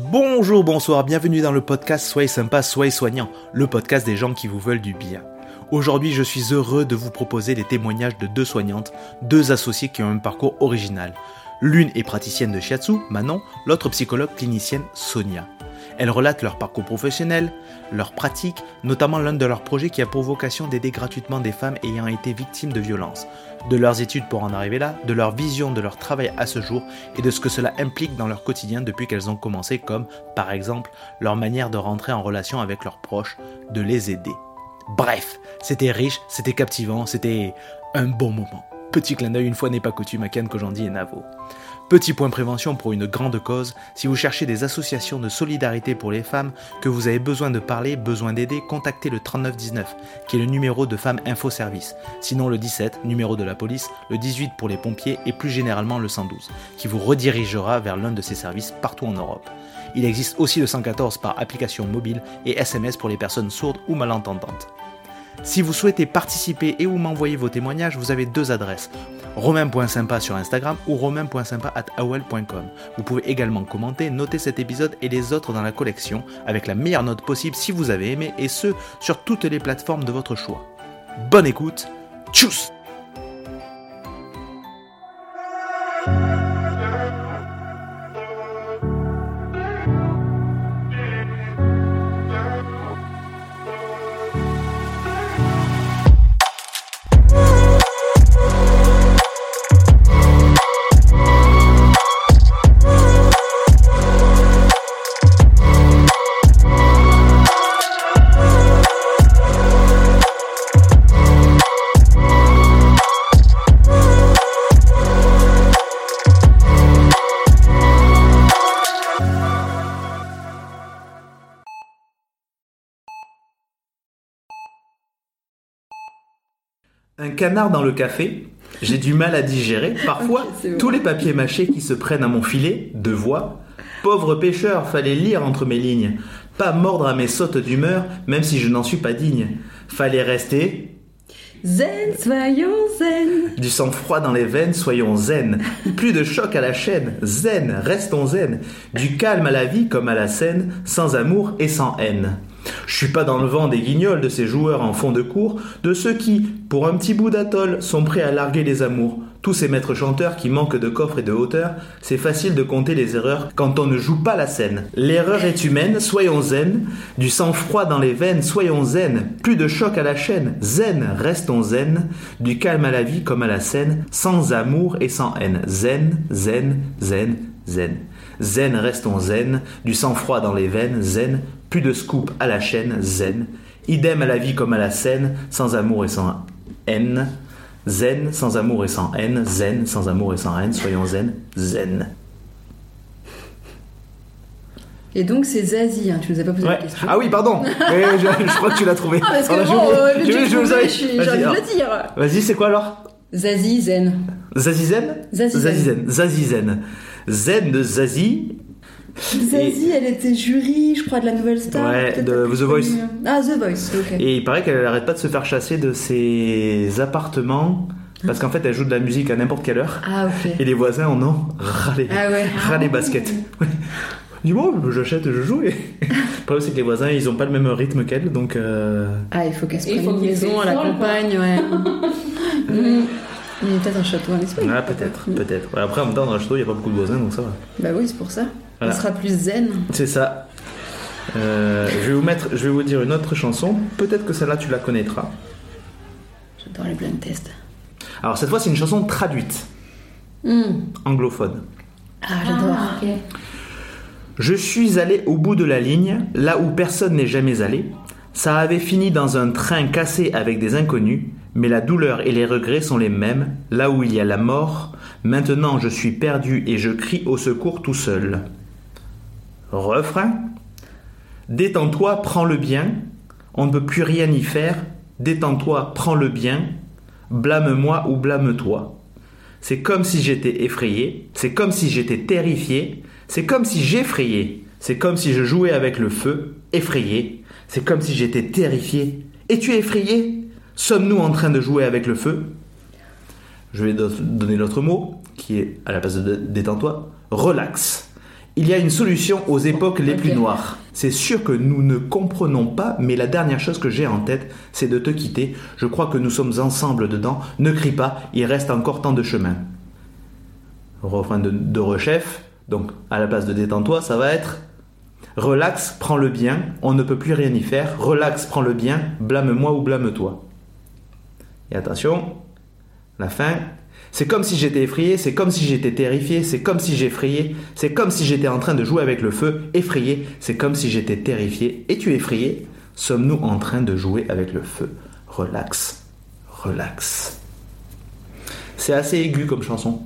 Bonjour, bonsoir, bienvenue dans le podcast Soyez sympa, soyez soignant, le podcast des gens qui vous veulent du bien. Aujourd'hui, je suis heureux de vous proposer les témoignages de deux soignantes, deux associées qui ont un parcours original. L'une est praticienne de shiatsu, Manon, l'autre psychologue clinicienne, Sonia. Elles relatent leur parcours professionnel, leurs pratiques, notamment l'un de leurs projets qui a pour vocation d'aider gratuitement des femmes ayant été victimes de violences, de leurs études pour en arriver là, de leur vision de leur travail à ce jour et de ce que cela implique dans leur quotidien depuis qu'elles ont commencé, comme par exemple leur manière de rentrer en relation avec leurs proches, de les aider. Bref, c'était riche, c'était captivant, c'était un bon moment. Petit clin d'œil, une fois n'est pas coutume à Ken Kojandi et Navo. Petit point prévention pour une grande cause, si vous cherchez des associations de solidarité pour les femmes, que vous avez besoin de parler, besoin d'aider, contactez le 3919, qui est le numéro de Femmes Info Service. Sinon le 17, numéro de la police, le 18 pour les pompiers et plus généralement le 112, qui vous redirigera vers l'un de ces services partout en Europe. Il existe aussi le 114 par application mobile et SMS pour les personnes sourdes ou malentendantes. Si vous souhaitez participer et ou m'envoyer vos témoignages, vous avez deux adresses romain.sympa sur Instagram ou romain.sympa at awel.com. Vous pouvez également commenter, noter cet épisode et les autres dans la collection avec la meilleure note possible si vous avez aimé et ce sur toutes les plateformes de votre choix. Bonne écoute, tchuss Un canard dans le café, j'ai du mal à digérer. Parfois, tous les papiers mâchés qui se prennent à mon filet, de voix. Pauvre pêcheur, fallait lire entre mes lignes. Pas mordre à mes sautes d'humeur, même si je n'en suis pas digne. Fallait rester Zen, soyons zen. du sang-froid dans les veines, soyons zen. Plus de choc à la chaîne, zen, restons zen. Du calme à la vie comme à la scène, sans amour et sans haine. Je suis pas dans le vent des guignols de ces joueurs en fond de cours, de ceux qui, pour un petit bout d'atoll, sont prêts à larguer les amours. Tous ces maîtres chanteurs qui manquent de coffre et de hauteur, c'est facile de compter les erreurs quand on ne joue pas la scène. L'erreur est humaine, soyons zen. Du sang-froid dans les veines, soyons zen. Plus de choc à la chaîne, zen, restons zen. Du calme à la vie comme à la scène, sans amour et sans haine. Zen, zen, zen, zen. Zen, restons zen. Du sang-froid dans les veines, zen. Plus de scoop à la chaîne, zen. Idem à la vie comme à la scène, sans amour et sans haine. Zen, sans amour et sans haine. Zen, sans amour et sans haine. Soyons zen, zen. Et donc c'est Zazie, hein, tu nous as pas posé Ouais. la question. Ah oui, pardon. Je, je crois que tu l'as trouvé. Ah, parce que Alors, bon, euh, je je suis- j'ai Vas-y, envie de le dire. Vas-y, c'est quoi alors? Zazie, zen. Zazizen Zazizen. Zazizen. Zazizen. Zen de Zazie. Zazie, elle était jury, je crois, de la Nouvelle Star. Ouais, de The Voice. Ah, The Voice, ok. Et il paraît qu'elle arrête pas de se faire chasser de ses appartements parce qu'en fait elle joue de la musique à n'importe quelle heure Ah, ok. et les voisins en ont les, Ah ouais. ras les baskets. Ouais. Du bon, j'achète, je joue. Et... Le problème c'est que les voisins ils ont pas le même rythme qu'elle donc. euh, Ah, il faut qu'elle se Il prenne faut une maison à la campagne, ouais. Mm. Mm, Peut-être un château en Espagne. Ah, peut-être, peut-être. Ouais, après en même temps dans le château il y a pas beaucoup de voisins donc ça va. Bah oui, c'est pour ça. Voilà. Elle sera plus zen. C'est ça. Euh, je vais vous mettre, je vais vous dire une autre chanson. Peut-être que celle-là tu la connaîtras. J'adore les blind tests. Alors cette fois c'est une chanson traduite Mm. anglophone. Ah, j'adore. Ah. Je suis allé au bout de la ligne, là où personne n'est jamais allé. Ça avait fini dans un train cassé avec des inconnus, mais la douleur et les regrets sont les mêmes, là où il y a la mort. Maintenant je suis perdu et je crie au secours tout seul. Refrain. Détends-toi, prends le bien. On ne peut plus rien y faire. Détends-toi, prends le bien. Blâme-moi ou blâme-toi. C'est comme si j'étais effrayé, c'est comme si j'étais terrifié, c'est comme si j'effrayais, c'est comme si je jouais avec le feu, effrayé, c'est comme si j'étais terrifié. Es-tu effrayé? Sommes-nous en train de jouer avec le feu? Je vais do- donner l'autre mot, qui est à la place de détends-toi, relax. Il y a une solution aux époques les plus noires. C'est sûr que nous ne comprenons pas, mais la dernière chose que j'ai en tête, c'est de te quitter. Je crois que nous sommes ensemble dedans. Ne crie pas, il reste encore tant de chemin. Refrain de, de rechef. Donc, à la place de détends-toi, ça va être Relax, prends le bien, on ne peut plus rien y faire. Relax, prends le bien, blâme-moi ou blâme-toi. Et attention, la fin. C'est comme si j'étais effrayé, c'est comme si j'étais terrifié, c'est comme si j'effrayais, c'est comme si j'étais en train de jouer avec le feu. Effrayé, c'est comme si j'étais terrifié. Es-tu effrayé? Sommes-nous en train de jouer avec le feu? Relax, relax. C'est assez aigu comme chanson.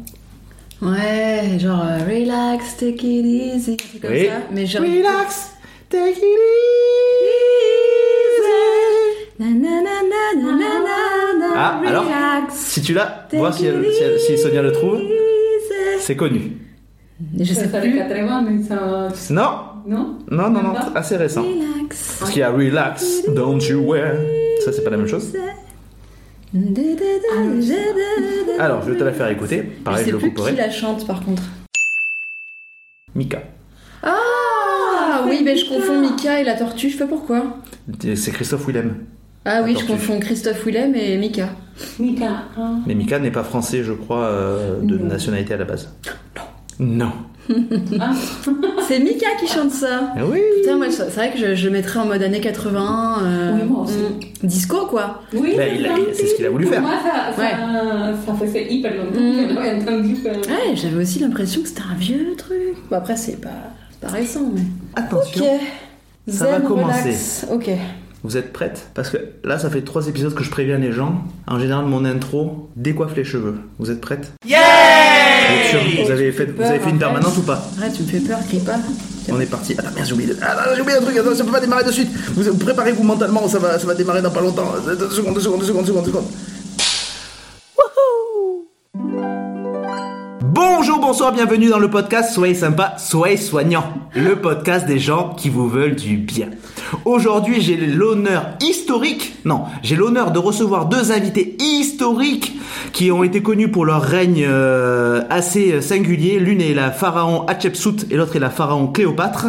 Ouais, genre euh, relax, take it easy, un truc comme Oui. ça. Mais genre. Relax, take it easy. Ah, alors Si tu l'as, vois si, elle- si elle- si Sonia le trouve. C'est connu. Je sais plus. 80, mais ça. Non, Non? Non, non, non, pas? assez récent. Relax. Parce qu'il y a Relax, Don't You Wear. Ça, c'est pas la même chose. Alors, je vais te la faire écouter. Pareil, je je, sais le plus qui la chante par contre. Mika. Ah oui, mais je confonds Mika et la tortue, je sais pas pourquoi. C'est Christophe Willem. Ah oui, je confonds Christophe Willem et Mika. Mika. ah. Mais Mika n'est pas français, je crois, euh, de Non. nationalité à la base. Non. Ah, C'est Mika qui chante ça. Ah oui. Putain, moi, c'est vrai que je, je mettrais en mode années 80. euh, Oui, moi aussi. mm, disco, quoi. Oui, Ben, il a- c'est ce qu'il a voulu Pour faire. Moi, ça, ça, Ouais. ça faisait hyper longtemps Mm. Ouais, j'avais aussi l'impression que c'était un vieux truc. Bon, après, c'est pas, c'est pas récent, mais. Attention. Ok. Ça va Zen, commencer. relax. Ok. Vous êtes prêtes? Parce que là, ça fait trois épisodes que je préviens les gens. En général, mon intro décoiffe les cheveux. Vous êtes prêtes? Yeah Vous avez fait, vous avez fait une permanente ou pas? Arrête, tu me fais peur, crie pas. On est parti. Attends, merde, j'ai oublié, de... ah, oublié un truc. Attends, ça peut pas démarrer de suite. Vous, vous préparez-vous mentalement. Ça va, ça va démarrer dans pas longtemps. Deux secondes, deux secondes, deux secondes, deux secondes, deux secondes. Bonsoir, bienvenue dans le podcast Soyez sympa, soyez soignant, le podcast des gens qui vous veulent du bien. Aujourd'hui, j'ai l'honneur historique, non, j'ai l'honneur de recevoir deux invités historiques qui ont été connus pour leur règne euh, assez singulier. L'une est la pharaon Hatshepsut et l'autre est la pharaon Cléopâtre.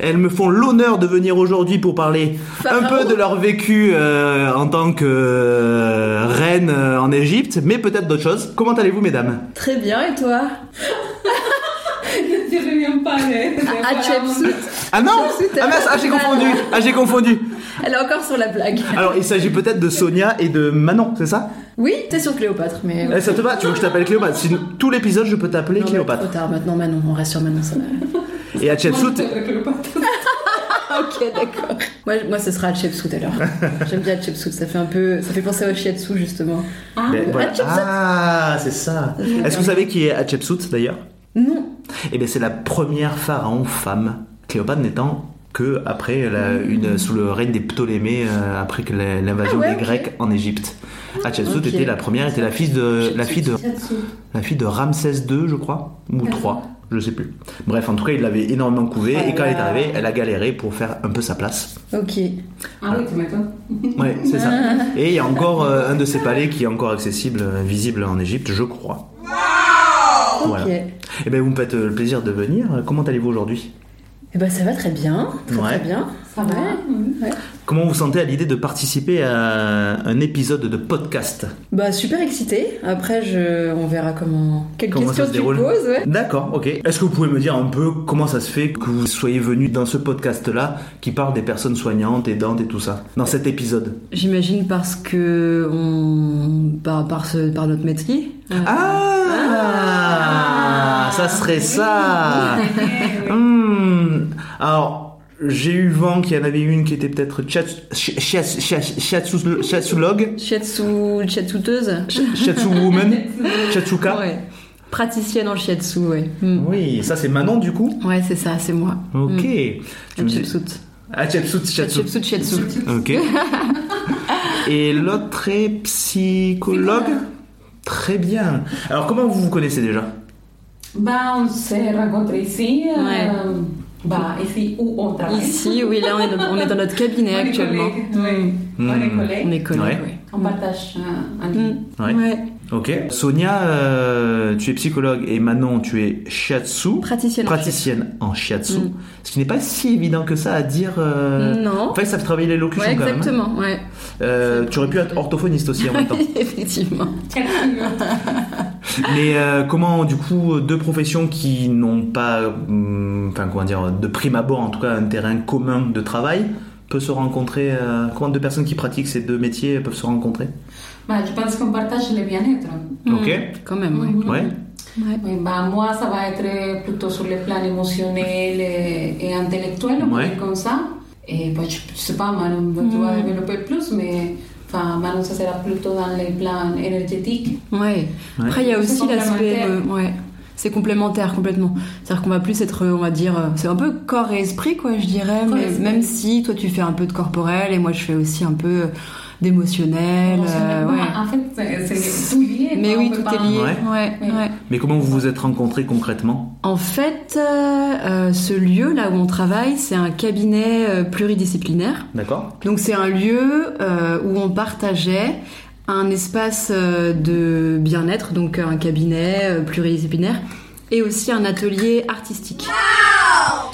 Elles me font l'honneur de venir aujourd'hui pour parler un peu de leur vécu euh, en tant que euh, reine euh, en Égypte, mais peut-être d'autres choses. Comment allez-vous, mesdames? Très bien, et toi? Je ne reviens pas de. de Hatshepsut. Ah non Ah mince, ah j'ai confondu Ah j'ai confondu Elle est encore sur la blague. Alors il s'agit peut-être de Sonia et de Manon, c'est ça? Oui, t'es sur Cléopâtre, mais. Eh, Ça te va Tu veux que je t'appelle Cléopâtre? Sinon, Tout l'épisode je peux t'appeler Non, mais Cléopâtre. Trop tard maintenant, Manon. On reste sur Manon, ça va. Et Hatshepsut, ok, d'accord. Moi, moi, ce sera Hatshepsut alors. J'aime bien Hatshepsut, ça fait un peu. Ça fait penser au Shiatsu justement. Ah, ben, voilà. Ah, c'est ça. Est-ce que vous savez qui est Hatshepsut d'ailleurs? Non. Eh bien, c'est la première pharaon femme. Cléopâtre n'étant que après la- une, sous le règne des Ptolémées, euh, après que l'invasion Ah ouais, des. Grecs en Égypte. Hatshepsut était la première, était la fille de la fille de la fille de Ramsès II, je crois, ou 3, je sais plus. Bref, en tout cas, il l'avait énormément couvé et quand elle est arrivée, elle a galéré pour faire un peu sa place. Ok. Ah oui, tu m'étonnes. Ouais, c'est ça. Et il y a encore euh, un de ses palais qui est encore accessible, euh, visible en Égypte, je crois. Voilà. Ok. Eh bien, vous me faites euh, le plaisir de venir. Comment allez-vous aujourd'hui? Eh ben, ça va très bien. Très, Ouais. très bien. Ça va Ouais. oui. Comment vous sentez à l'idée de participer à un épisode de podcast Bah, super excité. Après, je... on verra comment. Quelles Comment ça questions se tu poses, ouais. D'accord, ok. Est-ce que vous pouvez me dire un peu comment ça se fait que vous soyez venu dans ce podcast-là qui parle des personnes soignantes, aidantes et tout ça, dans cet épisode? J'imagine parce que. On... Par, par, ce... par notre métier. Euh, Ah, ça serait ça. Hmm. Alors, j'ai eu vent qu'il y en avait une qui était peut-être chat- chi- chias- chias- chiatsu- chiatsulogue, Shiatsu. Shiatsuteuse. ch- shiatsu woman, chatsuka. Ouais. Praticienne en shiatsu, ouais. Hmm. Oui, ça c'est Manon du coup. Ouais, c'est ça, c'est moi. Ok. Tu me dis- Hatshepsut. Ah, chatsu, chatsu. Hatshepsut, shiatsu. Ok. Et l'autre est psychologue. Très bien. Alors, comment vous vous connaissez déjà? Bah, on s'est rencontrés ici. euh, Ouais. Bah, ici où on travaille. Ici, oui, là, on est dans, on est dans notre cabinet On est actuellement. collègues, oui. On est Hmm. collègues. On est collègues, Ouais. On partage euh, un lit. Hmm. Ouais. Ouais. Ok. Sonia, euh, tu es psychologue et Manon, tu es shiatsu. Praticienne. en Praticienne en shiatsu. Mm. Ce qui n'est pas si évident que ça à dire. euh, Non. En fait, ça fait travailler l'élocution Ouais, quand même. hein. exactement, ouais. Euh, tu aurais pu être orthophoniste aussi en même temps. Effectivement. Mais euh, comment, du coup, deux professions qui n'ont pas, hum, enfin comment dire, de prime abord en tout cas un terrain commun de travail, peuvent se rencontrer euh, Comment deux personnes qui pratiquent ces deux métiers peuvent se rencontrer? Bah, je pense qu'on partage le bien-être. Ok. Mm, Quand même, ouais. Mhm. Ouais. Ouais. Oui, bah, moi, ça va être plutôt sur le plan émotionnel et, et intellectuel, on peut Ouais. dire comme ça. Et bah, je, sais pas, Manon, tu vas développer plus, mais enfin, Manon, ça sera plutôt dans les plans énergétiques. Ouais. Après, il y a C'est aussi l'aspect. complémentaire. euh, ouais. C'est complémentaire complètement. C'est-à-dire qu'on va plus être, on va dire, euh, c'est un peu corps et esprit, quoi, je dirais. Corps Mais même si toi, tu fais un peu de corporel et moi, je fais aussi un peu d'émotionnel. euh, ouais. En fait, c'est- c'est tout lié. Mais quoi, oui, tout est lié. Ouais. Ouais, Oui. ouais. Mais comment vous vous êtes rencontrés concrètement? En fait, euh, euh, ce lieu là où on travaille, c'est un cabinet euh, pluridisciplinaire. D'accord Donc c'est un lieu euh, où on partageait un espace euh, de bien-être, donc un cabinet euh, pluridisciplinaire, et aussi un atelier artistique.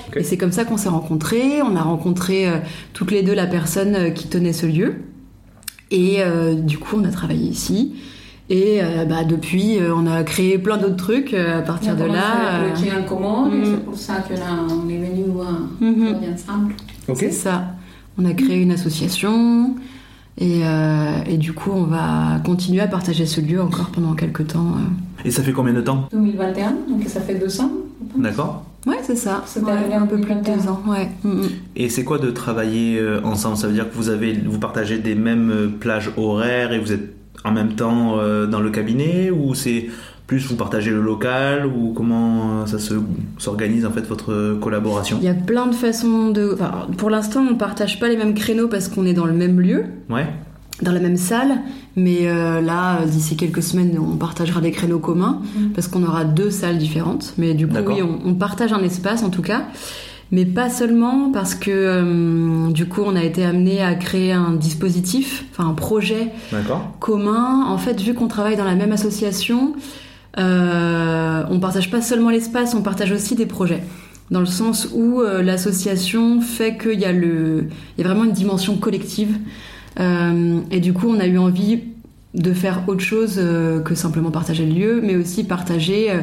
Ok. Et c'est comme ça qu'on s'est rencontrés. On a rencontré euh, toutes les deux la personne euh, qui tenait ce lieu. Et euh, du coup, on a travaillé ici. Et euh, bah, depuis, euh, on a créé plein d'autres trucs euh, à partir de là. le en commun, Mhm. c'est pour ça qu'on a- on est venu à Mhm. travailler ensemble. C'est ça. On a créé une association et, euh, et du coup on va continuer à partager ce lieu encore pendant quelques temps. euh. Et ça fait combien de temps? 2021, donc ça fait deux ans. D'accord Ouais, c'est ça. C'était Ouais, un peu plus de 2021. deux ans. Ouais. Mm, mm. Et c'est quoi de travailler euh, ensemble? Ça veut dire que vous avez, vous partagez des mêmes euh, plages horaires et vous êtes en même temps euh, dans le cabinet? Ou c'est plus vous partagez le local? Ou comment ça se s'organise en fait votre collaboration? Il y a plein de façons de. Enfin, pour l'instant, on partage pas les mêmes créneaux parce qu'on est dans le même lieu, Ouais. dans la même salle. Mais euh, là, d'ici quelques semaines, on partagera des créneaux communs Mhm. parce qu'on aura deux salles différentes. Mais du coup, oui, on, on partage un espace en tout cas. Mais pas seulement parce que euh, du coup, on a été amené à créer un dispositif, enfin un projet commun. En fait, vu qu'on travaille dans la même association, euh, on partage pas seulement l'espace, on partage aussi des projets. Dans le sens où euh, l'association fait qu'il y a le, il y a vraiment une dimension collective. Euh, et du coup, on a eu envie de faire autre chose euh, que simplement partager le lieu, mais aussi partager euh,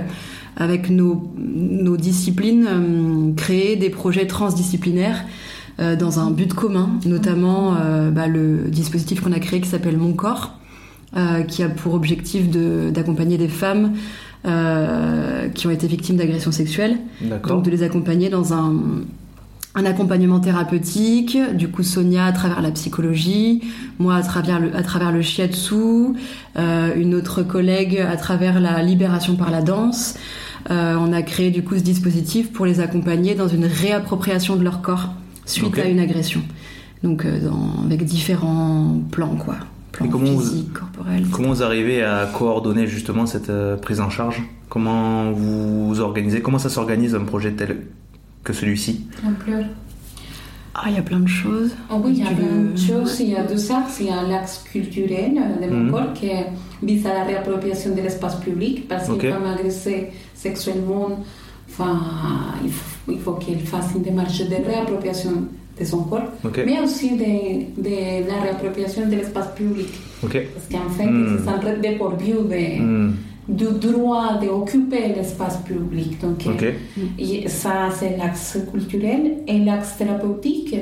avec nos, nos disciplines, créer des projets transdisciplinaires dans un but commun, notamment bah, le dispositif qu'on a créé qui s'appelle Mon Corps, qui a pour objectif de- d'accompagner des femmes euh, qui ont été victimes d'agressions sexuelles, donc de les accompagner dans un, un accompagnement thérapeutique, du coup Sonia à travers la psychologie, moi à travers le, à travers le shiatsu, euh, une autre collègue à travers la libération par la danse. Euh, on a créé du coup ce dispositif pour les accompagner dans une réappropriation de leur corps suite à une agression. Donc euh, dans- avec différents plans quoi, plans comment vous-. Comment vous arrivez à coordonner justement cette prise en charge? Comment vous vous organisez? Comment ça s'organise un projet tel que celui-ci On pleure. Ah il y a plein de choses. Ah oui, il y a plein de choses. Il y a deux axes. Il y a l'axe culturel de mon Mhm. corps qui vise à la réappropriation de l'espace public parce Ok. qu'une femme agressée sexuellement, enfin, il faut, faut qu'elle fasse une démarche de réappropriation de son corps, mais aussi de, de la réappropriation de l'espace public. Parce qu'en fait, Mhm. ils se sentent dépourvus de, Hmm. Du droit d'occuper l'espace public. Donc, et ça, c'est l'axe culturel. Et l'axe thérapeutique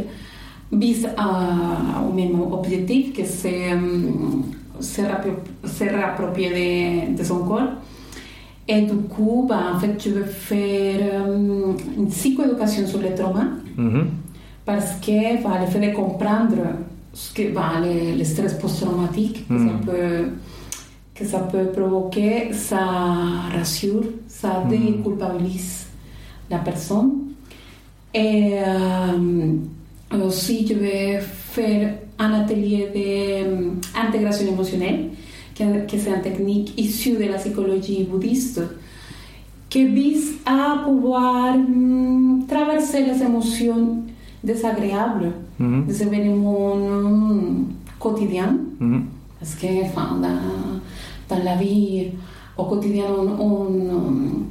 vise à- au même objectif, que c'est euh, se, se réapproprier de, de son corps. Et du coup, bah, en fait, tu veux faire euh, une psychoéducation sur le trauma, Mhm. parce que bah, le fait de comprendre ce que, bah, le, le stress post-traumatique que, Mm. ça peut, que ça peut provoquer, ça rassure, ça Mm. déculpabilise la personne. Et euh, aussi, je vais faire un atelier d'intégration émotionnelle, que, que c'est une technique issue de la psychologie bouddhiste qui vise à pouvoir mm, traverser les émotions désagréables Mhm. des événements mm, quotidiens. Mhm. Parce que, enfin, dans la vie au quotidien, on, on,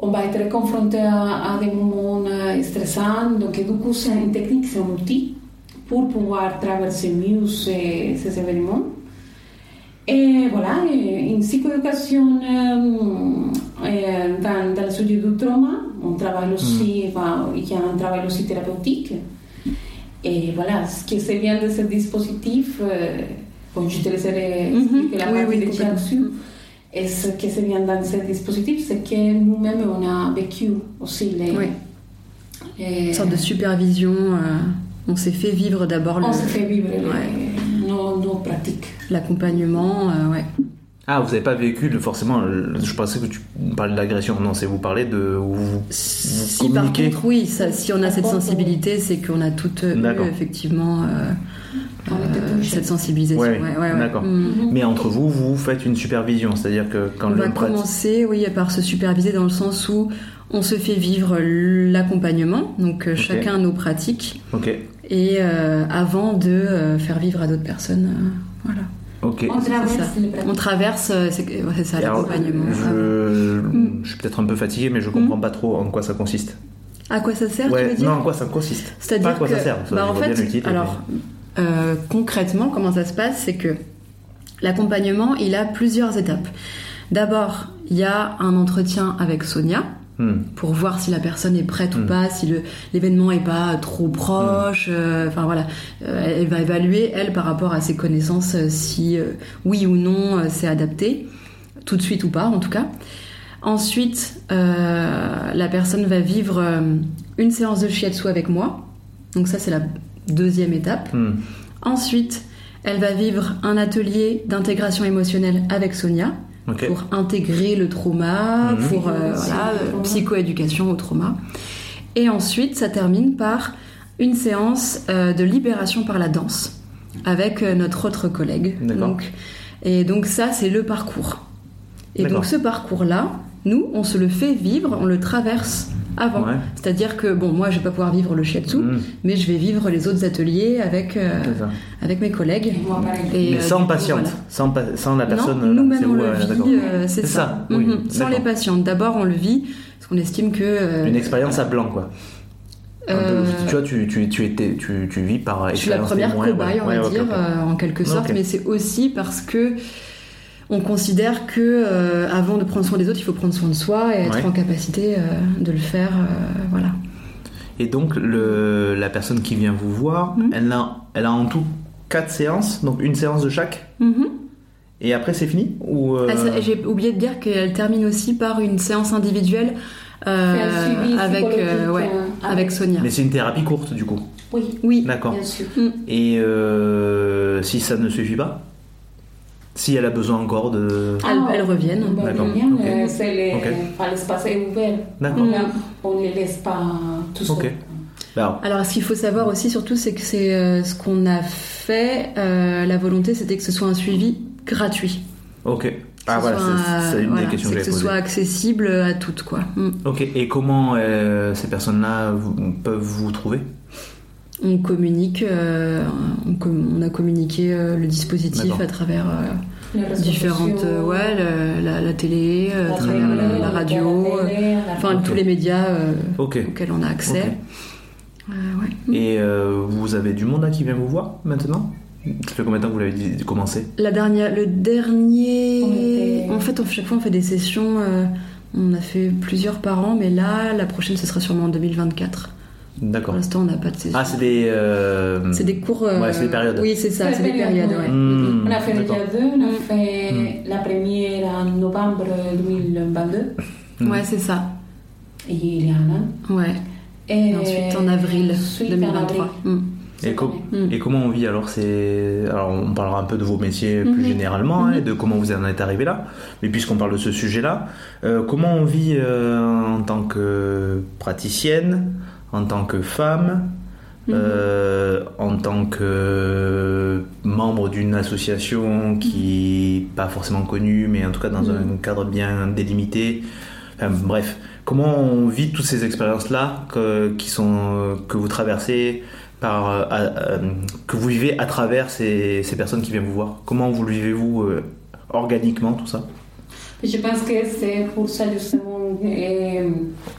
on va être confronté à, à, des moments stressants. Donc, du coup, c'est une technique, c'est un outil pour pouvoir traverser mieux ces, ces événements. Et voilà, une psychoéducation dans, dans, le sujet du trauma. On travaille aussi, mm. enfin, il y a un travail aussi thérapeutique. Et voilà, ce qui est bien de ce dispositif, euh, bon, je te laisserai expliquer la Oui, partie oui, de complètement. dessus. Et ce qui est bien dans ce dispositif, c'est que nous-mêmes, on a vécu aussi les... Oui. les- Une sorte de supervision. euh, on s'est fait vivre d'abord le- on se fait vivre les- Ouais. nos, nos pratiques. l'accompagnement. euh, ouais. Ah, vous n'avez pas vécu le, forcément. je pensais que tu parlais de l'agression. Non, c'est vous parlez de. vous, Si par contre, oui, ça, si on a cette sensibilité, c'est qu'on a toutes eu D'accord. effectivement euh, euh, touchés. cette sensibilisation. Ouais, ouais, ouais, ouais. d'accord. Mm. Mais entre vous, vous faites une supervision. C'est-à-dire que quand On le va commencer, oui, par se superviser dans le sens où on se fait vivre l'accompagnement, donc euh, chacun nos pratiques, Ok, et euh, avant de euh, faire vivre à d'autres personnes, euh, voilà. ok. On traverse. On euh, c'est ça l'accompagnement. je, Mm. je suis peut-être un peu fatigué, mais je comprends pas trop en quoi ça consiste. À quoi ça sert, tu Ouais, veux dire non, en quoi ça consiste C'est-à-dire Pas à quoi que, ça sert. ça, bah, en fait, alors euh, concrètement, comment ça se passe, c'est que l'accompagnement, il a plusieurs étapes. D'abord, il y a un entretien avec Sonia Hmm. pour voir si la personne est prête ou Mm. pas, si l'événement est pas trop proche. euh, Enfin voilà, Euh, elle va évaluer elle par rapport à ses connaissances euh, si oui ou non c'est adapté, tout de suite ou pas en tout cas. Ensuite, la personne va vivre une séance de shiatsu avec moi. Donc ça c'est la deuxième étape. Hmm. Ensuite, elle va vivre un atelier d'intégration émotionnelle avec Sonia pour intégrer le trauma, Mhm. pour euh, Psychoéducation voilà, au euh, trauma. psychoéducation au trauma. Et ensuite, ça termine par une séance euh, de libération par la danse avec euh, notre autre collègue. Donc, et donc ça, c'est le parcours. Et donc ce parcours-là, nous, on se le fait vivre, on le traverse avant. Ouais. C'est-à-dire que, bon, moi, je vais pas pouvoir vivre le shiatsu, Hmm. mais je vais vivre les autres ateliers avec, euh, avec mes collègues. Et Mais euh, sans patiente, voilà. sans, pa- sans la personne. non, nous-mêmes c'est on où, le euh, vit, euh, c'est ça. ça, oui, Mhm. Sans les patientes. D'abord, on le vit parce qu'on estime que. euh, Une expérience à blanc, quoi. Euh, tu vois, tu, tu, tu, étais, tu, tu vis par je suis la première cobaye, ouais. on Ouais, va dire, euh, en quelque sorte, mais c'est aussi parce que on considère que euh, avant de prendre soin des autres, il faut prendre soin de soi et être Ouais. en capacité euh, de le faire. euh, voilà. Et donc, le, la personne qui vient vous voir, Mhm. elle, a, elle a en tout quatre séances, donc une séance de chaque, Mhm. et après c'est fini ou euh, Ah, J'ai oublié de dire qu'elle termine aussi par une séance individuelle euh, Fait un suivi avec, euh, ouais, euh, avec Sonia. Mais c'est une thérapie courte du coup. Oui, Oui. D'accord. bien sûr. Et euh, si ça ne suffit pas Si elle a besoin encore de. Elles- elles reviennent. D'accord, revenir, ok. euh, c'est les- Ok. enfin, l'espace est ouvert. D'accord. On ne les laisse pas tout seuls. Ok. Alors, ce qu'il faut savoir aussi, surtout, c'est que c'est euh, ce qu'on a fait. euh, la volonté, c'était que ce soit un suivi gratuit. ok. Ah ce voilà, c'est une voilà, des questions que que ce soit accessible à toutes, quoi. Mm. Ok. Et comment euh, ces personnes-là peuvent vous trouver? On communique, euh, on, com- on a communiqué euh, le dispositif à travers euh, différentes, euh, ouais, le- la, la télé, euh, à la travers télé, la, la radio, enfin tous les médias euh, auxquels on a accès. Euh, ouais. Et euh, vous avez du monde là qui vient vous voir maintenant? Ça fait combien de temps que vous l'avez dit- commencé? La dernière, le dernier. On était- En fait, on- chaque fois, on fait des sessions. euh, on a fait plusieurs par an, mais là, la prochaine, ce sera sûrement en 2024. D'accord. Pour l'instant, on n'a pas de session. Ah, c'est des. euh, c'est des cours. euh, Ouais, c'est des périodes. Oui, c'est ça, C'est des des périodes, ouais. Hmm, On a fait d'accord. déjà deux. On a fait la première en novembre 2022. Hmm. Ouais, c'est ça. Et il y a un an. Ouais. Et Et ensuite, en avril ensuite, en 2023. avril. Mm. Et, com-. Mm. comment on vit alors c'est alors on parlera un peu de vos métiers plus Mhm. généralement hein, Mhm. et de comment vous en êtes arrivé là mais puisqu'on parle de ce sujet là comment on vit euh, en tant que praticienne en tant que femme Mhm. euh, en tant que membre d'une association qui pas forcément connue mais en tout cas dans Mhm. un cadre bien délimité Enfin, bref comment on vit toutes ces expériences là que, qui sont que vous traversez par, euh, à- euh, que vous vivez à travers ces, ces personnes qui viennent vous voir? Comment vous le vivez-vous euh, organiquement tout ça? Je pense que c'est pour ça justement euh,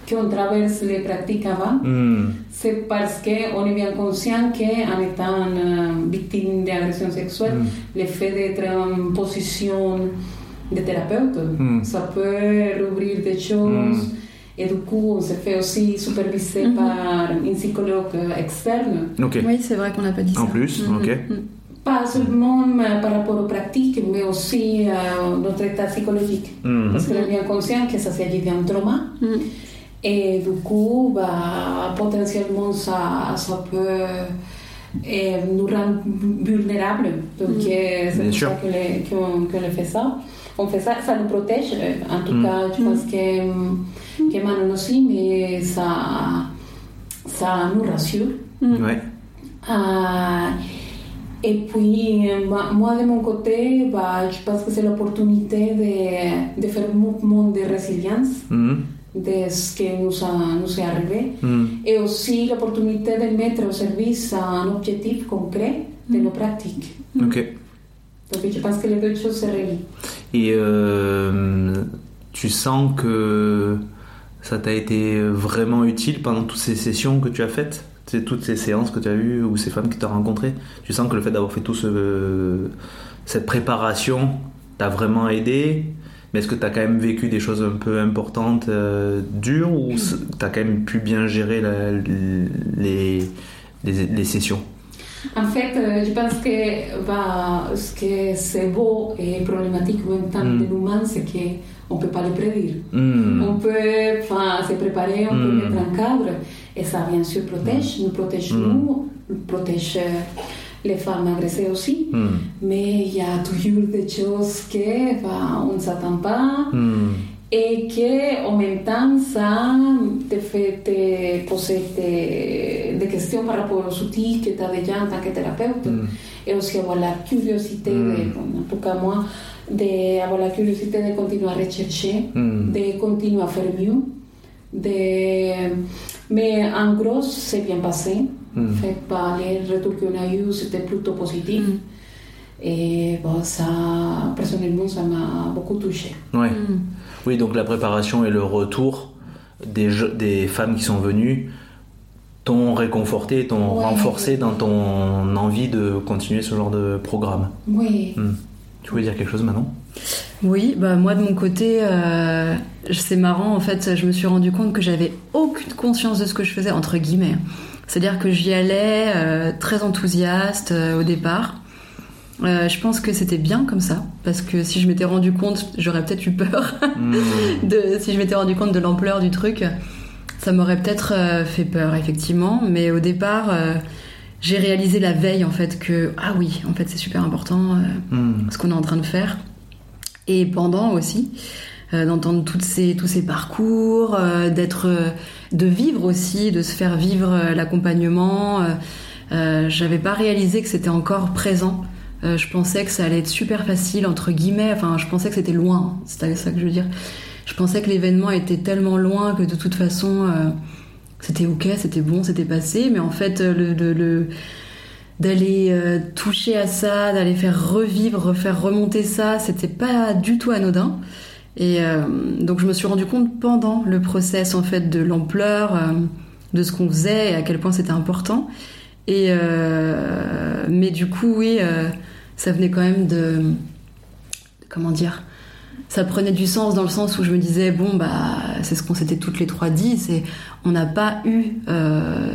qu'on traverse les pratiques avant. C'est parce qu'on est bien conscient qu'en étant euh, victime d'agression sexuelle, Mm. le fait d'être en position de thérapeute, Mm. ça peut rouvrir des choses. Mm. Et du coup, on se fait aussi superviser par un psychologue externe. Ok. Oui, c'est vrai qu'on n'a pas dit ça. En plus, ok. Pas seulement euh, par rapport aux pratiques, mais aussi à notre état psychologique. Mhm. Parce qu'on est bien conscient que ça s'agit d'un trauma. Mhm. Et du coup, bah, potentiellement, ça, ça peut euh, nous rendre vulnérables. Donc, Mm. c'est Bien pour sûr. ça que qu'on qu'on fait ça. On fait ça, ça nous protège. En tout Mm. cas, je pense que, que Manon aussi, mais ça, ça nous rassure. Ouais. Ah, et puis, moi, de mon côté, bah, je pense que c'est l'opportunité de, de faire un mouvement de résilience Mhm. de ce qui nous, a, nous est arrivé. Mhm. Et aussi l'opportunité de mettre au service un objectif concret de nos pratiques. Ok. Donc, je pense que les deux choses se relient. Et euh, tu sens que ça t'a été vraiment utile pendant toutes ces sessions que tu as faites? C'est toutes ces séances que tu as eues ou ces femmes que tu as rencontrées Tu sens que le fait d'avoir fait tout ce, cette préparation t'a vraiment aidé mais est-ce que tu as quand même vécu des choses un peu importantes, euh, dures, ou tu as quand même pu bien gérer la- les, les, les sessions? En fait, euh, je pense que bah, ce que c'est beau et problématique en même temps Mm. de l'humain, c'est qu'on ne peut pas le prédire. Hmm. On peut se préparer, on peut Mm. mettre un cadre, et ça bien sûr protège, nous protège Mm. nous, protège euh, les femmes agressées aussi, Hmm. mais il y a toujours des choses que bah, on ne s'attend pas et que en même temps ça te fait te poser des, des questions par rapport aux outils que tu as déjà en tant que thérapeute Mm. et aussi avoir la curiosité, Mm. de, en tout cas moi, d'avoir la curiosité de continuer à rechercher Mm. de continuer à faire mieux. De... Mais en gros, c'est bien passé. Mm. Fait par les retours qu'on a eu, c'était plutôt positif. Mm. Et bon, ça, personnellement, ça m'a beaucoup touché. Ouais. Mhm. Oui, donc la préparation et le retour des, je- des femmes qui sont venues t'ont réconforté, t'ont Ouais. renforcé dans ton envie de continuer ce genre de programme. Oui. Hmm. Tu voulais dire quelque chose maintenant Oui, bah moi de mon côté, euh, c'est marrant en fait, je me suis rendu compte que j'avais aucune conscience de ce que je faisais entre guillemets. C'est-à-dire que j'y allais euh, très enthousiaste euh, au départ. Je pense que c'était bien comme ça, parce que si je m'étais rendu compte, j'aurais peut-être eu peur. Hmm. de, si je m'étais rendu compte de l'ampleur du truc, ça m'aurait peut-être fait peur, effectivement. Mais au départ, j'ai réalisé la veille, en fait, que, ah oui, en fait, c'est super important euh, Hmm. ce qu'on est en train de faire. Et pendant aussi, euh, d'entendre toutes ces, tous ces parcours, euh, d'être, euh, de vivre aussi, de se faire vivre l'accompagnement. J'avais pas réalisé que c'était encore présent. Je pensais que ça allait être super facile, entre guillemets. Enfin, je pensais que c'était loin. C'est ça que je veux dire. Je pensais que l'événement était tellement loin que de toute façon, c'était ok, c'était bon, c'était passé. Mais en fait, le- d'aller euh, toucher à ça, d'aller faire revivre, refaire remonter ça, c'était pas du tout anodin. Et euh, donc je me suis rendu compte pendant le process en fait de l'ampleur euh, de ce qu'on faisait et à quel point c'était important. Et mais du coup oui, ça venait quand même de comment dire ça prenait du sens dans le sens où je me disais bon bah c'est ce qu'on s'était toutes les trois dit c'est on n'a pas eu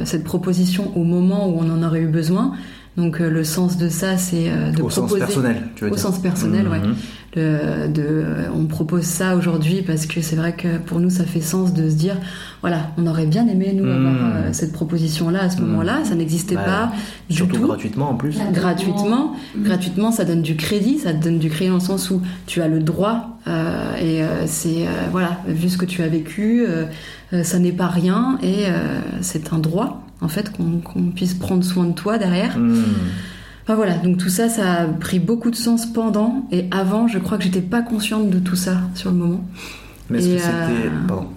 cette proposition au moment où on en aurait eu besoin donc euh, le sens de ça c'est euh, de Au sens proposer personnel, tu veux au dire sens personnel ouais Mhm. Le- de, on propose ça aujourd'hui parce que c'est vrai que pour nous ça fait sens de se dire voilà on aurait bien aimé nous Mhm. avoir euh, cette proposition là à ce Mhm. moment-là ça n'existait Bah, pas du Surtout tout gratuitement en plus. gratuitement. Mhm. Gratuitement, ça donne du crédit, ça te donne du crédit dans le sens où tu as le droit euh, et euh, c'est euh, voilà, vu ce que tu as vécu, euh, euh, ça n'est pas rien et euh, c'est un droit en fait qu'on puisse prendre soin de toi derrière. Hmm. Enfin voilà, donc tout ça, ça a pris beaucoup de sens pendant et avant, je crois que j'étais pas consciente de tout ça sur le moment. Mais est-ce que c'était. euh, Pardon.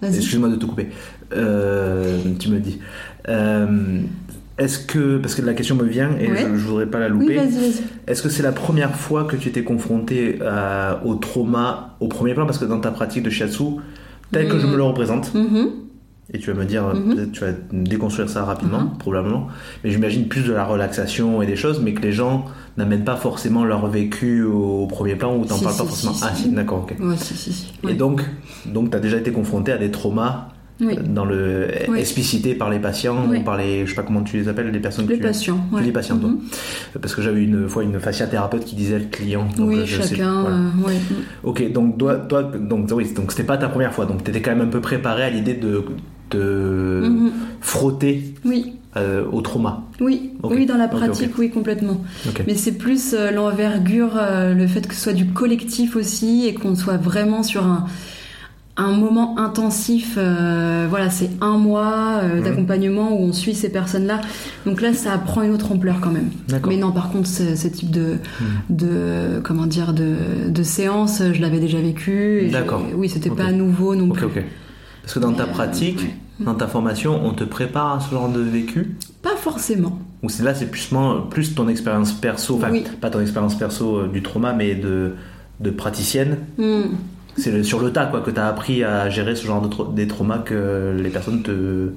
Vas-y. Excuse-moi de te couper. Euh, tu me dis. Euh, est-ce que, parce que la question me vient et Ouais. je, je voudrais pas la Oui, louper, vas-y, vas-y. est-ce que c'est la première fois que tu étais confronté au trauma au premier plan? Parce que dans ta pratique de shiatsu, tel que je Mhm. me le représente, Mhm. Et tu vas me dire, Mhm. peut-être tu vas déconstruire ça rapidement, Mhm. probablement, mais j'imagine plus de la relaxation et des choses, mais que les gens n'amènent pas forcément leur vécu au premier plan ou t'en Si, parles pas forcément. si, ah, si. d'accord, ok. Ouais, si, si, si. Et Ouais. donc, donc tu as déjà été confronté à des traumas Oui. euh, dans le Oui. explicités par les patients Oui. ou par les je sais pas comment tu les appelles les personnes que Les tu patients. tu ouais. dis patients toi Mhm. parce que j'avais une fois une fasciathérapeute qui disait le client donc, Oui, euh, je sais- chacun. voilà. euh, ouais. ok donc toi, toi donc oui donc c'était pas ta première fois donc t'étais quand même un peu préparé à l'idée de de Mhm. frotter Oui, euh, au trauma oui, oui, dans la pratique, oui, complètement. Mais c'est plus euh, l'envergure, euh, le fait que ce soit du collectif aussi et qu'on soit vraiment sur un, un moment intensif. voilà, c'est un mois d'accompagnement où on suit ces personnes-là. Donc là, ça prend une autre ampleur quand même. Mais non, par contre, ce, ce type de, Mhm. de comment dire, de, de séance, je l'avais déjà vécu. D'accord. Oui, c'était pas nouveau non plus. Parce que dans ta euh, pratique ouais. dans ta formation on te prépare à ce genre de vécu Pas forcément. Ou c'est là, c'est plus, plus ton expérience perso, enfin, Oui. pas ton expérience perso euh, du trauma, mais de, de praticienne. Hmm. C'est sur le tas, quoi, que tu as appris à gérer ce genre de tra- des traumas que les personnes te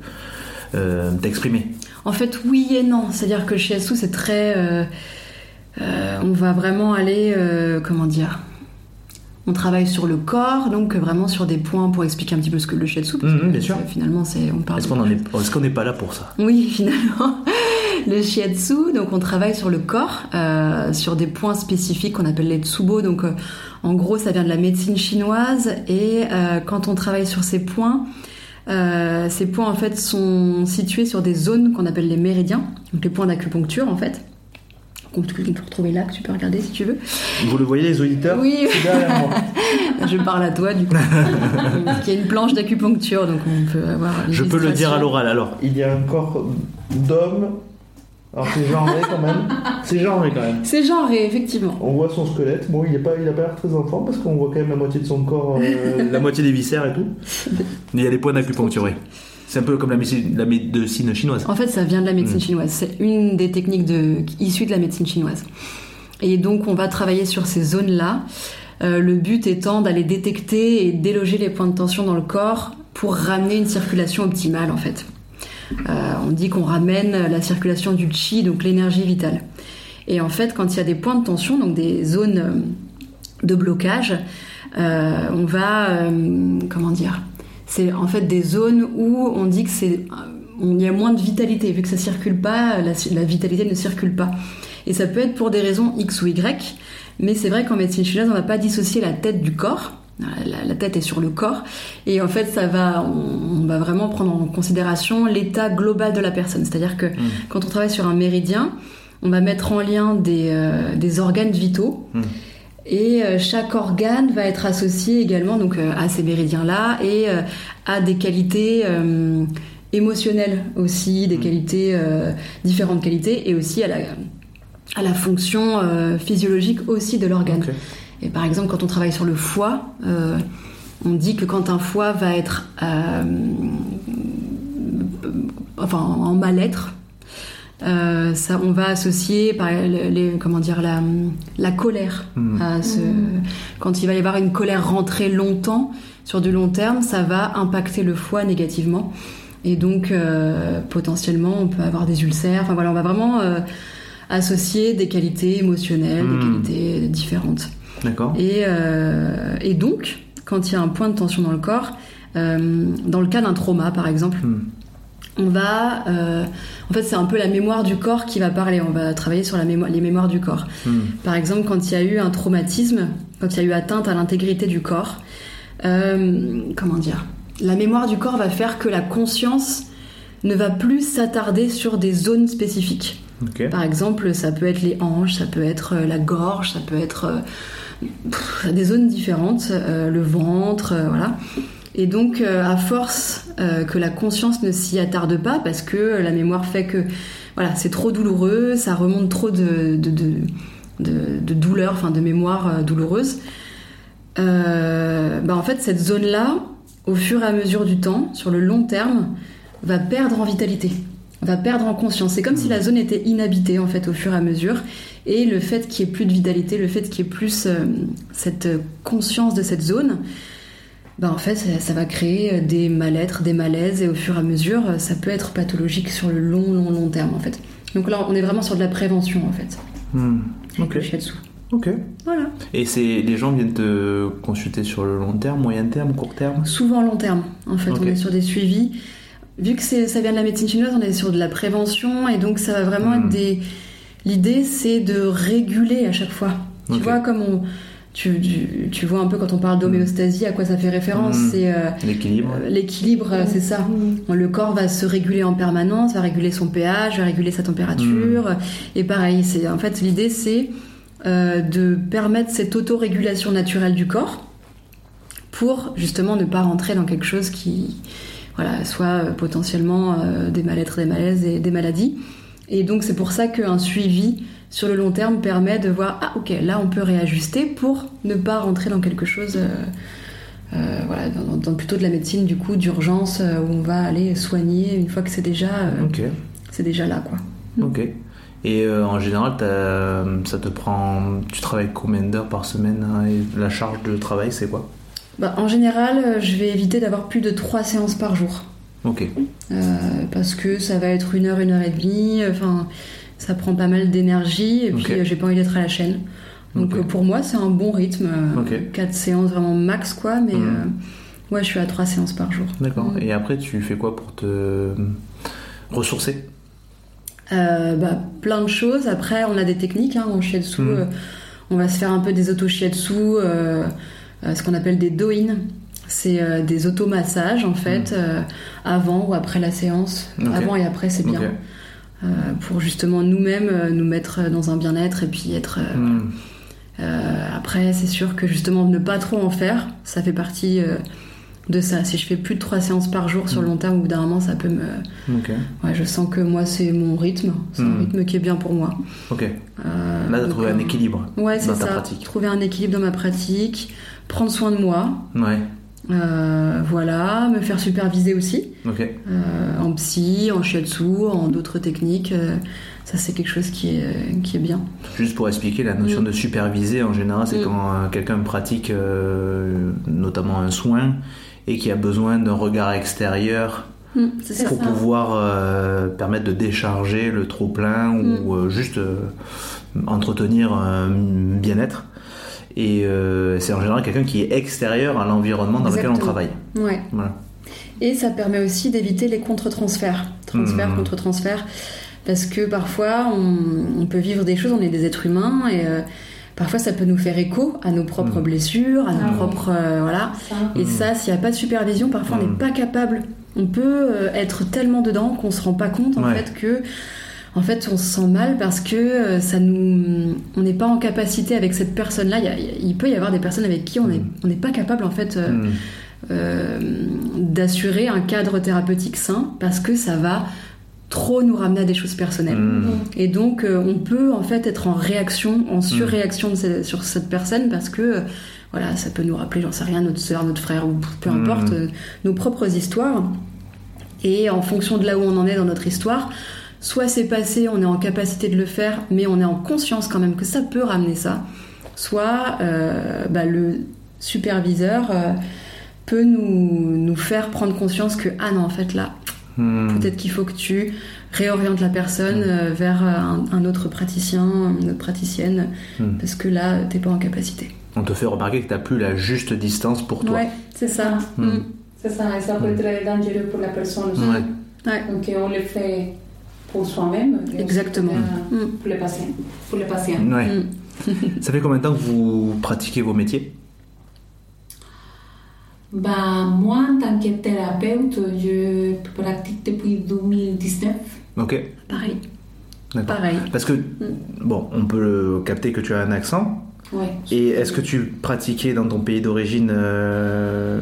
euh, t'exprimaient. En fait, oui et non. C'est-à-dire que chez Shiatsu, c'est très. euh, euh, on va vraiment aller. comment dire On travaille sur le corps, donc vraiment sur des points pour expliquer un petit peu ce que le Shiatsu. parce que bien sûr. Finalement, c'est. On parle Est-ce qu'on est, n'est pas là pour ça? Oui, finalement. Le shiatsu, donc on travaille sur le corps, euh, sur des points spécifiques qu'on appelle les tsubo. Donc euh, en gros, ça vient de la médecine chinoise. Et euh, quand on travaille sur ces points, euh, ces points en fait sont situés sur des zones qu'on appelle les méridiens, donc les points d'acupuncture en fait. Qu'on peut retrouver là, que tu peux regarder si tu veux. Vous le voyez, les auditeurs Oui. Derrière moi. Je parle à toi du coup. Parce qu'il y a une planche d'acupuncture, donc on peut avoir. Je peux le dire à l'oral. Alors, il y a un corps d'homme. Alors, c'est genré quand même. C'est genré quand même. C'est genré, effectivement. On voit son squelette. Bon, il n'a pas, il a pas l'air très enfant parce qu'on voit quand même la moitié de son corps, euh, la moitié des viscères et tout. Mais il y a des points d'acupuncture, oui. C'est un peu comme la médecine, la médecine chinoise. En fait, ça vient de la médecine Mm. chinoise. C'est une des techniques de, issues de la médecine chinoise. Et donc, on va travailler sur ces zones-là. Euh, le but étant d'aller détecter et déloger les points de tension dans le corps pour ramener une circulation optimale, en fait. Euh, on dit qu'on ramène la circulation du chi, donc l'énergie vitale. Et en fait, quand il y a des points de tension, donc des zones euh, de blocage, euh, on va, comment dire, c'est en fait des zones où on dit que c'est, il y a moins de vitalité vu que ça circule pas, la, la vitalité ne circule pas. Et ça peut être pour des raisons X ou Y, mais c'est vrai qu'en médecine chinoise, on va pas dissocier la tête du corps. La, la tête est sur le corps et en fait ça va on, on va vraiment prendre en considération l'état global de la personne c'est à dire que Mm. quand on travaille sur un méridien on va mettre en lien des, euh, des organes vitaux Mm. Et euh, chaque organe va être associé également donc euh, à ces méridiens là et euh, à des qualités euh, émotionnelles aussi des Mm. qualités euh, différentes qualités et aussi à la à la fonction euh, physiologique aussi de l'organe et par exemple, quand on travaille sur le foie, on dit que quand un foie va être enfin, en mal-être, euh, ça, on va associer par les, les- comment dire la, la colère Mm. à ce, quand il va y avoir une colère rentrée longtemps sur du long terme, ça va impacter le foie négativement et donc euh, potentiellement on peut avoir des ulcères. Enfin voilà, on va vraiment euh, associer des qualités émotionnelles, des qualités différentes. D'accord. Et, euh, et donc, quand il y a un point de tension dans le corps, euh, dans le cas d'un trauma par exemple. On va. euh, en fait, c'est un peu la mémoire du corps qui va parler. On va travailler sur la mémoire, les mémoires du corps. Mm. Par exemple, quand il y a eu un traumatisme, quand il y a eu atteinte à l'intégrité du corps, euh, comment dire La mémoire du corps va faire que la conscience ne va plus s'attarder sur des zones spécifiques. Par exemple, ça peut être les hanches, ça peut être euh, la gorge, ça peut être euh, pff, des zones différentes, le ventre, voilà. Et donc, euh, à force euh, que la conscience ne s'y attarde pas, parce que la mémoire fait que voilà, c'est trop douloureux, ça remonte trop de, de, de, de, de douleurs, enfin de mémoire euh, douloureuse, euh, bah en fait, cette zone-là, au fur et à mesure du temps, sur le long terme, va perdre en vitalité. va perdre en conscience. C'est comme si la zone était inhabitée en fait au fur et à mesure. Et le fait qu'il n'y ait plus de vitalité, le fait qu'il y ait plus euh, cette conscience de cette zone, ben en fait ça, va créer des mal-être, des malaises. Et au fur et à mesure, ça peut être pathologique sur le long, long, long terme en fait. Donc là, on est vraiment sur de la prévention en fait. Le shiatsu. Ok. Voilà. Et c'est les gens viennent te consulter sur le long terme, moyen terme, court terme? Souvent long terme. En fait, on est sur des suivis. Vu que ça vient de la médecine chinoise, on est sur de la prévention et donc ça va vraiment être hmm. des. L'idée, c'est de réguler à chaque fois. Tu vois, comme on. Tu, tu, vois un peu quand on parle d'homéostasie, à quoi ça fait référence. C'est euh, l'équilibre. Euh, l'équilibre, c'est ça. Le corps va se réguler en permanence, va réguler son pH, va réguler sa température. Et pareil, c'est en fait l'idée, c'est euh, de permettre cette autorégulation naturelle du corps pour justement ne pas rentrer dans quelque chose qui voilà, soit potentiellement euh, des mal-être, des malaises et des maladies. Et donc c'est pour ça qu'un suivi sur le long terme permet de voir ah ok là on peut réajuster pour ne pas rentrer dans quelque chose voilà dans, plutôt de la médecine du coup d'urgence où on va aller soigner une fois que c'est déjà c'est déjà là quoi. Ok. Et euh, en général, ça te prend. Tu travailles combien d'heures par semaine hein, et La charge de travail, c'est quoi? Bah, En général, euh, je vais éviter d'avoir plus de 3 séances par jour. Ok. Euh, parce que ça va être une heure, une heure et demie. Enfin, ça prend pas mal d'énergie et puis j'ai pas envie d'être à la chaîne. Donc pour moi, c'est un bon rythme. 4 séances vraiment max, quoi. Mais mmh. ouais, je suis à 3 séances par jour. D'accord. Mmh. Et après, tu fais quoi pour te ressourcer? Euh, bah, plein de choses. Après, on a des techniques hein, en shiatsu. Euh, on va se faire un peu des auto-shiatsu, euh, ce qu'on appelle des do-in. C'est des automassages en fait, mm. avant ou après la séance. Avant et après, c'est bien. Pour justement nous-mêmes nous mettre dans un bien-être et puis être. Mm. après, c'est sûr que justement ne pas trop en faire, ça fait partie de ça. Si je fais plus de trois séances par jour sur le long terme, au bout d'un moment, ça peut me. Ouais, je sens que moi, c'est mon rythme. C'est un hmm. rythme qui est bien pour moi. Ok. Euh, Là, tu as trouvé un euh, équilibre ouais, dans ta ça. pratique. Trouver un équilibre dans ma pratique, prendre soin de moi. Ouais. Euh, voilà, me faire superviser aussi. Ok. en psy, en shiatsu, en d'autres techniques. ça, c'est quelque chose qui est, qui est bien. Juste pour expliquer, la notion mm. de superviser, en général, c'est mm. quand quelqu'un pratique notamment un soin et qui a besoin d'un regard extérieur mm, pour pouvoir euh, permettre de décharger le trop plein ou euh, juste euh, entretenir un bien-être. Et c'est en général quelqu'un qui est extérieur à l'environnement dans lequel on travaille. Ouais. Et ça permet aussi d'éviter les contre-transferts. Transfert, mm. contre-transfert. Parce que parfois, on, peut vivre des choses, on est des êtres humains et parfois ça peut nous faire écho à nos propres mm. blessures, à nos ah propres euh, voilà. Et mm. ça, s'il n'y a pas de supervision, parfois on n'est pas capable. On peut euh, être tellement dedans qu'on se rend pas compte en fait que en fait on se sent mal parce que euh, ça nous on n'est pas en capacité avec cette personne là il, peut y avoir des personnes avec qui on n'est on n'est pas capable en fait d'assurer un cadre thérapeutique sain parce que ça va trop nous ramener à des choses personnelles. Mmh. Et donc, euh, on peut en fait être en réaction, en surréaction sur cette personne parce que euh, voilà, ça peut nous rappeler, j'en sais rien, notre soeur, notre frère ou peu importe, euh, nos propres histoires. Et en fonction de là où on en est dans notre histoire, soit c'est passé, on est en capacité de le faire, mais on est en conscience quand même que ça peut ramener ça. Soit bah, le superviseur peut nous, nous faire prendre conscience que ah non en fait là Hmm. Peut-être qu'il faut que tu réorientes la personne hmm. euh, vers un, autre praticien, une autre praticienne, hmm. parce que là, tu n'es pas en capacité. On te fait remarquer que tu n'as plus la juste distance pour toi. Ouais, c'est ça. C'est ça, et ça peut être dangereux pour la personne aussi. Ouais. Donc on le fait pour soi-même. Exactement. Pour les patients. Pour les patients. ça fait combien de temps que vous pratiquez vos métiers? Bah, moi, en tant que thérapeute, je pratique depuis 2019. Ok. Pareil. Pareil. Parce que, mm. bon, on peut capter que tu as un accent. Ouais, Et est-ce que tu pratiquais dans ton pays d'origine euh,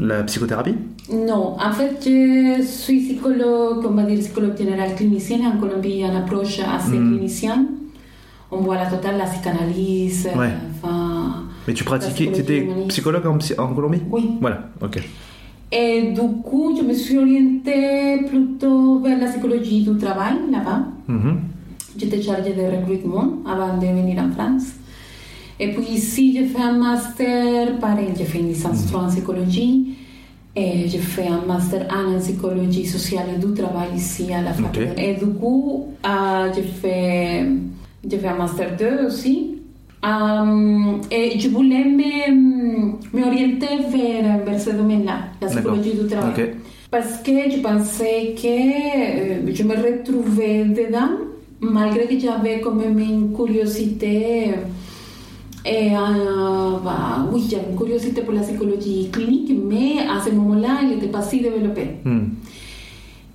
la psychothérapie? Non, en fait, je suis psychologue, on va dire psychologue général clinicienne. En Colombie, il y a une approche assez mm. clinicienne. On voit la totale, la psychanalyse, enfin mais tu pratiquais, tu étais psychologue en, en, Colombie? Oui. Voilà, ok. Et du coup, je me suis orientée plutôt vers la psychologie du travail là-bas. Mhm. J'étais chargée de recrutement avant de venir en France. Et puis ici, j'ai fait un master, pareil, j'ai fait une licence 3 en psychologie. J'ai fait un master 1 en psychologie sociale et du travail ici à la fac. Ok. Et du coup, euh, j'ai fait, fait un master 2 aussi. Euh, et je voulais m'orienter vers, vers ce domaine-là, la psychologie du travail. Ok. Parce que je pensais que euh, je me retrouvais dedans, malgré que j'avais quand même une curiosité. Et, euh, bah, oui, j'avais une curiosité pour la psychologie clinique, mais à ce moment-là, elle n'était pas si développée. Hmm.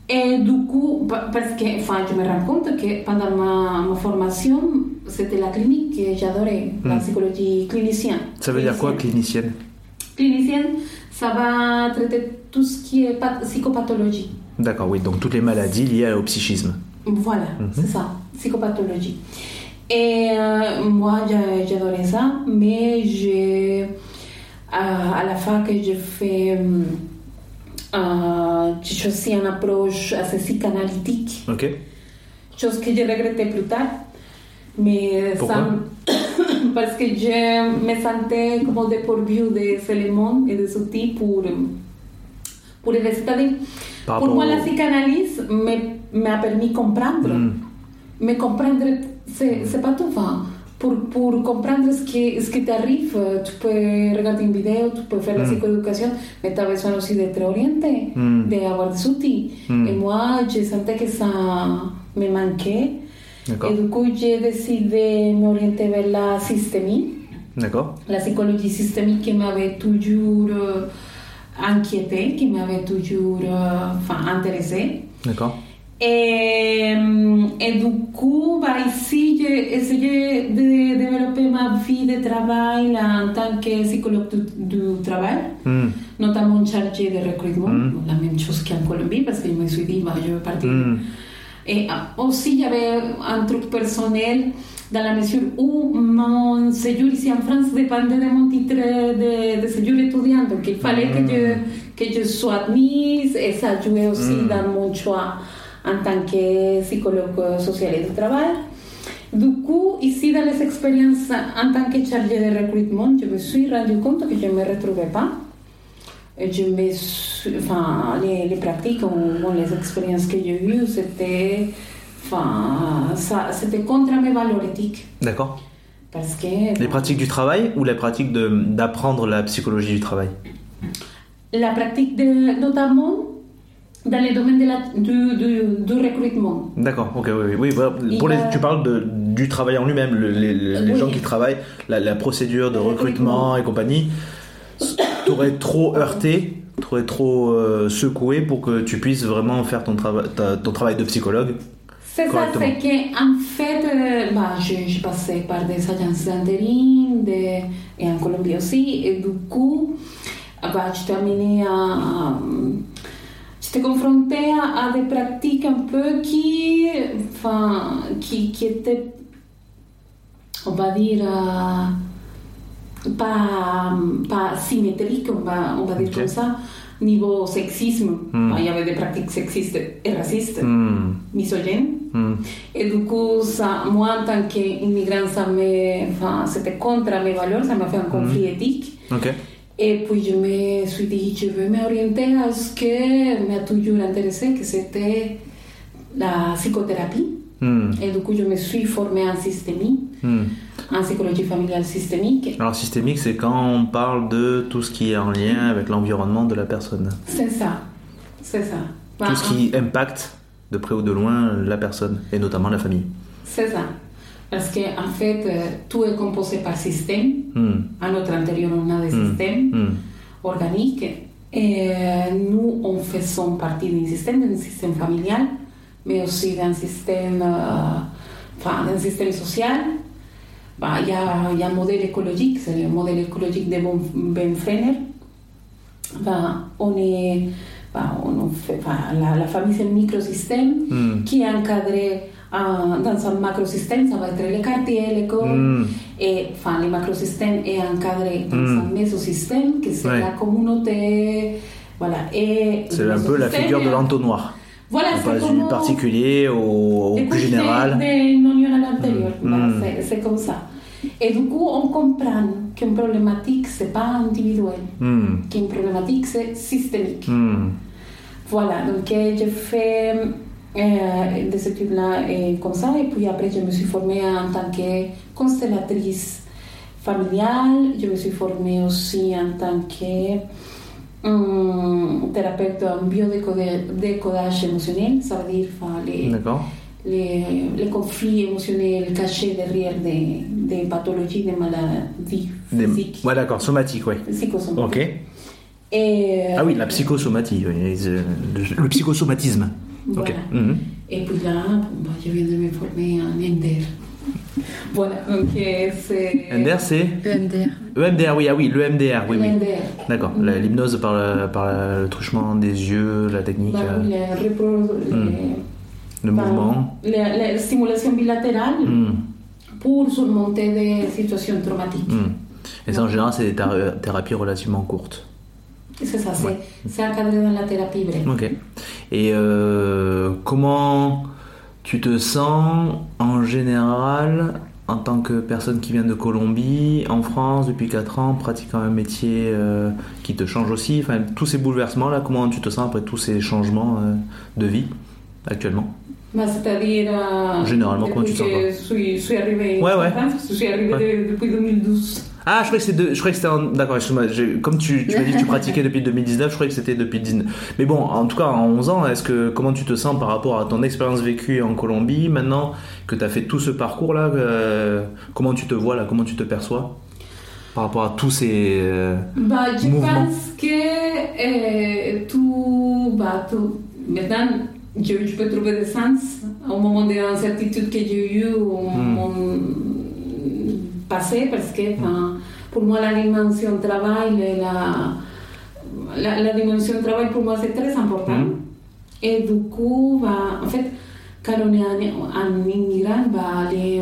Et du coup, pa- parce que enfin, je me rends compte que pendant ma, ma formation, c'était la clinique que j'adorais, la Mm. psychologie clinicienne. Ça veut dire quoi, Clinicienne. clinicienne ça va traiter tout ce qui est pat- psychopathologie. D'accord, oui, donc toutes les maladies liées au psychisme. Voilà, c'est ça, psychopathologie. Et euh, moi, j'a- j'adorais ça, mais j'ai, à, la fac, j'ai fait, hum, euh, j'ai choisi une approche assez psychanalytique, Ok. chose que j'ai regretté plus tard. Mais Pourquoi? ça, parce que je me sentais comme dépourvue des éléments et des outils pour, pour. C'est-à-dire, Par pour moi, la psychanalyse me- m'a permis de comprendre. Hmm. Mais comprendre, c'est c'est pas tout. Enfin, pour, pour comprendre ce qui, ce qui t'arrive, tu peux regarder une vidéo, tu peux faire la Mm. psychoéducation, mais tu as besoin aussi d'être orienté, Mm. d'avoir des outils. Mm. Et moi, je sentais que ça me manquait. D'accord. Et du coup, j'ai décidé de m'orienter vers la systémie, D'accord. la psychologie systémique qui m'avait toujours euh, inquiétée, qui m'avait toujours euh, enfin, intéressée. D'accord. Et du coup, bah, ici, j'ai essayé de développer ma vie de travail en tant que psychologue du, du travail, Hmm. notamment chargée de recrutement, Mm. la même chose qu'en Colombie, parce que je me suis dit, bah, je vais partir. Hmm. Et ah, aussi, il y avait un truc personnel dans la mesure où mon séjour ici en France dépendait de mon titre de, de séjour étudiant. Donc, il fallait que, je, que je sois admise et ça jouait aussi Mm. dans mon choix en tant que psychologue social et du travail. Du coup, ici, dans les expériences en tant que chargée de recrutement, je me suis rendu compte que je ne me retrouvais pas. Et je me suis- enfin, les, les pratiques ou les expériences que j'ai eues, c'était, enfin, contre mes valeurs éthiques. D'accord. Parce que Les pratiques du travail ou la pratique de- d'apprendre la psychologie du travail? La pratique, de, notamment dans le domaine de la, du, du recrutement. D'accord, ok, oui, oui. Il Pour les, tu parles de, du travail en lui-même, le- les, les- Oui. gens qui travaillent, la, la procédure de recrutement recrutement. et compagnie, t'aurais trop heurté, t'aurais trop euh, secoué pour que tu puisses vraiment faire ton, trava- ta- ton travail de psychologue C'est ça, c'est qu'en fait, euh, bah, j'ai passé par des agences d'intérim de- et en Colombie aussi, et du coup, bah, amenée à. à- J'étais confrontée à, à des pratiques un peu qui, enfin, qui, qui étaient, on va dire, euh, pas, pas symétriques, on va, on va dire Ok. comme ça, niveau sexisme. Hmm. Il y avait des pratiques sexistes et racistes Hmm, misogyne. hmm. Et du coup, ça, moi, en tant qu'immigrant, ça me, enfin, c'était contre mes valeurs, ça m'a fait un conflit éthique. Ok. Et puis, je me suis dit, je veux m'orienter à ce que m'a toujours intéressé, que c'était la psychothérapie. Hmm, Et du coup, je me suis formée en systémie, en psychologie familiale systémique. Alors systémique, c'est quand on parle de tout ce qui est en lien avec l'environnement de la personne. C'est ça. C'est ça. Bah, Tout ce qui impacte de près ou de loin la personne, et notamment la famille. C'est ça. Parce qu'en en fait, euh, tout est composé par système. Hmm, À notre intérieur, on a des hmm, systèmes hmm. organiques. Et euh, nous, on faisons partie d'un système, d'un système familial, mais aussi d'un système, euh, enfin, d'un système social. Bah, Il y, a, il y a un modèle écologique, c'est le modèle écologique de Ben- Frenner. Bah, on est, bah, on fait, bah, la, la famille, c'est un microsystème Hmm. qui est encadré dans un macrosystème, ça va être le quartier, l'école. Hmm. Et enfin, le macrosystème est encadré dans Mm. un mésosystème, que c'est Ouais. la communauté, Voilà. Et C'est un peu la figure de l'entonnoir. Voilà, c'est comme du particulier au, au plus général. Mm. Voilà, Mm. c'est- comme ça. Et du coup, on comprend qu'une problématique, c'est pas individuel, qu'une problématique, c'est systémique. Voilà, donc j'ai fait euh, des études là euh, comme ça, et puis après, je me suis formée en tant que constellatrice familiale. Je me suis formée aussi en tant que hum, thérapeute en biodécodage émotionnel, ça veut dire enfin, les, les, les conflits émotionnels cachés derrière des, des pathologies, des maladies Des- physiques, Ouais, d'accord, somatique, oui. Ok. Et, Ah oui, la psychosomatie, le psychosomatisme. Voilà. Mhm. Et puis là, bon, bah, je viens de me former en EMDR. Voilà, donc euh, c'est. MDR, c'est EMDR. EMDR, oui, ah oui, le MDR, oui, oui. l'EMDR. D'accord, la- l'hypnose par, le, par le truchement des yeux, la technique, Bah, euh, les Mm. les- le bah, mouvement. La, la stimulation bilatérale Hmm, pour surmonter des situations traumatiques. hmm. Et ça, en général, c'est des théra- thérapies relativement courtes. C'est ça, c'est Ouais. c'est encadré dans la thérapie brève. Ok. Et euh, comment tu te sens en général en tant que personne qui vient de Colombie, en France depuis 4 ans, pratiquant un métier euh, qui te change aussi, enfin tous ces bouleversements là, comment tu te sens après tous ces changements euh, de vie actuellement? Bah, C'est-à-dire. euh, Généralement, comment tu te sens, Je suis, suis arrivée Ouais, en ouais. France, je suis arrivée Ouais. de- depuis 2012. Ah, je croyais que c'était de- je croyais que c'était en- d'accord, excuse-moi, comme tu, tu m'as dit que tu pratiquais depuis 2019, je croyais que c'était depuis 19. Mais bon, en tout cas, en 11 ans, est-ce que comment tu te sens par rapport à ton expérience vécue en Colombie maintenant que tu as fait tout ce parcours là, euh, comment tu te vois là, comment tu te perçois par rapport à tous ces euh, Bah, je pense que euh, tout, bah, tout. Maintenant, je, je peux trouver des sens au moment de l'incertitude que j'ai eu au Hmm. mon passé, parce que enfin, pour moi, la dimension travail, la, la, la dimension travail pour moi, c'est très important. Hmm. Et du coup, bah, en fait, quand on est un immigrant, bah, les,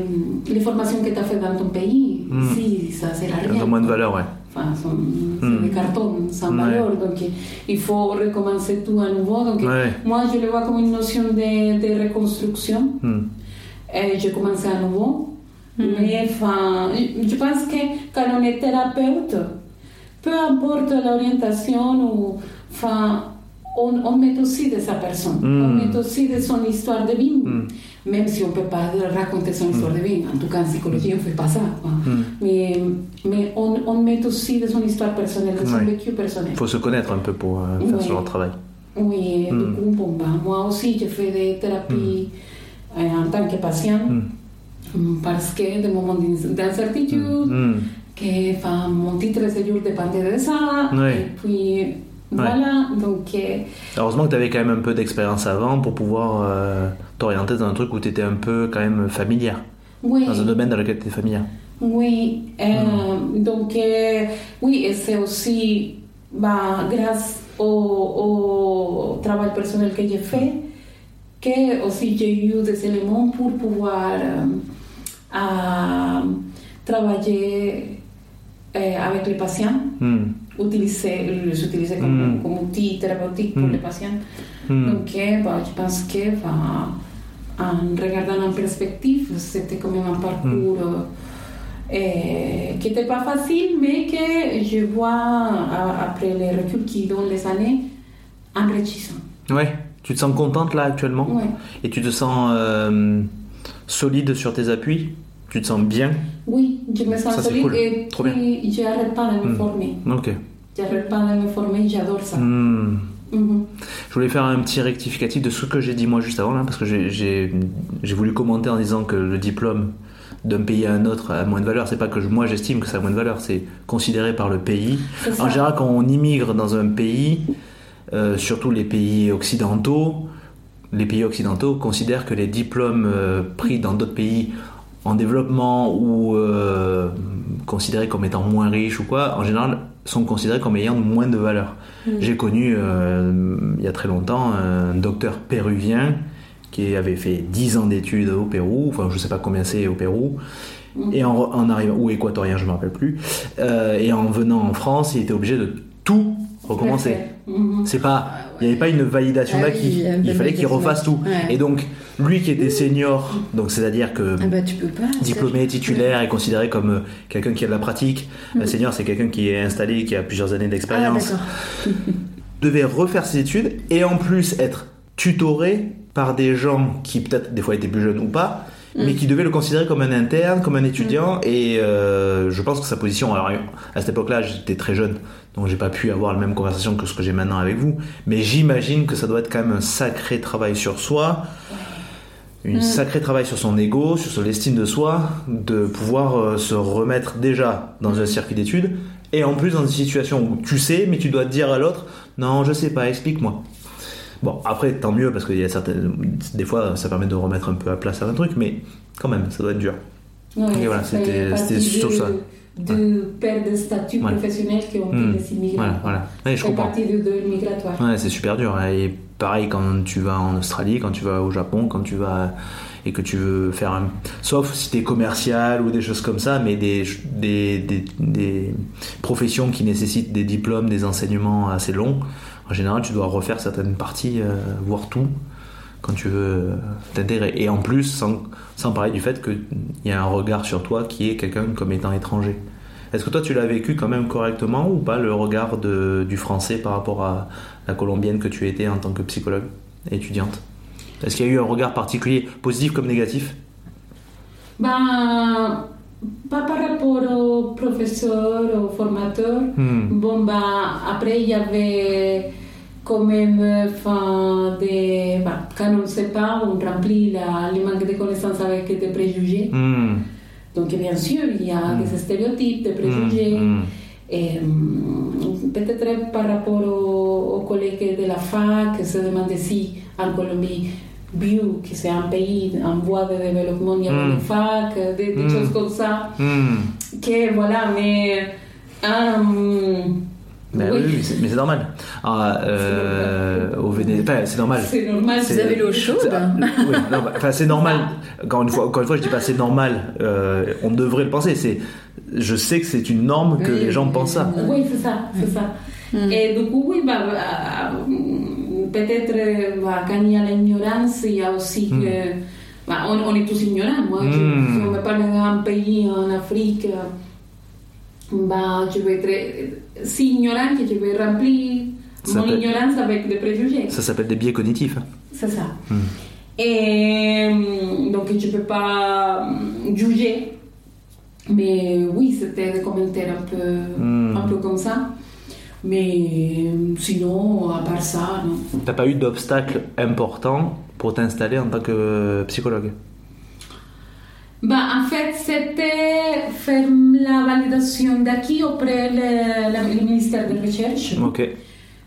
les formations que tu as faites dans ton pays, Hmm. si, ça sert à elles rien. ont moins de valeur, ouais. Enfin, sont, Mm. des cartons sans Ouais. valeur, donc il faut recommencer tout à nouveau. Donc, Ouais. moi, je le vois comme une notion de, de reconstruction. Et je commence à nouveau. Mm. Mais enfin, je pense que quand on est thérapeute, peu importe l'orientation, ou, enfin, on, on met aussi de sa personne, Mm. on met aussi de son histoire de vie, Mm. même si on ne peut pas raconter son histoire de vie. En tout cas, en psychologie, on ne fait pas ça. Mm. Mais, mais on, on met aussi de son histoire personnelle, de son vécu personnel. Faut se connaître un peu pour euh, faire ce Ouais. genre de travail. Oui, Mm. du coup, bon, bah, moi aussi, je fais des thérapies euh, en tant que patient Mm. mm, parce que des moments d'in- d'incertitude, Hmm. que enfin, mon titre de séjour dépendait de ça. Ouais. Et puis, voilà, donc. euh, Heureusement que tu avais quand même un peu d'expérience avant pour pouvoir euh, t'orienter dans un truc où tu étais un peu quand même familière, oui, dans un domaine dans lequel tu es familière. oui. euh, Mm. Donc, euh, oui, et c'est aussi bah, grâce au, au travail personnel que j'ai fait que aussi j'ai eu des éléments pour pouvoir à travailler euh, avec les patients, Hmm. utiliser, les utiliser comme, Mm. comme outil thérapeutique pour Mm. les patients. Donc, bah, je pense que bah, en regardant en perspective, c'était quand même un parcours euh, euh, qui n'était pas facile, mais que je vois après les reculs qui donnent les années enrichissant. Ouais, tu te sens contente là actuellement? Ouais. Et tu te sens euh, solide sur tes appuis? Tu te sens bien? Oui, je me sens Ça, solide cool. et Trop puis j'arrête pas de me Mm. former. Ok. J'arrête pas de me former, j'adore ça. Hmm. Mhm. Je voulais faire un petit rectificatif de ce que j'ai dit moi juste avant là, parce que j'ai- voulu commenter en disant que le diplôme d'un pays à un autre a moins de valeur. C'est pas que je- moi j'estime que ça a moins de valeur, c'est considéré par le pays. En général, quand on immigre dans un pays, euh, surtout les pays occidentaux, les pays occidentaux considèrent que les diplômes euh, pris dans d'autres pays en développement ou euh, considérés comme étant moins riches ou quoi, en général, sont considérés comme ayant moins de valeur. J'ai connu euh, il y a très longtemps un docteur péruvien qui avait fait 10 ans d'études au Pérou, enfin je sais pas combien c'est au Pérou, et en, en arrivant, ou équatorien, je me rappelle plus, euh, et en venant en France, il était obligé de tout recommencer. Mhm. C'est pas, il n'y avait pas une validation Ah oui, d'acquis. il y a une il fallait qu'il refasse tout. Ouais. Et donc, lui qui était senior, donc c'est-à-dire que Ah bah tu peux pas. diplômé, titulaire et considéré comme euh, quelqu'un qui a de la pratique. Un senior, c'est quelqu'un qui est installé, qui a plusieurs années Ah d'expérience. d'accord. devait refaire ses études et en plus être tutoré par des gens qui peut-être des fois étaient plus jeunes ou pas, mais qui devaient le considérer comme un interne, comme un étudiant. Et euh, je pense que sa position, alors à cette époque-là, j'étais très jeune, donc j'ai pas pu avoir la même conversation que ce que j'ai maintenant avec vous. Mais j'imagine que ça doit être quand même un sacré travail sur soi. Un sacré travail sur son ego, sur son estime de soi, de pouvoir euh, se remettre déjà dans un circuit d'études, et en plus dans une situation où tu sais, mais tu dois dire à l'autre, non, je sais pas, explique-moi. Bon, après, tant mieux, parce qu'il y a certaines. Des fois, ça permet de remettre un peu à place certains trucs, mais quand même, ça doit être dur. Ouais, Et voilà, c'était- sur de- ça. De perdre de statut Ouais. professionnel qu'ont Hmm. les immigrants. Voilà, voilà. Ouais, je comprends. du deuil migratoire. Ouais, c'est super dur. Et pareil quand tu vas en Australie, quand tu vas au Japon, quand tu vas et que tu veux faire un... Sauf si t'es commercial ou des choses comme ça, mais des, des, des, des professions qui nécessitent des diplômes, des enseignements assez longs, en général tu dois refaire certaines parties, euh, voire tout, quand tu veux euh, t'intégrer. Et en plus, sans, sans parler du fait qu'il y a un regard sur toi qui est quelqu'un comme étant étranger. Est-ce que toi tu l'as vécu quand même correctement ou pas le regard de, du français par rapport à la colombienne que tu étais en tant que psychologue et étudiante Est-ce qu'il y a eu un regard particulier, positif comme négatif? Ben, pas par rapport au professeur, au formateur. Hmm. Bon, ben, après, il y avait quand même, enfin, des, ben, quand on ne sait pas, on remplit la, le manque de connaissances avec des préjugés. Hmm. Donc, bien sûr, il y a Mm. des stéréotypes, des préjugés. Hmm. Et, peut-être par rapport aux collègues de la fac, se demandaient si en Colombie, vu que c'est un pays en voie de développement, il y a Mm. des facs, des, des Mm. choses comme ça. Que voilà, mais. Ben oui. mais c'est normal. Ah, euh, au Venezuela, c'est normal. C'est normal. Vous avez l'eau chaude? C'est- oui, non, bah, enfin, c'est normal. Encore une fois, encore une fois, je dis pas c'est normal. euh, on devrait le penser. C'est, je sais que c'est une norme que Oui, les gens pensent ça. Oui, c'est ça, c'est ça. Mm. Et du coup, oui, bah, bah, hum, peut-être euh, bah, quand il y a l'ignorance, il y a aussi Mm. que. bah, on, on est tous ignorants. Moi, je- si on me parle d'un pays en Afrique, bah, je vais être si ignorant que je vais remplir Ça mon ignorance avec des préjugés. Ça s'appelle des biais cognitifs. C'est ça. Mm. Et donc, je ne peux pas juger. Mais oui, c'était des commentaires un peu, Mm. un peu comme ça. Mais hum, sinon, à part ça, non. T'as pas eu d'obstacle important pour t'installer en tant que psychologue? Bah, en fait, c'était faire la validation d'acquis auprès du ministère de Recherche. Ok.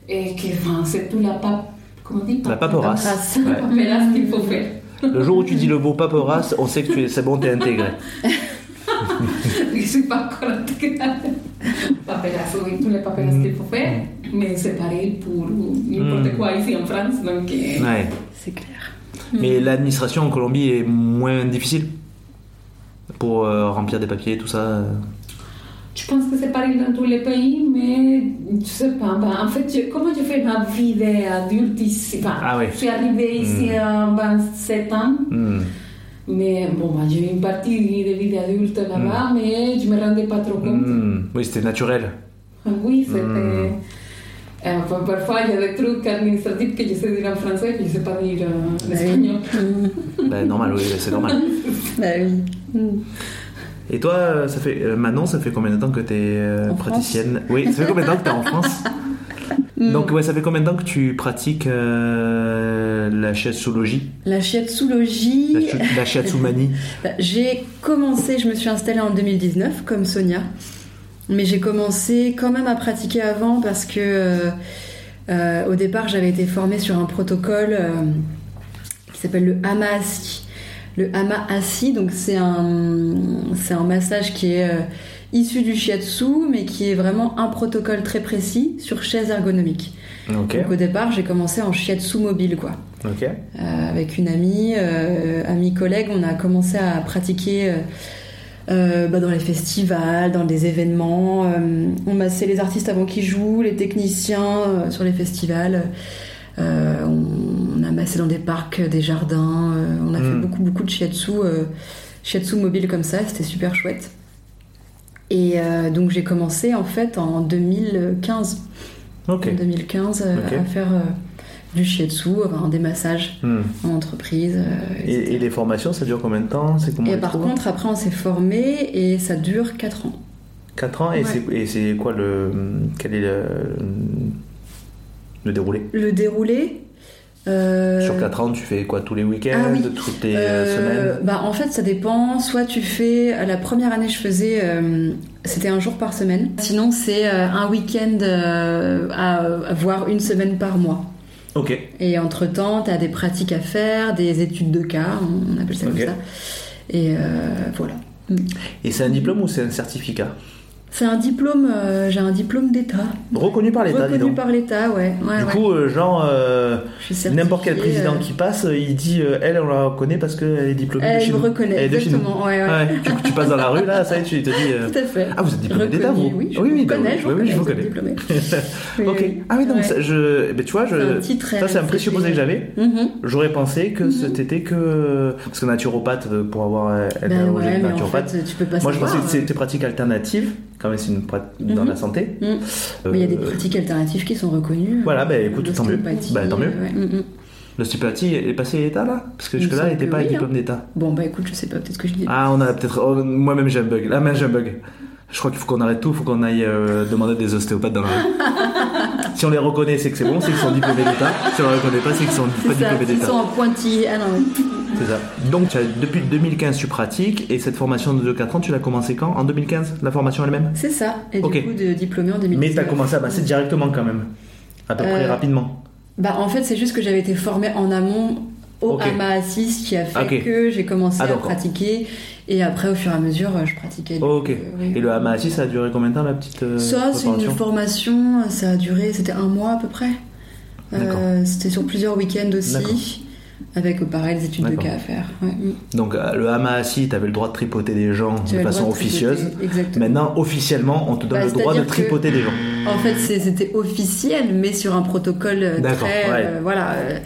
Et que enfin, c'est tout la pape. Comment on dit? La paperasse. Paperasse. La Ouais. paperasse qu'il faut faire. Le jour où tu dis le mot paperasse, on sait que c'est bon, t'es intégré. Je ne suis pas encore intégrée. Paperasse, oui, tous les paperasses qu'il faut faire. Mais c'est pareil pour n'importe Mm. quoi ici en France. Donc, Ouais. C'est clair. Mais l'administration en Colombie est moins difficile pour euh, remplir des papiers, tout ça. euh. Je pense que c'est pareil dans tous les pays, mais je sais pas. Ben, en fait, je- comment je fais ma vie d'adulte ici? Ben, Ah oui. Je suis arrivée ici Mm. à 27 ans. Mais bon, ben, j'ai une partie de vie d'adulte là-bas, mais je me rendais pas trop compte. Oui, c'était naturel. Oui, c'était. Mm. Euh, enfin, parfois, il y a des trucs administratifs que je sais dire en français que je ne sais pas dire euh, en Bah oui. espagnol. Ben, normal, oui, c'est normal. Bah oui. Mm. Et toi, euh, ça fait, euh, Manon, ça fait combien de temps que tu es En praticienne? Oui, ça fait combien de temps que tu es en France? Mm. Donc, ouais, ça fait combien de temps que tu pratiques euh, la shiatsulogie La shiatsulogie. La, shiatsumanie Bah, J'ai commencé, je me suis installée en 2019 comme Sonia, mais j'ai commencé quand même à pratiquer avant parce que euh, euh, au départ j'avais été formée sur un protocole euh, qui s'appelle le hama assis. Le hama assis, donc c'est un, un massage qui est issu du shiatsu, mais qui est vraiment un protocole très précis sur chaise ergonomique. Donc au départ j'ai commencé en shiatsu mobile quoi. Euh, avec une amie, euh, amie collègue, on a commencé à pratiquer euh, bah, dans les festivals, dans des événements. Euh, on massait les artistes avant qu'ils jouent, les techniciens euh, sur les festivals. On, on a massé dans des parcs, des jardins. on a fait Mm. beaucoup, beaucoup de shiatsu, shiatsu mobile comme ça. C'était super chouette. Et euh, donc j'ai commencé en fait en 2015. Ok. En 2015 euh, Ok. à faire euh, du shiatsu, enfin, des massages Hmm. en entreprise. euh. Et, et les formations, ça dure combien de temps? C'est Et par contre, après, on s'est formé et ça dure 4 ans. 4 ans et Ouais. c'est- et c'est quoi le. Quel est le, le déroulé? Le déroulé. Euh, Sur 4 ans, tu fais quoi tous les week-ends, Ah oui. toutes les euh, euh, semaines? bah, en fait, ça dépend. Soit tu fais. La première année, je faisais. euh, C'était un jour par semaine. Sinon, c'est un week-end à, à voir une semaine par mois. Ok. Et entre-temps, tu as des pratiques à faire, des études de cas, on appelle ça comme ça. Et voilà. Et c'est un diplôme ou c'est un certificat? C'est un diplôme, euh, j'ai un diplôme d'État. Reconnu par l'État, Reconnu par l'État, ouais. ouais, Du ouais. coup, euh, genre, euh, Je n'importe quel président qui passe, il dit elle, on la reconnaît parce qu'elle est diplômée de Elle chez me nous. reconnaît, Elle est de chez nous. exactement. Ouais, tu, tu passes dans la rue, là, ça y est, tu te dis. Tout à fait. Ah, vous êtes diplômé d'État, vous Oui, je Oui, oui, vous connais, bah je oui, vous oui, je vous connais, connais. ok. Ah oui, donc ça, je, ben, tu vois, je, ça c'est un présupposé que j'avais. Mhm. J'aurais pensé que Mhm. c'était que parce que naturopathe pour avoir été Ben de naturopathe. fait, tu peux pas Moi, je pensais que c'était pratique alternative, quand même, c'est une pratique dans Mhm. la santé. Mhm. Mais il y a des Euh, pratiques alternatives qui sont reconnues. Voilà, ben écoute, tant mieux. Ben, tant mieux. ouais, mhm. L'ostéopathie est passée à l'État là? Parce que jusque-là, elle n'était pas oui, diplôme d'État. Bon, bah écoute, je sais pas, peut-être que je dis. Ah, on a peut-être. oh, Moi-même, j'ai un bug. Là, même, j'ai un bug. Je crois qu'il faut qu'on arrête tout, il faut qu'on aille euh, demander des ostéopathes dans la rue. si on les reconnaît, c'est que c'est bon, c'est qu'ils sont diplômés d'État. Si on les reconnaît pas, c'est qu'ils sont pas ça, diplômés ils d'État. sont en pointillé. Ah non, ça. Donc, tu as- depuis 2015, tu pratiques, et cette formation de 4 ans, tu l'as commencé quand? En 2015 La formation elle-même? C'est ça. Et Ok. du coup, de diplômé en 2019. Mais tu as commencé à masser directement quand même. À peu près Euh, rapidement. Bah, en fait, c'est juste que j'avais été formée en amont au Ok. AMA Assis qui a fait que j'ai commencé Ah, à pratiquer. Et après, au fur et à mesure, je pratiquais. Oh, ok. Euh, oui. Et le Hama Assis, ça a duré combien de temps la petite euh, Ça, c'est une formation? ça a duré, c'était un mois à peu près. Euh, c'était sur plusieurs week-ends aussi, avec pareil des études de cas à faire. Ouais. Donc, euh, le Hama Assis, tu avais le droit de tripoter des gens de façon de officieuse. Exactement. Maintenant, officiellement, on te donne Bah, le droit de que- tripoter des gens. En fait, c'était officiel, mais sur un protocole euh, très, ouais. euh, voilà, euh,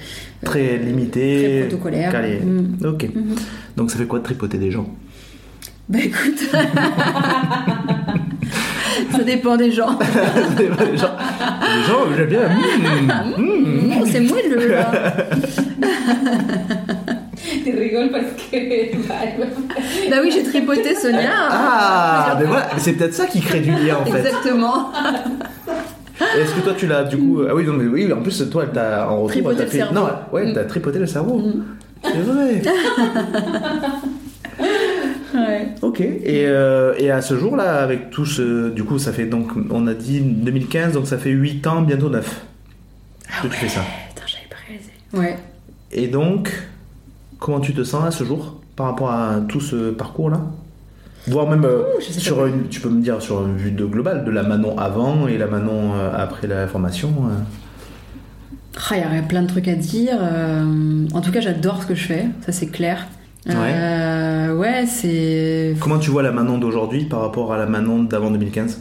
Très limité. très protocolaire. calé. Mm. Ok. Mhm. Donc, ça fait quoi de tripoter des gens? Bah écoute, ça dépend des gens. les gens, les gens, j'aime bien. mm, mm. Mm, c'est moelleux là. Te rigole parce que. Bah oui, j'ai tripoté Sonia. Ah, mais voilà, c'est peut-être ça qui crée du lien en fait. Exactement. Est-ce que toi tu l'as du coup Ah oui, non, mais oui, en plus toi elle t'a en retour Tripoté elle t'a le fait cerveau. non, ouais, t'as tripoté le cerveau. Mm. C'est vrai. Ouais. Ok. Et, euh, et à ce jour là, avec tout ce, du coup, ça fait donc, on a dit 2015, donc ça fait 8 ans, bientôt 9 que tu fais ça. Putain, j'avais pas réalisé. Ouais. Et donc, comment tu te sens à ce jour par rapport à tout ce parcours là Voire même euh, Ouh, sur une, tu peux me dire sur une vue de globale de la Manon avant et la Manon euh, après la formation. euh. Ah, Il y aurait plein de trucs à dire. euh, En tout cas, j'adore ce que je fais, ça c'est clair. Euh, ouais, c'est. Comment tu vois la Manon d'aujourd'hui par rapport à la Manon d'avant 2015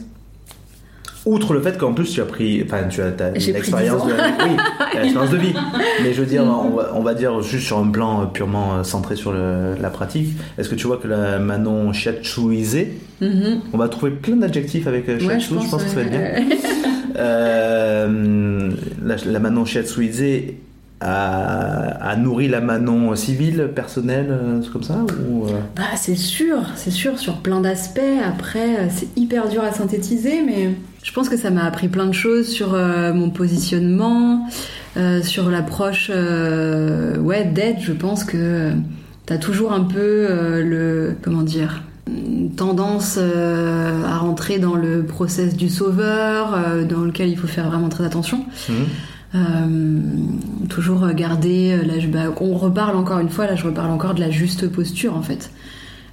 Outre le fait qu'en plus tu as pris, enfin tu as, l'expérience 10 de, oui, de vie. Mais je veux dire, on va, on va dire juste sur un plan euh, purement euh, centré sur le- la pratique. Est-ce que tu vois que la Manon shiatsuisée, Mhm. on va trouver plein d'adjectifs avec euh, Ouais, shiatsu, je pense, que ça va être bien. Euh, la, la Manon shiatsuisée a, nourri la Manon civile, personnelle, euh, comme ça ou, euh, Bah, c'est sûr, c'est sûr, sur plein d'aspects. Après, euh, c'est hyper dur à synthétiser, mais je pense que ça m'a appris plein de choses sur euh, mon positionnement, euh, sur l'approche euh, ouais, d'aide. Je pense que t'as toujours un peu le. Comment dire une tendance à rentrer dans le process du sauveur, dans lequel il faut faire vraiment très attention. mhm. Euh, toujours garder euh, là, je- bah, on reparle encore une fois là je reparle encore de la juste posture en fait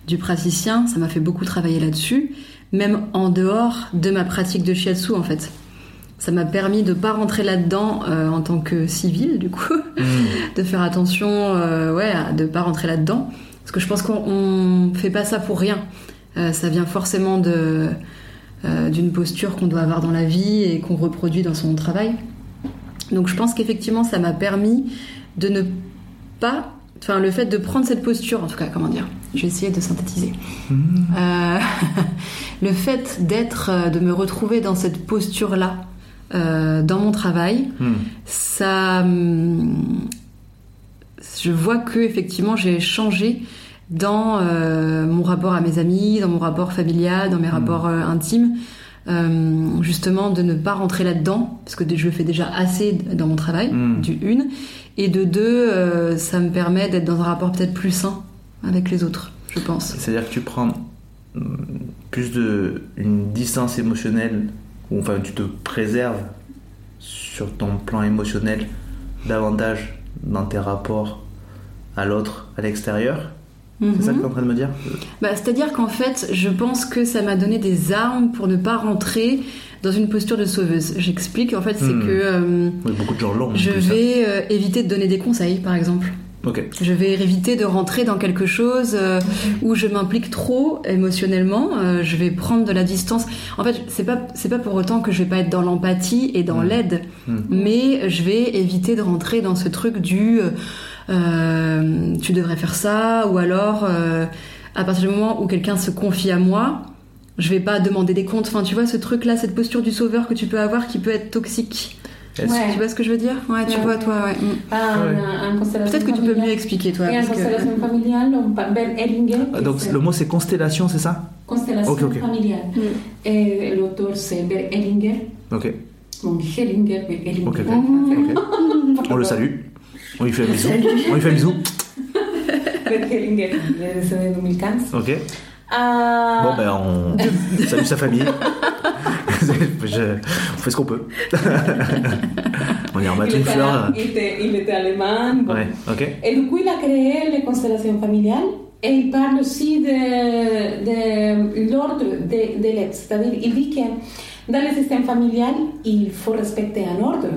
du praticien ça m'a fait beaucoup travailler là-dessus même en dehors de ma pratique de shiatsu en fait ça m'a permis de pas rentrer là-dedans euh, en tant que civil du coup Mhm. de faire attention euh, ouais de pas rentrer là-dedans parce que je pense qu'on on fait pas ça pour rien ça vient forcément de, d'une posture qu'on doit avoir dans la vie et qu'on reproduit dans son travail. Donc je pense qu'effectivement, ça m'a permis de ne pas. Enfin, le fait de prendre cette posture, en tout cas, comment dire Je vais essayer de synthétiser. Euh, le fait d'être, euh, de me retrouver dans cette posture-là, euh, dans mon travail, Hmm. ça. hum, Je vois que, effectivement, j'ai changé dans euh, mon rapport à mes amis, dans mon rapport familial, dans mes rapports intimes. Euh, justement de ne pas rentrer là-dedans parce que je le fais déjà assez dans mon travail Mm. du une et de deux euh, ça me permet d'être dans un rapport peut-être plus sain avec les autres je pense C'est-à-dire que tu prends hum, plus de une distance émotionnelle, ou enfin tu te préserves sur ton plan émotionnel davantage dans tes rapports à l'autre, à l'extérieur. C'est ça que tu es en train de me dire Bah, C'est-à-dire qu'en fait, je pense que ça m'a donné des armes pour ne pas rentrer dans une posture de sauveuse. J'explique, en fait, c'est Hmm. que euh, Oui, beaucoup de gens je hein. vais euh, éviter de donner des conseils, par exemple. Ok. Je vais éviter de rentrer dans quelque chose euh, où je m'implique trop émotionnellement. Euh, je vais prendre de la distance. En fait, c'est pas c'est pas pour autant que je vais pas être dans l'empathie et dans Mm. l'aide, Mm. mais je vais éviter de rentrer dans ce truc du euh, euh, tu devrais faire ça ou alors euh, à partir du moment où quelqu'un se confie à moi, je vais pas demander des comptes. Enfin, tu vois ce truc là, cette posture du sauveur que tu peux avoir qui peut être toxique. Ouais. Tu vois ce que je veux dire? Ouais, tu Ouais. vois toi. Ouais. Mm. Ah, Peut-être que tu peux mieux expliquer toi. Et parce que- constellation familiale, on parle. Ah, que Donc c'est le mot c'est constellation, c'est ça? Constellation familiale. Mm. Et l'auteur c'est Ben Hellinger. Ok. Donc Hellinger, Hellinger. Ok, ok. On le salue. On lui fait un bisou. On lui fait un bisou. Hellinger, il est décédé en 2015. Ok. Ah, Bon ben on salue sa famille. Je- On fait ce qu'on peut. on lui remet il, une était, fleur. il, était, il était allemand. bon. Ouais, ok. Et du coup, il a créé les constellations familiales et il parle aussi de, de l'ordre de, de l'aide. C'est-à-dire, il dit que dans le système familial, il faut respecter un ordre.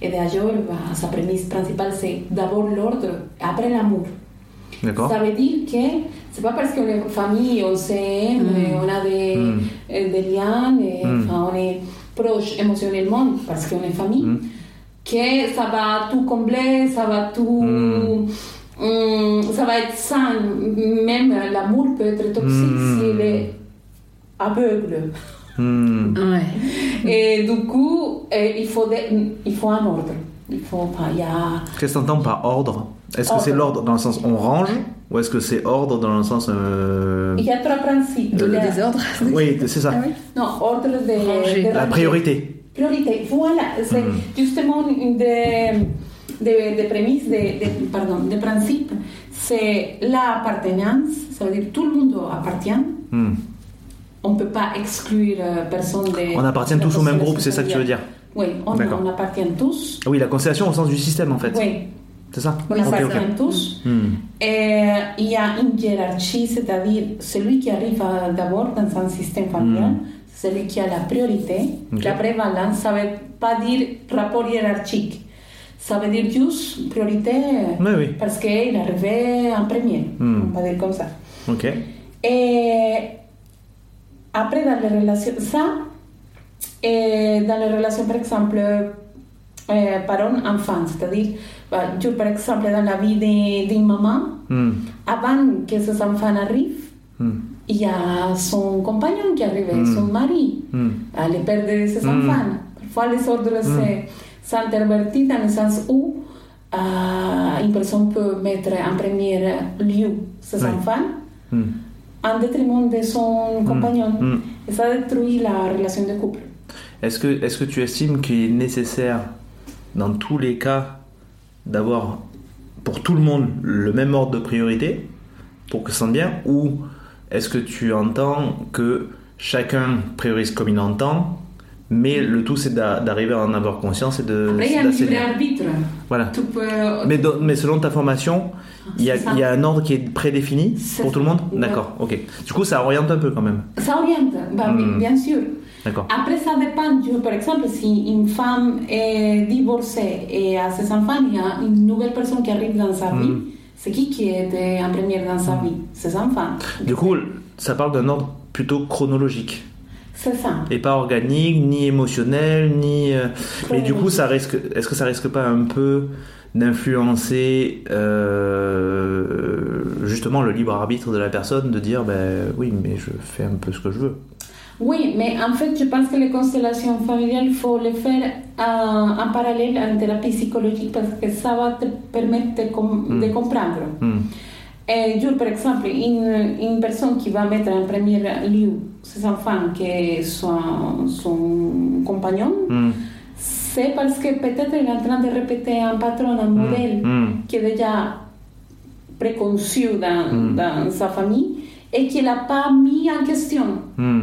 Et d'ailleurs, bah, sa prémisse principale, c'est d'abord l'ordre, après l'amour. Ça veut dire que c'est pas parce qu'on est famille, on s'aime, Mm. on a des, Mm. des liens, et, Mm. enfin, on est proche émotionnellement parce qu'on est famille, Mm. que ça va tout combler, ça va tout. Mm. Mm, ça va être sain. Même l'amour peut être toxique Mm. s'il est aveugle. Hmm. Ouais. Et du coup, euh, il, faut il faut un ordre. Il faut pas. Il y a. Qu'est-ce que t'entends par ordre? Est-ce que c'est Ordre. l'ordre dans le sens on range ou est-ce que c'est ordre dans le sens euh, Il y a trois principes. De Il y a- désordre. Oui, c'est ça. Ah oui. Non, ordre de, La priorité. Priorité, voilà, c'est Mm. justement une des, des, des prémices, des, des- pardon, des principes, c'est l'appartenance, ça veut dire tout le monde appartient, Hmm. On ne peut pas exclure euh, personne de... On appartient tous au même groupe, c'est ça que tu veux dire Oui, on, appartient tous, Ah Oui, la constellation au sens du système en fait. oui, C'est ça on appartient tous. Hmm. Et il y a une hiérarchie, c'est-à-dire celui qui arrive d'abord dans un système familial, Mm. c'est celui qui a la priorité. La prévalence, ça ne veut pas dire rapport hiérarchique. Ça veut dire juste priorité Oui, oui. parce qu'il arrivé en premier, Mm. on va dire comme ça. Ok. Et après, dans les relations, ça, dans les relations, par exemple, parents-enfants, c'est-à-dire, bah, je, par exemple, dans la vie de- d'une maman, Hmm. avant que ses enfants arrivent, il y a son compagnon qui arrive, Mm. son mari, Hmm. euh, le père de ses Mm. enfants. Parfois, les ordres se- s'intervertissent dans le sens où euh, une personne peut mettre en premier lieu ses Oui. enfants. En détriment de son compagnon. Hmm. Et ça détruit la relation de couple. Est-ce que, est que tu estimes qu'il est nécessaire, dans tous les cas, d'avoir pour tout le monde le même ordre de priorité pour que ça sente bien Ou est-ce que tu entends que chacun priorise comme il entend, mais le tout c'est d'a- d'arriver à en avoir conscience et de Après, il y a un libre arbitre. Voilà. Tu peux... Mais, selon ta formation, il y, a, C'est ça. il y a un ordre qui est prédéfini pour tout le monde. D'accord, ok. Du coup, ça oriente un peu quand même. Ça oriente, bah, Mm. bien sûr. D'accord. Après, ça dépend. Je, par exemple, si une femme est divorcée et a ses enfants, il y a une nouvelle personne qui arrive dans sa vie. Mm. C'est qui qui était en première dans sa vie? Ses enfants. Du coup, ça parle d'un ordre plutôt chronologique. C'est ça. Et pas organique, ni émotionnel, ni. euh, Mais du coup, ça risque. Est-ce que ça risque pas un peu d'influencer euh, justement le libre arbitre de la personne, de dire ben oui, mais je fais un peu ce que je veux? Oui, mais en fait, je pense que les constellations familiales, il faut les faire en, en parallèle à une thérapie psychologique parce que ça va te permettre de, com- Mm. de comprendre. Hmm. Et je, par exemple, une, une personne qui va mettre en premier lieu ses enfants qui est son, son compagnon, Hmm. c'est parce que peut-être il est en train de répéter un patron, un modèle Hmm. qui est déjà préconçu dans, Mm. dans sa famille et qu'il n'a pas mis en question. Hmm.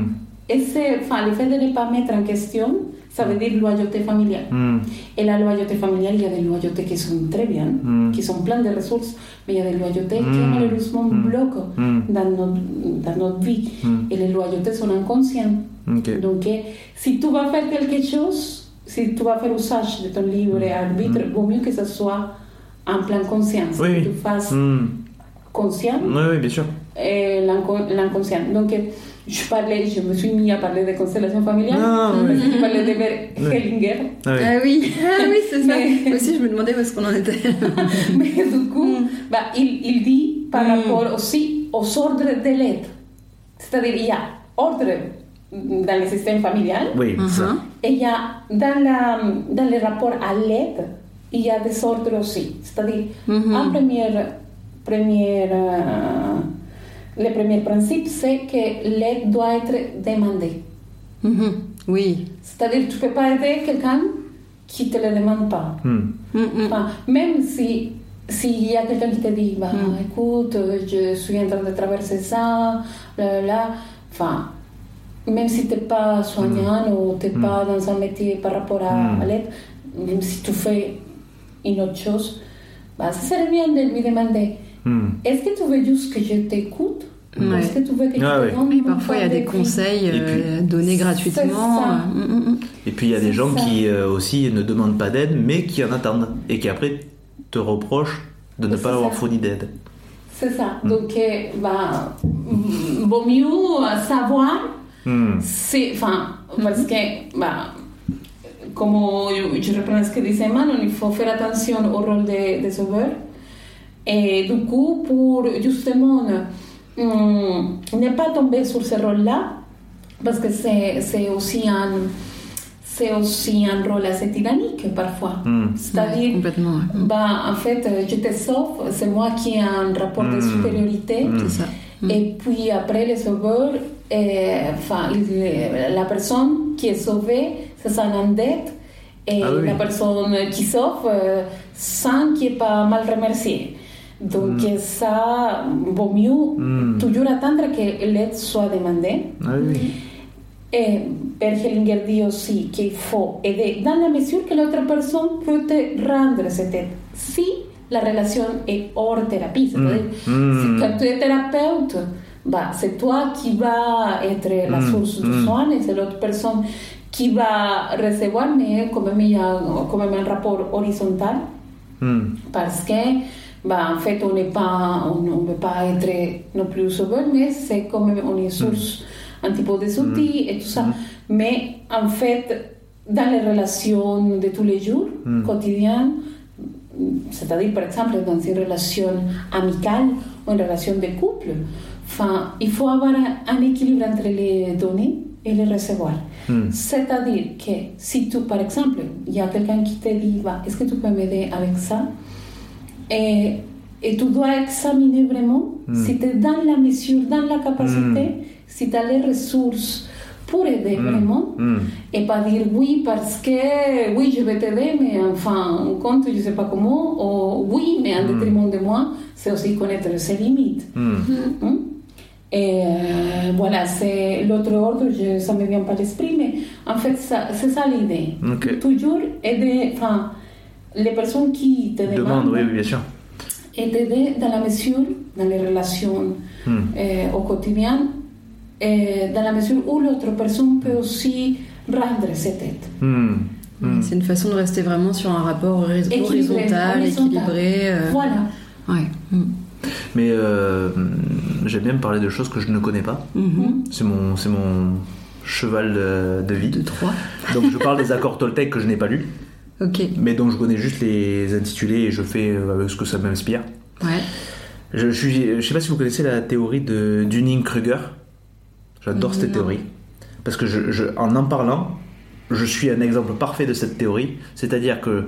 Et c'est, enfin, le fait de ne pas mettre en question, ça veut dire loyauté familiale. Hmm. Et la loyauté familiale, il y a des loyautés qui sont très bien, Mm. qui sont pleines de ressources, mais il y a des loyautés qui Mm. malheureusement Mm. bloquent Mm. dans, notre, dans notre vie. Mm. Et les loyautés sont inconscientes. Ok. Donc, eh, si tu vas faire quelque chose, si tu vas faire usage de ton libre arbitre, vaut mieux que ce soit en pleine conscience, Mm. Oui, que oui. tu fasses Hmm. conscient Oui, oui, bien sûr. et l'inco- l'inconscient. Donc, eh, je parlais, je me suis mis à parler de constellation familiale, Ah, oui. je parlais de Bert Oui. Hellinger. Ah oui. Ah oui, ah oui, c'est ça. Mais- Moi aussi, je me demandais où est-ce qu'on en était. Mais du coup, bah, il, il dit par Mm. rapport aussi aux ordres de l'aide. C'est-à-dire, il y a ordre dans le système familial Oui, ça. Uh-huh. et il y a dans, la, dans le rapport à l'aide, il y a des ordres aussi. C'est-à-dire, Mhm. un premier, premier, euh, le premier principe, c'est que l'aide doit être demandée. Mhm. Oui. C'est-à-dire, tu ne peux pas aider quelqu'un qui ne te le demande pas. Hmm. Mhm. Enfin, même si s'il y a quelqu'un qui te dit, bah, Mm. écoute, je suis en train de traverser ça, là, là, là. enfin, même si tu n'es pas soignant ou tu n'es pas dans un métier par rapport à, Mm. à l'aide, même si tu fais une autre chose, bah, ça serait bien de lui demander, Hmm. est-ce que tu veux juste que je t'écoute Ouais. est-ce que tu veux que Ah je te donne Oui, parfois il y a des conseils puis- euh, donnés gratuitement. Euh, mm, mm, mm. Et puis il y a des gens ça. qui euh, aussi ne demandent pas d'aide, mais qui en attendent et qui après te reprochent de ne pas avoir ça. fourni d'aide. C'est ça. Donc, eh, bah, vaut mieux savoir Hmm. C'est, enfin, parce que, bah, comme je, je reprends ce que disait Manon, il faut faire attention au rôle des de sauveur. Et du coup, pour justement hum, ne pas tomber sur ce rôle-là, parce que c'est, c'est aussi un c'est aussi un rôle assez tyrannique parfois. C'est-à-dire, Complètement. ouais. Mm. bah, en fait, je te sauve, c'est moi qui ai un rapport de Mm. supériorité. Ça. Et puis après, le sauveur, euh, enfin, la personne qui est sauvée, c'est ça endette. Et Ah oui. la personne qui sauve, euh, sans qu'il n'est pas mal remercié. Donc ça, vaut mieux Mm. toujours attendre que l'aide soit demandée. Ah oui. Et Bert Hellinger dit aussi qu'il faut aider dans la mesure que l'autre personne peut te rendre cette aide. Si la relation est hors thérapie, c'est-à-dire Mm. si quand tu es thérapeute, bah, c'est toi qui va être la Mm. source du Mm. soin et c'est l'autre personne qui va recevoir, mais quand même il y a quand même un rapport horizontal parce que bah, en fait on n'est pas on ne peut pas être non plus sauveur mais c'est quand même on est source un petit peu des outils et tout ça mais en fait dans les relations de tous les jours quotidiennes c'est-à-dire par exemple dans une relation amicale ou une relation de couple enfin, il faut avoir un, un équilibre entre les donner et les recevoir Hmm. c'est-à-dire que si tu, par exemple, il y a quelqu'un qui te dit, bah, est-ce que tu peux m'aider avec ça et, et tu dois examiner vraiment si tu es dans la mesure, dans la capacité, si tu as les ressources pour aider vraiment Hmm. et pas dire oui parce que oui je vais t'aider mais enfin en compte je sais pas comment ou oui mais en détriment de moi c'est aussi connaître ses limites? Et euh, voilà, c'est l'autre ordre, je, ça me vient pas à l'esprit, mais en fait, c'est ça l'idée. Ok. Toujours aider, enfin, les personnes qui te Demande, demandent, oui, oui, bien sûr. et t'aider dans la mesure, dans les relations Hmm. euh, au quotidien, et dans la mesure où l'autre personne peut aussi rendre cette aide. Hmm. Hmm. C'est une façon de rester vraiment sur un rapport horizontal, horizontal. équilibré. euh, Voilà. Ouais. Mais euh, j'aime bien me parler de choses que je ne connais pas. Mhm. C'est mon, c'est mon cheval de, de vie. Deux, trois. Donc je parle des accords Toltec que je n'ai pas lus, Mais dont je connais juste les intitulés et je fais euh, ce que ça m'inspire. Ouais. Je, je suis, je sais pas si vous connaissez la théorie de Dunning-Kruger. J'adore cette théorie. Parce que je, je- en en parlant, je suis un exemple parfait de cette théorie. C'est-à-dire que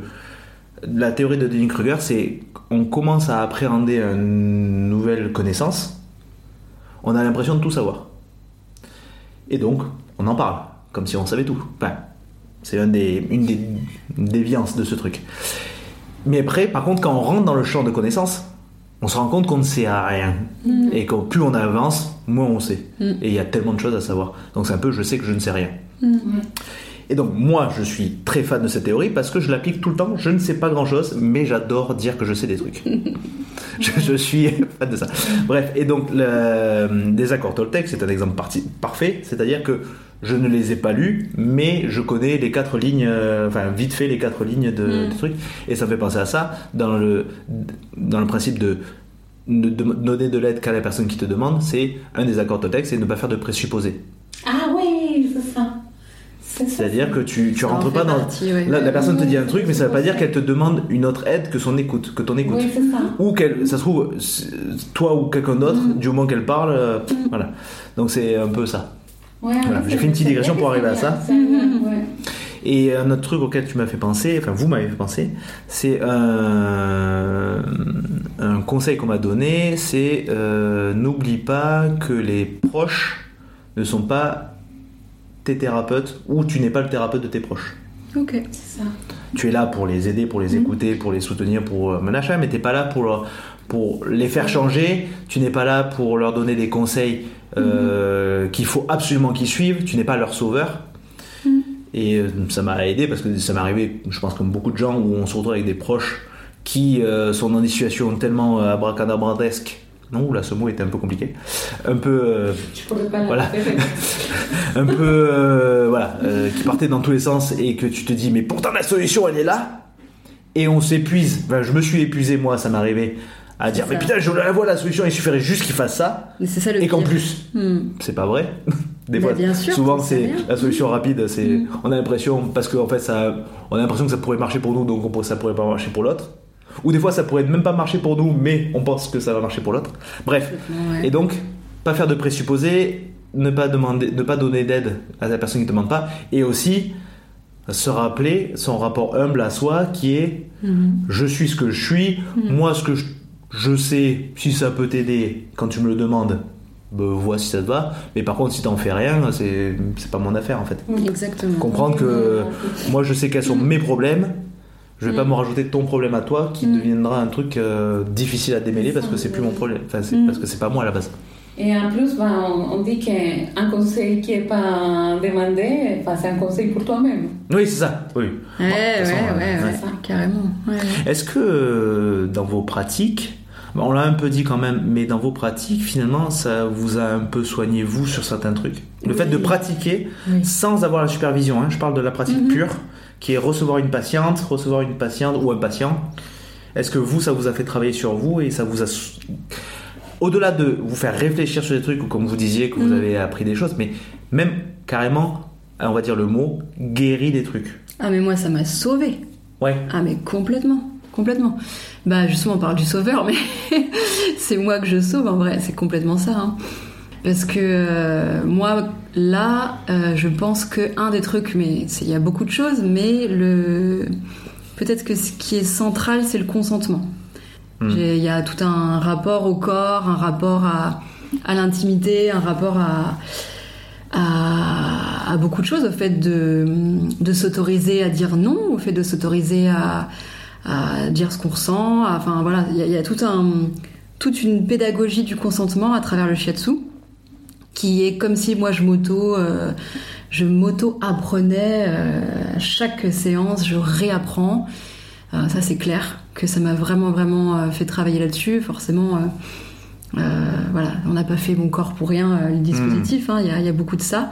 la théorie de Dunning-Kruger, c'est on commence à appréhender une nouvelle connaissance, on a l'impression de tout savoir. Et donc, on en parle, comme si on savait tout. Enfin, c'est des, une des déviances de ce truc. Mais après, par contre, quand on rentre dans le champ de connaissances, on se rend compte qu'on ne sait rien. Et que plus on avance, moins on sait. Mm. Et il y a tellement de choses à savoir. Donc c'est un peu, je sais que je ne sais rien. Mm. Et donc moi, je suis très fan de cette théorie parce que je l'applique tout le temps. Je ne sais pas grand-chose, mais j'adore dire que je sais des trucs. je, je suis fan de ça. Bref, et donc le désaccord Toltec, c'est un exemple parti- parfait. C'est-à-dire que je ne les ai pas lus, mais je connais les quatre lignes, euh, enfin vite fait les quatre lignes de, Mm. de trucs. Et ça me fait penser à ça dans le, dans le principe de de, de donner de l'aide qu'à la personne qui te demande, c'est un des accords Toltec, c'est ne pas faire de présupposés. Ah oui, c'est ça. C'est ça. C'est-à-dire que tu, tu rentres pas dans. partie, ouais. La, la personne te dit un truc, mais ça veut pas dire qu'elle te demande une autre aide que son écoute, que ton écoute. Oui, ça. Ou qu'elle, ça se trouve, toi ou quelqu'un d'autre, Mm. du moment qu'elle parle, euh, pff, voilà. Donc c'est un peu ça. Ouais, Voilà, j'ai fait une petite digression pour arriver à ça. ouais. Et un autre truc auquel tu m'as fait penser, enfin vous m'avez fait penser, c'est un, un conseil qu'on m'a donné, c'est euh, n'oublie pas que les proches ne sont pas tes thérapeutes ou tu n'es pas le thérapeute de tes proches. Ok. C'est ça. tu es là pour les aider, pour les Mhm. écouter, pour les soutenir, pour euh, machin, mais t'es pas là pour leur- pour les faire changer. Tu n'es pas là pour leur donner des conseils euh, Mhm. qu'il faut absolument qu'ils suivent. Tu n'es pas leur sauveur. Mhm. Et euh, ça m'a aidé parce que ça m'est arrivé, je pense comme beaucoup de gens, où on se retrouve avec des proches qui euh, sont dans des situations tellement abracadabrantesques. Non, là ce mot était un peu compliqué. Un peu euh, pas Voilà. un peu euh, voilà euh, qui partait dans tous les sens et que tu te dis mais pourtant la solution elle est là et on s'épuise Enfin, je me suis épuisé moi ça m'est arrivé à dire mais putain je la vois la solution il suffirait juste qu'il fasse ça Mais c'est ça le et qu'en plus Hmm. c'est pas vrai des fois bien sûr, souvent c'est la solution rapide c'est Mm. on a l'impression parce qu'en fait ça on a l'impression que ça pourrait marcher pour nous donc on ça pourrait pas marcher pour l'autre ou des fois ça pourrait même pas marcher pour nous mais on pense que ça va marcher pour l'autre bref ouais. et donc, pas faire de présupposés, ne pas, demander, ne pas donner d'aide à la personne qui ne demande pas, et aussi se rappeler son rapport humble à soi qui est Mhm. je suis ce que je suis, moi ce que je, je sais, si ça peut t'aider quand tu me le demandes, ben, vois si ça te va, mais par contre si t'en fais rien, c'est pas mon affaire en fait. Exactement. Comprendre que moi je sais quels sont mes problèmes, je vais pas Mm. me rajouter ton problème à toi qui Mm. deviendra un truc euh, difficile à démêler parce que c'est plus mon problème, enfin Mm. parce que c'est pas moi à la base. Et en plus, ben, on, on dit qu'un conseil qui n'est pas demandé, ben, c'est un conseil pour toi-même. Oui, c'est ça. Oui. Ouais, Bon, ouais, façon, ouais, ouais, ouais. carrément. Est-ce que euh, dans vos pratiques, bon, on l'a un peu dit quand même, mais dans vos pratiques, finalement, ça vous a un peu soigné vous sur certains trucs? Le fait de pratiquer Oui. sans avoir la supervision, hein, je parle de la pratique Mhm. pure, qui est recevoir une patiente, recevoir une patiente ou un patient. Est-ce que vous, ça vous a fait travailler sur vous et ça vous a... Au-delà de vous faire réfléchir sur des trucs, ou comme vous disiez, que vous Mhm. avez appris des choses, mais même carrément, on va dire le mot, guéri des trucs. Ah, mais moi, ça m'a sauvé. Ouais. Ah, mais complètement. Complètement. Bah, justement, on parle du sauveur, mais c'est moi que je sauve en vrai. C'est complètement ça. hein. Parce que euh, moi, là, euh, je pense que un des trucs, mais il y a beaucoup de choses, mais le peut-être que ce qui est central, c'est le consentement. Hmm. Il y a tout un rapport au corps, un rapport à, l'intimité, un rapport à, beaucoup de choses, au fait de, s'autoriser à dire non, au fait de s'autoriser à, dire ce qu'on ressent. Enfin voilà, il y a, tout un, toute une pédagogie du consentement à travers le shiatsu, qui est comme si moi je m'auto, euh, je m'auto apprenais euh, chaque séance, je réapprends. Euh, ça c'est clair que ça m'a vraiment vraiment euh, fait travailler là-dessus. Forcément, euh, voilà, on n'a pas fait mon corps pour rien, le dispositif, hein, il y, a beaucoup de ça.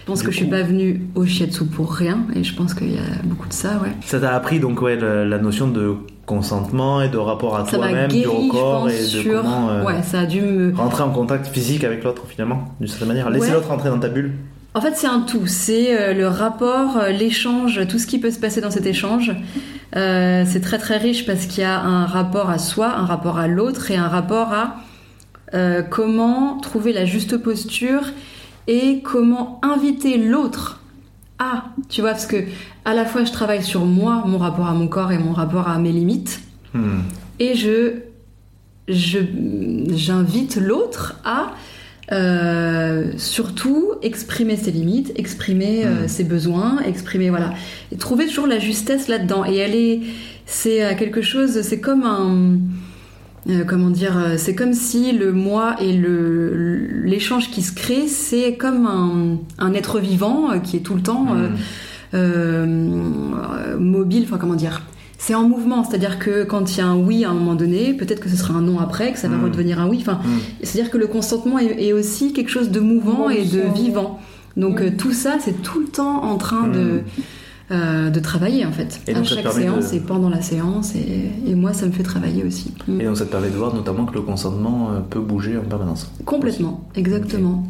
Je pense que je suis pas venue au shiatsu pour rien, et je pense qu'il y a beaucoup de ça, ouais. Ça t'a appris donc ouais, la notion de consentement et de rapport à toi-même, du corps et de comment ouais, ça a dû me... rentrer en contact physique avec l'autre finalement, d'une certaine manière, laisser l'autre entrer dans ta bulle. En fait, c'est un tout. C'est le rapport, l'échange, tout ce qui peut se passer dans cet échange. Euh, c'est très très riche parce qu'il y a un rapport à soi, un rapport à l'autre et un rapport à euh, comment trouver la juste posture et comment inviter l'autre à, tu vois, parce que à la fois je travaille sur moi, mon rapport à mon corps et mon rapport à mes limites, hmm. et je j'invite l'autre à euh, surtout exprimer ses limites, exprimer euh, hmm. ses besoins, exprimer voilà, et trouver toujours la justesse là-dedans. Et elle est, c'est euh, quelque chose, c'est comme un, comment dire, c'est comme si le moi et le l'échange qui se crée, c'est comme un, un, être vivant qui est tout le temps hmm. mobile, enfin comment dire c'est en mouvement, c'est-à-dire que quand il y a un oui à un moment donné, peut-être que ce sera un non après, que ça va hmm. redevenir un oui. Enfin, hmm. c'est-à-dire que le consentement est, aussi quelque chose de mouvant et de vivant. Donc euh, tout ça, c'est tout le temps en train de hmm. euh, de travailler en fait. à chaque séance et pendant la séance et, moi ça me fait travailler aussi. Et donc ça te permet de voir notamment que le consentement euh, peut bouger en permanence. Complètement, exactement.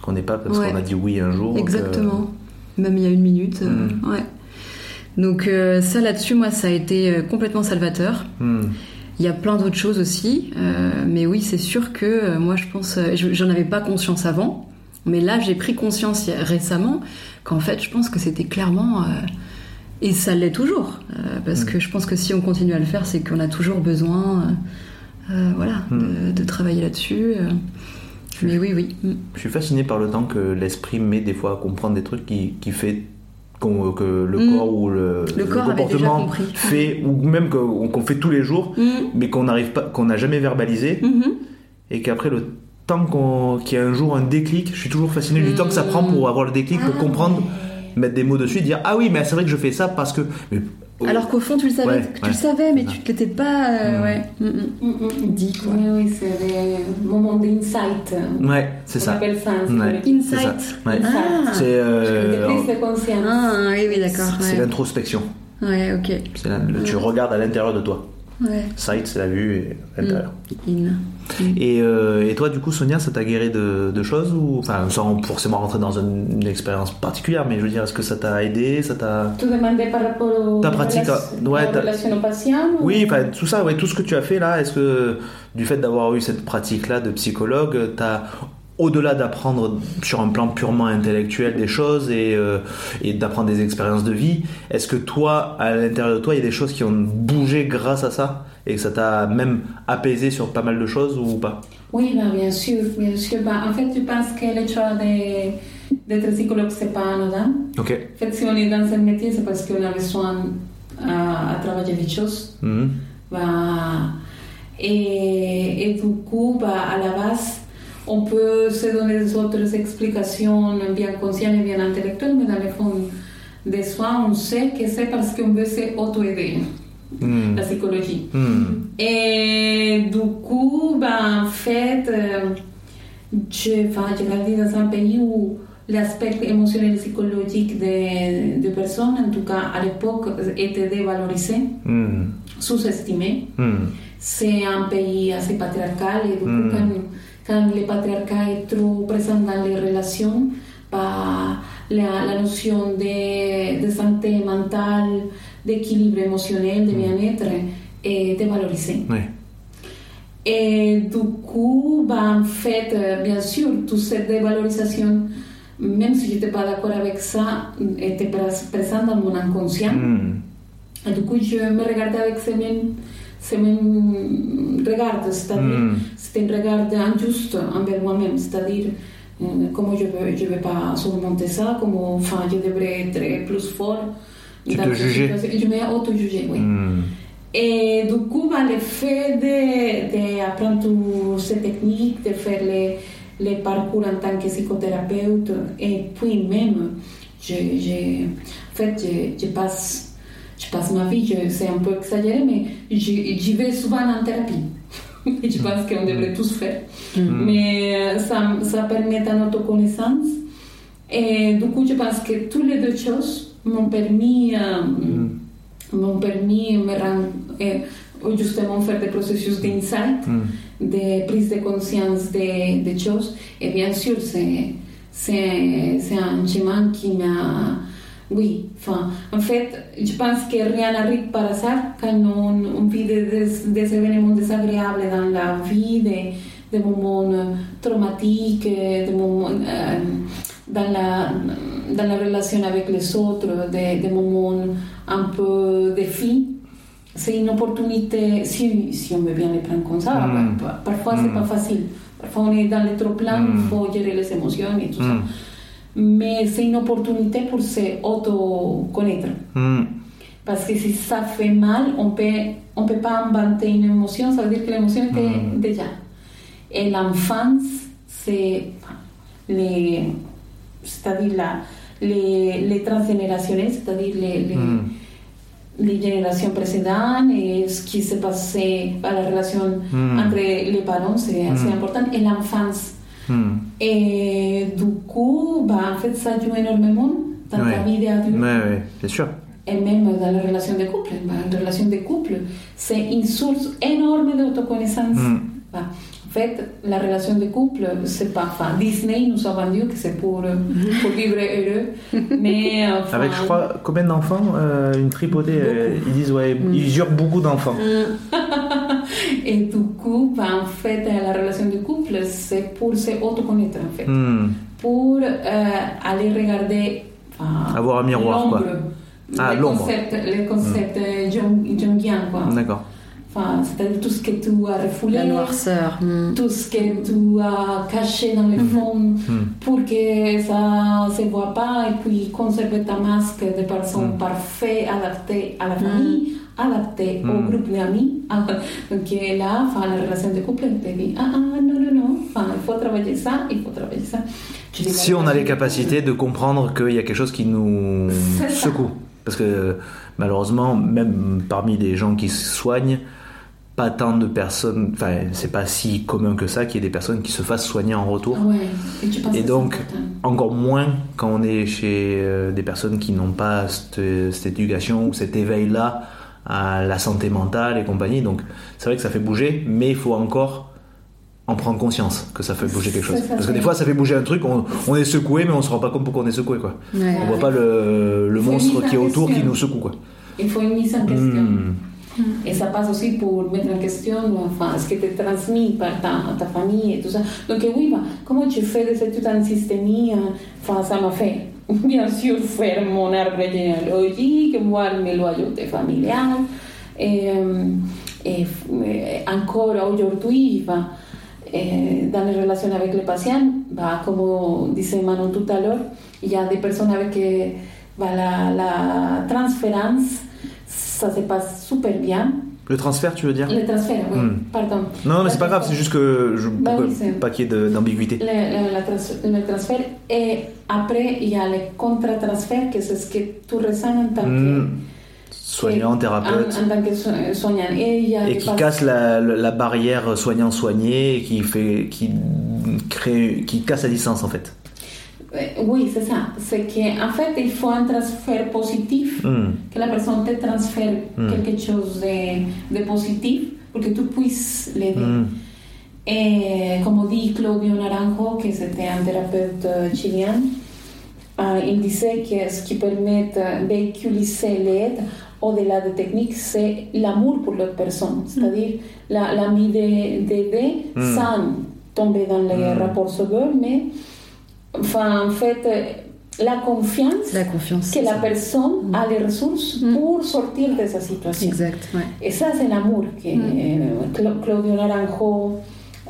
Qu'on n'est pas parce qu'on a dit oui un jour. Exactement. Même il y a une minute. ouais. Donc euh, ça là-dessus, moi, ça a été euh, complètement salvateur. Hmm. Il y a plein d'autres choses aussi, euh, mais oui, c'est sûr que moi, je pense, j'en avais pas conscience avant, mais là, j'ai pris conscience récemment qu'en fait, je pense que c'était clairement et ça l'est toujours, parce hmm. que je pense que si on continue à le faire, c'est qu'on a toujours besoin, voilà, hmm. de, travailler là-dessus. mais oui, oui. Je suis fasciné par le temps que l'esprit met des fois à comprendre des trucs qui, qui fait que le mm. corps ou le, comportement fait ou même qu'on fait tous les jours mm. mais qu'on n'arrive pas qu'on n'a jamais verbalisé mm-hmm. et qu'après le temps qu'il y a un jour un déclic je suis toujours fasciné du temps que ça prend pour avoir le déclic pour ah. comprendre mettre des mots dessus dire ah oui mais c'est vrai que je fais ça parce que Oh. Alors qu'au fond, tu le savais, tu le savais mais tu ne l'étais pas euh, mm. ouais. Mm, mm. dit. Quoi. Oui, oui, c'est des moments d'insight. Ouais, c'est ça. On appelle ça Insight. Ah, c'est euh, de conscience. Ah, oui, oui, d'accord. C'est l'introspection. Ouais, ok. tu regardes à l'intérieur de toi. Sight, c'est la vue et l'intérieur. Mm. Et, euh, et, toi, du coup, Sonia, ça t'a guéri de, de, choses ou enfin, sans forcément rentrer dans une, expérience particulière, mais je veux dire, est-ce que ça t'a aidé, ça t'a. Tu demandais par rapport ta pratique, ouais, ta... relation patient Oui, enfin tout ça, ouais, tout ce que tu as fait là, est-ce que du fait d'avoir eu cette pratique-là de psychologue, t'as au-delà d'apprendre sur un plan purement intellectuel des choses et, euh, et d'apprendre des expériences de vie, est-ce que toi, à l'intérieur de toi, il y a des choses qui ont bougé grâce à ça et que ça t'a même apaisé sur pas mal de choses ou pas? Oui, bah, bien sûr, bien sûr. Bah, en fait, je pense que le choix d'être psychologue, c'est pas anodin. Ok. En fait, si on est dans ce métier, c'est parce qu'on a besoin à, à travailler des choses. Bah, et, et, du coup, à la base, on peut se donner d'autres explications bien conscientes et bien intellectuelles, mais dans le fond de soi, on sait que c'est parce qu'on veut s'auto-aider. Hmm. la psychologie. Hmm. Et du coup, ben, en fait, euh, je, enfin, je grandis dans un pays où l'aspect émotionnel et psychologique des, des, personnes, en tout cas à l'époque, était dévalorisé, hmm. sous-estimé. C'est un pays assez patriarcal et du coup, quand quand le patriarcat est trop présent dans les relations, bah, la, la, notion de, de santé mentale, d'équilibre émotionnel, de mm. bien-être est dévalorisée. Oui. Et du coup, bah, en fait, bien sûr, toute cette dévalorisation, même si je n'étais pas d'accord avec ça, était présente dans mon inconscient. Mm. Et du coup, je me regardais avec ces mêmes c'est même regard, c'est-à-dire mm. c'est un regard injuste envers moi-même, c'est-à-dire euh, comment je ne vais, pas surmonter ça, comment enfin, je devrais être plus fort. Tu te juger Je me auto-juger, oui. Mm. Et du coup, ben, le fait d'apprendre toutes ces techniques, de faire les, les, parcours en tant que psychothérapeute, et puis même, je, je en fait, je, je passe je passe ma vie, c'est un peu exagéré, mais j'y vais souvent en thérapie. et je pense qu'on devrait tous faire. Mm. Mais ça, ça permet une autoconnaissance. Et du coup, je pense que toutes les deux choses m'ont permis, euh, Mm. permis me euh, justement faire des processus d'insight, Mm. de prise de conscience des, des choses. Et bien sûr, c'est un chemin qui m'a... Oui, enfin, en fait, je pense que rien n'arrive par hasard quand on, on vit des, des, des événements désagréables dans la vie, des, des moments traumatiques, des moments euh, dans, la, dans la relation avec les autres, des, des moments un peu défis. C'est une opportunité, si, si on veut bien les prendre comme ça, Mm. par- parfois c'est Mm. pas facile. Parfois on est dans les trop plein, il Mm. faut gérer les émotions et tout ça. Mm. Mais c'est une opportunité pour se auto-connaître. Mm. Parce que si ça fait mal, on peut, on peut pas inventer une émotion, ça veut dire que l'émotion était Mm. déjà. Et l'enfance, c'est les, c'est-à-dire la, les, les transgénérationnels, c'est-à-dire les, les, Mm. les générations précédentes et ce qui s'est passé à la relation Mm. entre les parents, c'est assez Mm. important, et l'enfance. Mm. Et du coup, bah, en fait, ça joue énormément dans ta Ouais. vie d'adulte. Ouais, ouais, bien sûr. Et même dans la relation de couple. Bah, la relation de couple, c'est une source énorme d'autoconnaissance. Mm. Bah, en fait, la relation de couple, c'est pas. Enfin, Disney nous a vendu que c'est pour, euh, pour vivre heureux. Mais. enfin, Avec, je crois, combien d'enfants euh, Une tripotée. euh, ils disent, ouais, ils jurent beaucoup d'enfants. Et du coup, bah, en fait, la relation de couple, c'est pour se autoconnaître, en fait. Mm. Pour euh, aller regarder. enfin, Avoir un miroir, quoi. l'ombre. Ah, les l'ombre. concepts, les concepts euh, jung- jungiens, quoi. D'accord. Enfin, c'est-à-dire tout ce que tu as refoulé, La noirceur. hmm. tout ce que tu as caché dans le fond Mm. pour que ça ne se voit pas et puis conserver ta masque de personne Mm. parfaite, adaptée à la famille, adaptée au groupe d'amis. Donc là, enfin, la relation de couple, elle te dit, ah, ah, non, non, non, enfin, il faut travailler ça, il faut travailler ça. Si on a les capacités de comprendre qu'il y a quelque chose qui nous secoue. Parce que malheureusement, même parmi les gens qui se soignent, pas tant de personnes, enfin, c'est pas si commun que ça qu'il y ait des personnes qui se fassent soigner en retour. Ouais, et, donc, encore moins quand on est chez euh, des personnes qui n'ont pas cette, cette éducation ou cet éveil-là à la santé mentale et compagnie. Donc, c'est vrai que ça fait bouger, mais il faut encore en prendre conscience que ça fait bouger quelque chose. Ça, Parce que des fois, ça fait bouger un truc, on, on est secoué, mais on se rend pas compte pourquoi on est secoué, quoi. Ouais. On voit pas le, monstre qui est autour qui nous secoue, quoi. Il faut une mise en question. Hmm. Passe aussi pour mettre en question enfin, ce qui te transmis par ta, ta et tout ça. Donc oui, bah, comment tu fais des études en systémie enfin, Ça m'a fait, bien sûr, faire mon arbre généalogique, voir mes loyautés familiales. Et, et, et encore aujourd'hui, bah, et dans les relations avec les patients, bah, comme disait Manon tout à l'heure, il y a des personnes avec bah, la, la transférence, ça se passe super bien. Le transfert, tu veux dire? Le transfert, oui, Hmm. pardon. Non, mais c'est pas grave, c'est juste que je, Bah oui, pas qu'il y ait de- d'ambiguïté. Le, le- la trans- le transfert. Et après, il y a le contre-transfert, que c'est ce que tu ressens en tant que, Hmm. Soignant, thérapeute. en tant que so- soignant. Et il y a et qui casse la, la barrière soignant-soigné, et qui fait, qui crée, qui casse la distance en fait. Euh, Oui, c'est ça. C'est qu'en fait, il faut un transfert positif, Hmm. que la personne te transfère Mm. quelque chose de, de positif pour que tu puisses l'aider. Hmm. Et comme dit Claudio Naranjo, que c'était un thérapeute chilien, euh, il disait que ce qui permet de véhiculer l'aide au-delà des techniques, c'est l'amour pour l'autre personne, c'est-à-dire la- l'ami de- d'aider Mm. sans tomber dans les Mm. rapports sauveurs, mais enfin, en fait, euh, la confiance La confiance. que la ça. personne Mm. a les ressources Mm. pour sortir de sa situation. Exact, ouais. Et ça, c'est l'amour que Mm. euh, Cla- Claudio Naranjo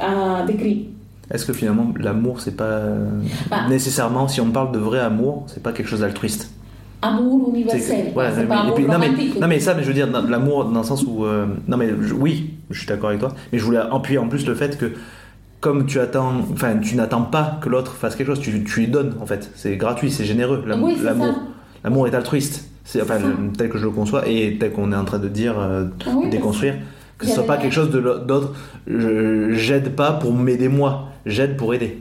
a décrit. Est-ce que finalement l'amour c'est pas Bah. nécessairement si on parle de vrai amour c'est pas quelque chose d'altruiste? Amour universel. voilà, c'est mais- pas et amour puis- non, mais, romantique. non mais ça mais je veux dire l'amour dans le sens où euh, non mais je- oui je suis d'accord avec toi mais je voulais appuyer en plus le fait que comme tu attends enfin tu n'attends pas que l'autre fasse quelque chose tu, tu lui donnes en fait c'est gratuit c'est généreux Oui, l'amour l'amour est altruiste c'est enfin C'est ça. le- tel que je le conçois et tel qu'on est en train de dire euh, oui, déconstruire Que ce soit pas quelque chose d'autre. Je- J'aide pas pour m'aider moi, j'aide pour aider.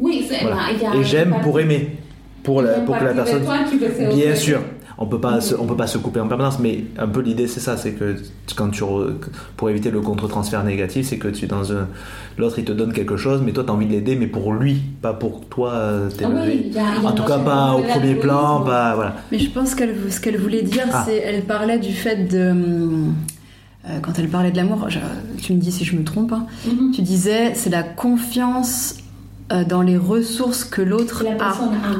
Oui, c'est Voilà. bah, Et j'aime pour aimer, pour, la, pour que la personne. Bien sûr, on peut pas, se, on peut pas se couper en permanence, mais un peu l'idée c'est ça, c'est que quand tu re- pour éviter le contre-transfert négatif, c'est que tu es dans un, l'autre il te donne quelque chose, mais toi tu as envie de l'aider, mais pour lui, pas pour toi euh, Ah t'élever. oui, en tout cas, pas au premier plan, pas voilà. Mais je pense qu'elle, ce qu'elle voulait dire, Ah. c'est, elle parlait du fait de, euh, quand elle parlait de l'amour, je- tu me dis si je me trompe, hein, Mhm. tu disais c'est la confiance euh, dans les ressources que l'autre La a.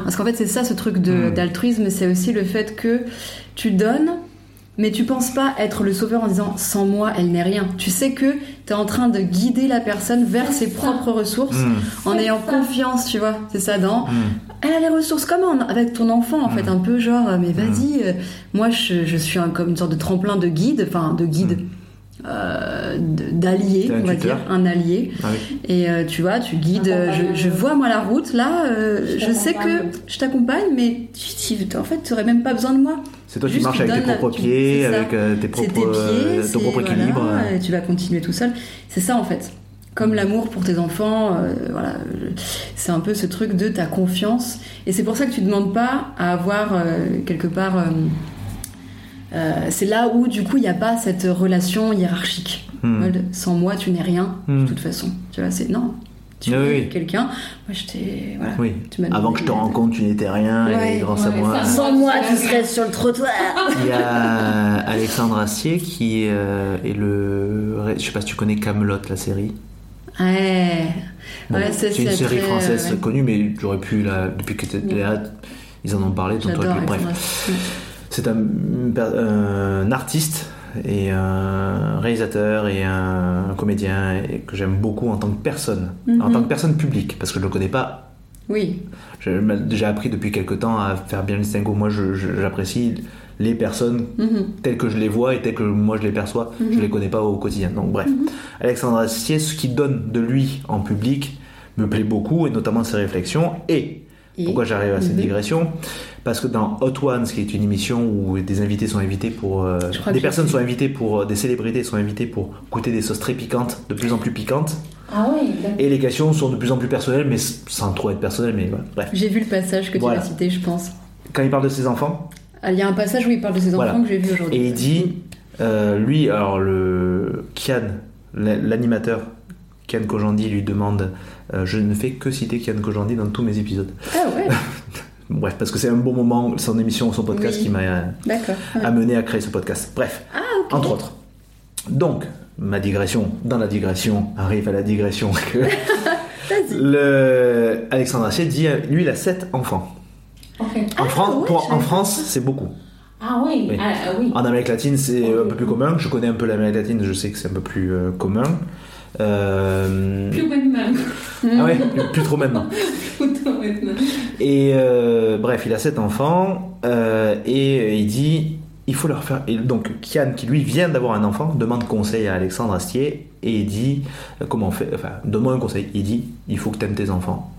Parce qu'en fait, c'est ça ce truc de- Mm. d'altruisme, c'est aussi le fait que tu donnes, mais tu penses pas être le sauveur en disant sans moi, elle n'est rien. Tu sais que tu es en train de guider la personne vers ses ça. propres ressources Mm, en ayant ça. confiance, tu vois. C'est ça, dans. mm. Elle a les ressources comment avec ton enfant en fait un peu genre euh, mais vas-y euh, moi je, je suis un, comme une sorte de tremplin de guide enfin de guide euh, d'allié Mm. On va tuteur. dire un allié Ah oui. et euh, tu vois tu guides euh, je, vois moi la route là euh, Je je sais que je t'accompagne mais tu, tu- en fait tu aurais même pas besoin de moi C'est toi qui marches avec tes propres tu- pieds, avec euh, tes propres, tes pieds euh, ton propre équilibre. et tu vas continuer tout seul c'est ça en fait comme l'amour pour tes enfants, euh, voilà, c'est un peu ce truc de ta confiance. Et c'est pour ça que tu demandes pas à avoir euh, quelque part. Euh, c'est là où du coup il n'y a pas cette relation hiérarchique. Hmm. Mode, Sans moi, tu n'es rien. Hmm. De toute façon, tu vois, c'est non. Tu Ah es oui. quelqu'un. Moi, je t'ai. Voilà. Oui. Tu m'as Avant que je te rencontre, tu n'étais rien, Ouais, et grâce à moi. ça- Sans moi, tu serais sur le trottoir. Il y a Alexandre Astier qui euh, est le. Je sais pas si tu connais Camelot, la série. Ouais. Bon, ouais, c'est une série très, française euh, ouais. connue, mais j'aurais pu, là, depuis que tu étais là, ils en ont parlé, donc t'aurais pu- Bref. C'est un, un artiste et un réalisateur et un comédien et que j'aime beaucoup en tant que personne, en Mhm. tant que personne publique, parce que je le connais pas. Oui. J'ai appris depuis quelques temps à faire bien le distinguo. Moi, j'apprécie les personnes Mhm. telles que je les vois et telles que moi je les perçois. Je les connais pas au quotidien. Donc bref, Alexandre Astier, ce qu'il donne de lui en public me plaît beaucoup et notamment ses réflexions. Et, Et pourquoi j'arrive à cette Mhm. digression Parce que dans Hot Ones, qui est une émission où des invités sont invités pour, euh, des personnes sont invitées pour, euh, des célébrités sont invitées pour goûter des sauces très piquantes, de plus en plus piquantes. Ah oui. Et les questions sont de plus en plus personnelles, mais sans trop être personnelles. Mais voilà. bref, J'ai vu le passage que Voilà. tu as cité, je pense. quand il parle de ses enfants, Ah, Il y a un passage où il parle de ses enfants Voilà. que j'ai vu aujourd'hui. Et il dit, euh, lui, alors le Kian, la- l'animateur, Kian Kojandi lui demande, euh, je ne fais que citer Kian Kojandi dans tous mes épisodes. Ah ouais, Bref, parce que c'est un bon moment, son émission, son podcast Oui. qui m'a. Ouais. amené à créer ce podcast. Bref, entre autres. Donc, ma digression, dans la digression, arrive à la digression que le Alexandre Assier dit, lui, il a 7 enfants. En, France, pour- je en France, c'est beaucoup. Ah oui, Oui. ah, ah oui. En Amérique latine, c'est un peu plus commun. Je connais un peu l'Amérique latine, je sais que c'est un peu plus euh, commun. Euh, Plus maintenant. Ah ouais, plus- plus trop maintenant. Et euh, bref, il a sept enfants euh, et il dit il faut leur faire. Et donc, Kian, qui lui vient d'avoir un enfant, demande conseil à Alexandre Astier et il dit comment on fait. Enfin, donne-moi un conseil. Il dit il faut que tu aimes tes enfants.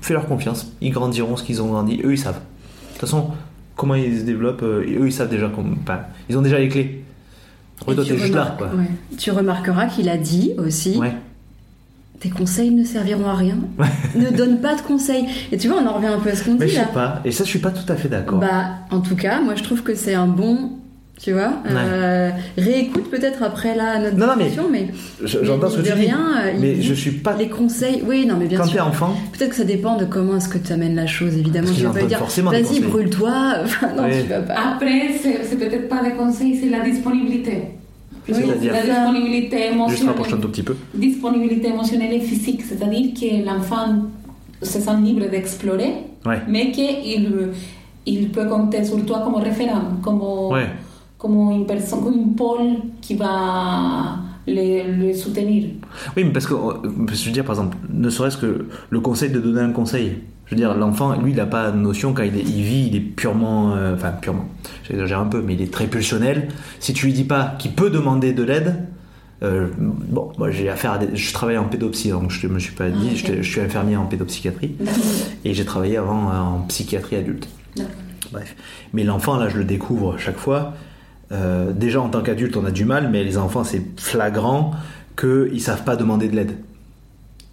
Fais-leur confiance. Ils grandiront ce qu'ils ont grandi. Eux, ils savent. De toute façon, comment ils se développent, eux, ils savent déjà. Comment, enfin, ils ont déjà les clés. Toi, tu là, ouais. Remarqueras qu'il a dit aussi Ouais. tes conseils ne serviront à rien. ne donne pas de conseils. Et tu vois, on en revient un peu à ce qu'on Mais dit je là. sais pas. Et ça, je suis pas tout à fait d'accord. Bah, en tout cas, moi je trouve que c'est un bon. Tu vois euh, Réécoute peut-être après là notre Non, non, mais discussion, mais, Je- mais J'entends ce que tu dis. rien, euh, mais je suis pas. les conseils. Oui, non, mais bien Quand t'es sûr. enfant, Peut-être que ça dépend de comment est-ce que tu amènes la chose, évidemment. Parce Tu vas pas dire, vas-y, brûle-toi. Enfin, non, Oui. tu vas pas. Après, c'est c'est peut-être pas des conseils, c'est la disponibilité. Oui, c'est-à-dire la disponibilité juste émotionnelle. rapproche-toi un tout petit peu. disponibilité émotionnelle et physique, c'est-à-dire que l'enfant se sent libre d'explorer, Ouais. mais qu'il il peut compter sur toi comme référent, comme, Ouais. Comme une personne, comme une pôle qui va le, soutenir. Oui, mais parce que, euh, je veux dire, par exemple, ne serait-ce que le conseil de donner un conseil. Je veux dire, l'enfant, lui, il n'a pas de notion quand il, est- il vit, il est purement. euh, enfin, purement. J'exagère un peu, mais il est très pulsionnel. Si tu lui dis pas qu'il peut demander de l'aide. euh, bon, moi j'ai affaire à des, je travaille en pédopsie, donc je me suis pas dit, ok. j'étais- je suis infirmier en pédopsychiatrie et j'ai travaillé avant euh, en psychiatrie adulte. Bref. Mais l'enfant, là, je le découvre chaque fois. Euh, déjà en tant qu'adulte on a du mal, mais les enfants c'est flagrant qu'ils savent pas demander de l'aide.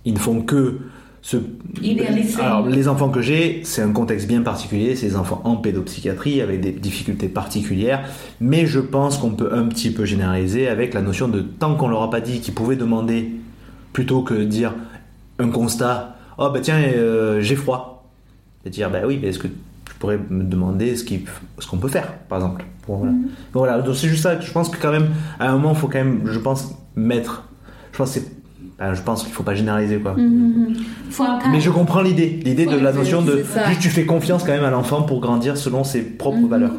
Ils ne font que se... Idéaliser. Alors les enfants que j'ai, c'est un contexte bien particulier, c'est des enfants en pédopsychiatrie avec des difficultés particulières, mais je pense qu'on peut un petit peu généraliser avec la notion de tant qu'on leur a pas dit qu'ils pouvaient demander plutôt que dire un constat, oh bah tiens euh, j'ai froid, et dire bah oui, mais est-ce que pourrais me demander ce qu'il- ce qu'on peut faire par exemple. Pour- voilà. Donc, voilà, donc c'est juste ça je pense que quand même à un moment il faut quand même, je pense mettre, je pense c'est ben, je pense qu'il faut pas généraliser quoi. Un cadre. Mais je comprends l'idée, l'idée de la notion de juste tu fais confiance quand même à l'enfant pour grandir selon ses propres valeurs.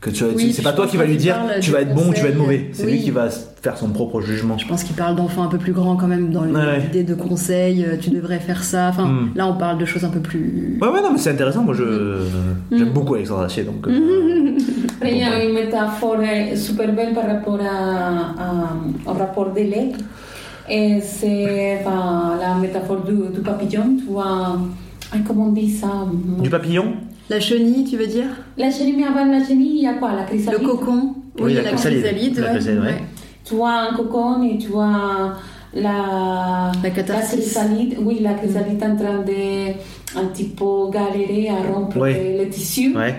Que tu, Oui, c'est pas toi qui va lui dire tu vas être bon ou tu vas être mauvais. C'est lui qui va faire son propre jugement. Je pense qu'il parle d'enfants un peu plus grands quand même dans Ouais, ouais. l'idée de conseils, euh, tu devrais faire ça. Enfin, Mm. là on parle de choses un peu plus. Ouais ouais non mais c'est intéressant. Moi je Mm. j'aime beaucoup Alexandre Astier donc. euh, il y a une métaphore euh, super belle par rapport à, à- au rapport de lait. Et c'est la métaphore du, du papillon. Tu vois, comment on dit ça Du papillon? La chenille, tu veux dire? La chenille, mais avant la chenille, il y a quoi? La Le chrysalide cocon? Oui, la chrysalide. chrysalide, La chrysalide, ouais. Ouais. Tu vois un cocon et tu vois la, La chrysalide. Oui, la chrysalide en train de un petit peu galérer à rompre Ouais. tissus. Ouais.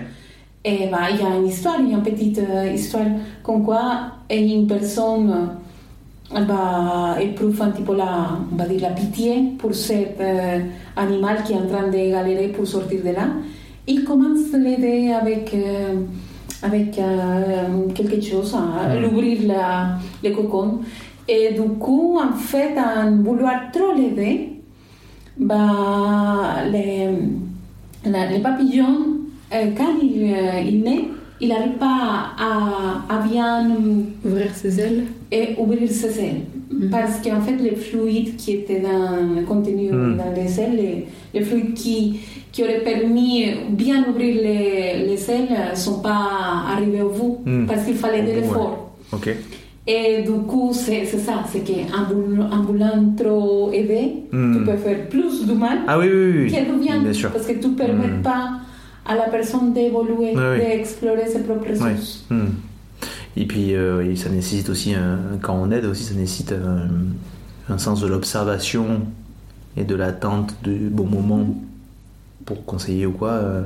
Et bah, il y a une histoire, il y a une petite euh, histoire comme quoi une personne euh, bah, éprouve un petit peu la, on va dire, la pitié pour cet euh, animal qui est en train de galérer pour sortir de là. Il commence à l'aider avec, euh, avec euh, quelque chose, à Mm. l'ouvrir la, le cocon. Et du coup, en fait, en vouloir trop l'aider, bah, les, la- les papillons, euh, quand il, euh, il naît, il n'arrive pas à, à bien Ouvrir ses ailes. et ouvrir ses ailes. Mhm. Parce qu'en fait, les fluides qui étaient dans le contenu Mhm. dans les ailes, les, les fluides qui, qui auraient permis bien ouvrir les, les ailes ne sont pas arrivés au bout. Mhm. Parce qu'il fallait Au de bout, l'effort. Ok. Et du coup, c'est ça, c'est qu'en voulant, en voulant trop aider, Mhm. tu peux faire plus de mal Ah oui oui oui. du bien. Sûr. Parce que tu ne permets Mhm. pas à la personne d'évoluer, d'explorer ses propres ressources. Hmm. Et puis euh, ça nécessite aussi un- quand on aide aussi ça nécessite un, un sens de l'observation et de l'attente du bon moment pour conseiller ou quoi euh,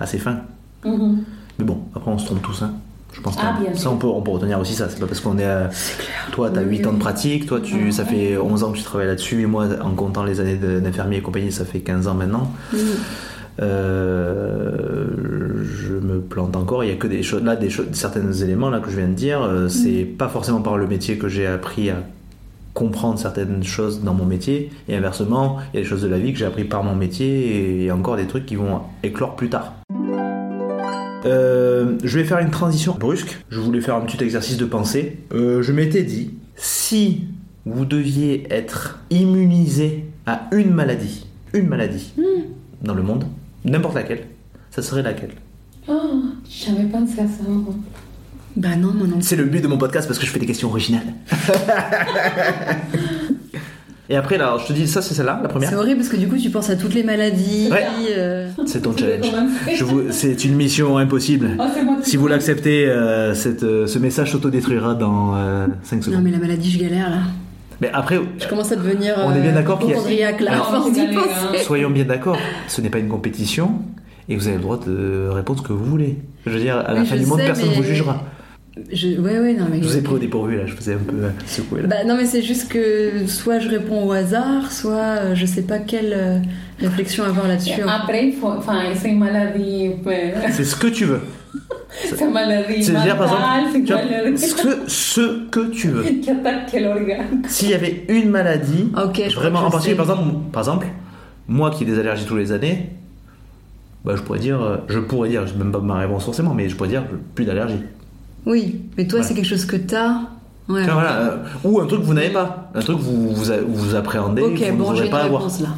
assez fin. Mhm. Mais bon, après on se trompe tous. Hein. Je pense Ah, que ça on peut, on peut retenir aussi ça. C'est pas parce qu'on est. à- Toi, tu as 8 ans de pratique, toi, tu, ça fait 11 ans que tu travailles là-dessus, et moi, en comptant les années d'infirmier et compagnie, ça fait 15 ans maintenant. Euh, je me plante encore. Il y a que des choses là, des choses, certains éléments là que je viens de dire. euh, c'est pas forcément par le métier que j'ai appris à comprendre certaines choses dans mon métier. Et inversement, il y a des choses de la vie que j'ai appris par mon métier et encore des trucs qui vont éclore plus tard. Euh, je vais faire une transition brusque. Je voulais faire un petit exercice de pensée. Euh, je m'étais dit, si vous deviez être immunisé à une maladie, une maladie dans le monde, n'importe laquelle, ça serait laquelle? Oh, j'avais pensé à ça. Bah non, moi non. C'est le but de mon podcast parce que je fais des questions originales. Et après, là, je te dis, ça c'est celle-là, la première. C'est horrible parce que du coup tu penses à toutes les maladies. Ouais. euh, C'est ton challenge. commencer. Je vous- C'est une mission impossible. Oh, Si vous l'acceptez, euh, cette, euh, ce message s'autodétruira dans 5 Non secondes. mais la maladie je galère là. Mais après, Je commence à devenir On est bien euh, d'accord qu'il y a- Alors, force galère, hein. soyons bien d'accord, ce n'est pas une compétition et vous avez le droit de répondre ce que vous voulez. Je veux dire, à la fin du monde, sais, personne ne mais- vous jugera. Je... Ouais ouais non mais. Je vous ai pris au dépourvu là, je vous ai un peu euh, secoué là. Bah non mais c'est juste que soit je réponds au hasard, soit euh, je sais pas quelle euh, réflexion avoir là-dessus. hein. Après, il faut, enfin, c'est une maladie, C'est ce que tu veux. c'est une maladie C'est-à-dire, par exemple, vois, maladie ce, que, ce que tu veux. qui attaque. S'il y avait une maladie, Ok, je vraiment en particulier, par exemple, par exemple, moi qui ai des allergies tous les années, bah, je pourrais dire, je pourrais dire, je même pas ma réponse forcément, mais je pourrais dire plus d'allergie. Oui, mais toi c'est quelque chose que t'as. Ouais. Tu voilà, euh, ou un truc que vous n'avez pas, un truc que vous vous, vous appréhendez, Ok, que vous bon j'ai une pas avoir. là.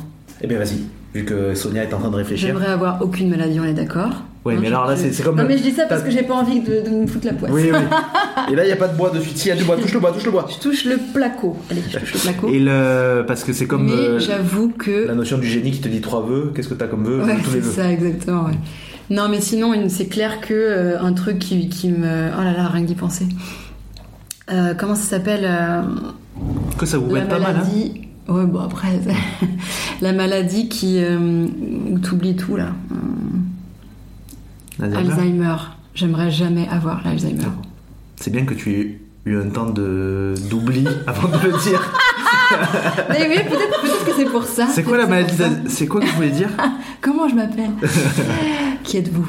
Eh bien vas-y, vu que Sonia est en train de réfléchir. J'aimerais avoir aucune maladie, on est d'accord Hein, mais alors là, c'est- comme Non mais je dis ça parce que j'ai pas envie de, de me foutre la poisse. Oui, oui. Et là, il n'y a pas de bois dessus. S'il y a du bois, touche le bois, touche le bois. Je touche le placo. Allez, je touche le placo. Et le... Parce que c'est comme mais euh, j'avoue que la notion du génie qui te dit trois vœux. Qu'est-ce que t'as comme vœu Ouais, Tous les c'est vœux. ça, exactement. ouais. Non, mais sinon, c'est clair que euh, un truc qui, qui me. Oh là là, rien que d'y penser. Euh, comment ça s'appelle euh, Que ça vous La met pas mal, hein maladie? Ouais, bon, après. la maladie qui. t'oublies tout, là. Alzheimer. J'aimerais jamais avoir l'Alzheimer. C'est bien que tu aies eu un temps de d'oubli avant de le dire. Mais oui, peut-être peut que c'est pour ça. C'est quoi la maladie C'est quoi que vous voulez dire Comment je m'appelle? Qui êtes-vous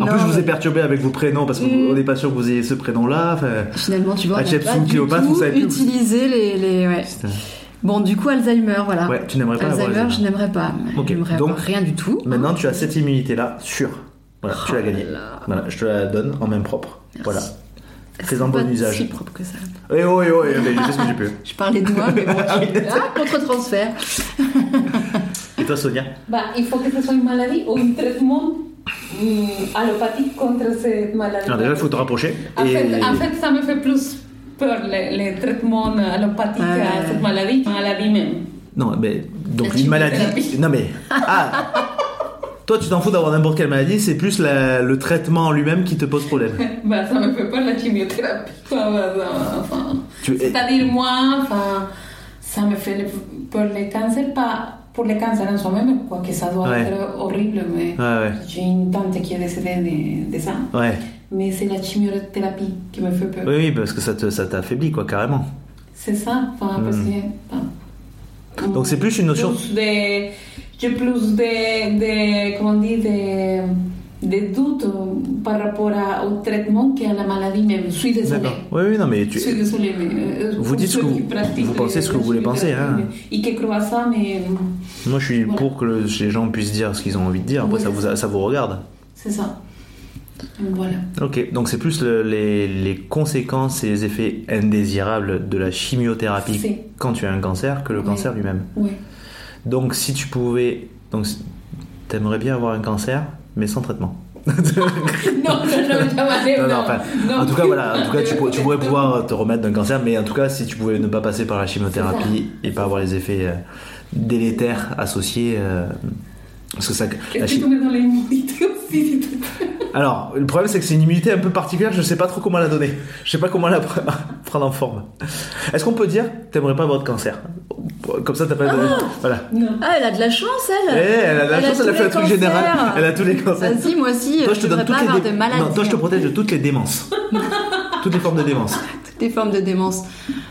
En Non, plus, je vous ai mais perturbé avec vos prénoms parce qu'on Mm. n'est pas sûr que vous ayez ce prénom-là. Finalement, tu vois, on pas du vous tout utiliser les... les ouais. putain. Bon, du coup, Alzheimer, voilà. Ouais, tu n'aimerais pas avoir Alzheimer, je n'aimerais pas. Ok, J'aimerais donc, avoir rien du tout. Maintenant, tu as cette immunité-là, sûre. Voilà, tu l'as gagnée. Oh là. Voilà, je te la donne en main propre. Merci. Voilà. C'est Fais-en bon usage. si propre que ça. Eh oh, eh oh, eh, mais je fais ce que je peux. Je parlais de moi, mais bon, Ah contre-transfert. Et toi, Sonia Bah, il faut que ce soit une maladie ou un traitement allopathique contre cette maladie. Alors, déjà, il faut te rapprocher. En, et... fait, en fait, ça me fait plus peur les, les traitements allopathiques à cette maladie, maladie même. Non, mais donc une maladie. Non, mais. Ah Toi, tu t'en fous d'avoir n'importe quelle maladie, c'est plus la- le traitement en lui-même qui te pose problème. Bah, ça me fait peur la chimiothérapie. Bah, bah, enfin, Tu- C'est-à-dire, moi, enfin, ça me fait peur les cancers, pas pour les cancers en soi-même, quoi, que ça doit Ouais. être horrible, mais Ouais, j'ai une tante qui est décédée de, de ça. Mais c'est la chimiothérapie qui me fait peur. Oui, oui, parce que ça te- ça t'affaiblit, quoi, carrément. C'est ça, enfin, parce que. enfin, Donc, c'est plus une notion- Plus de, j'ai plus de, de, comment on dit, de, de doutes par rapport à- au traitement qu'à la maladie même. Je suis désolée. Oui, oui, non, mais tu. Je suis désolée, mais. euh, Vous pour dites ce que vous- vous pensez ce que vous voulez penser, hein. Et qui croient ça, mais. Moi, je suis Voilà. pour que le- les gens puissent dire ce qu'ils ont envie de dire. Après, Oui, ça, vous, ça. vous regarde. C'est ça. Donc, Voilà. Ok, donc c'est plus le- les, les conséquences et les effets indésirables de la chimiothérapie quand tu as un cancer que le Oui. cancer lui-même. Oui. Donc, si tu pouvais. Donc, t'aimerais bien avoir un cancer, mais sans traitement. non, non, non, enfin, Non. en tout cas, voilà, en tout cas, tu, pour- tu pourrais pouvoir te remettre d'un cancer, mais en tout cas, si tu pouvais ne pas passer par la chimiothérapie et pas avoir les effets euh, délétères associés, euh, parce que ça, Est-ce chi- tu me alors, le problème, c'est que c'est une immunité un peu particulière, je sais pas trop comment la donner, je sais pas comment la pre- prendre en forme. Est-ce qu'on peut dire, t'aimerais pas avoir de cancer? Comme ça, t'as pas de, voilà. Ah, elle a de la chance, elle Eh, elle a de la chance, elle a fait un truc général, elle a tous les cancers. Vas-y, moi aussi, Toi, je te donne toutes les dé-. Non, toi, je te protège de toutes les démences. toutes les formes de démence. Toutes les formes de démence.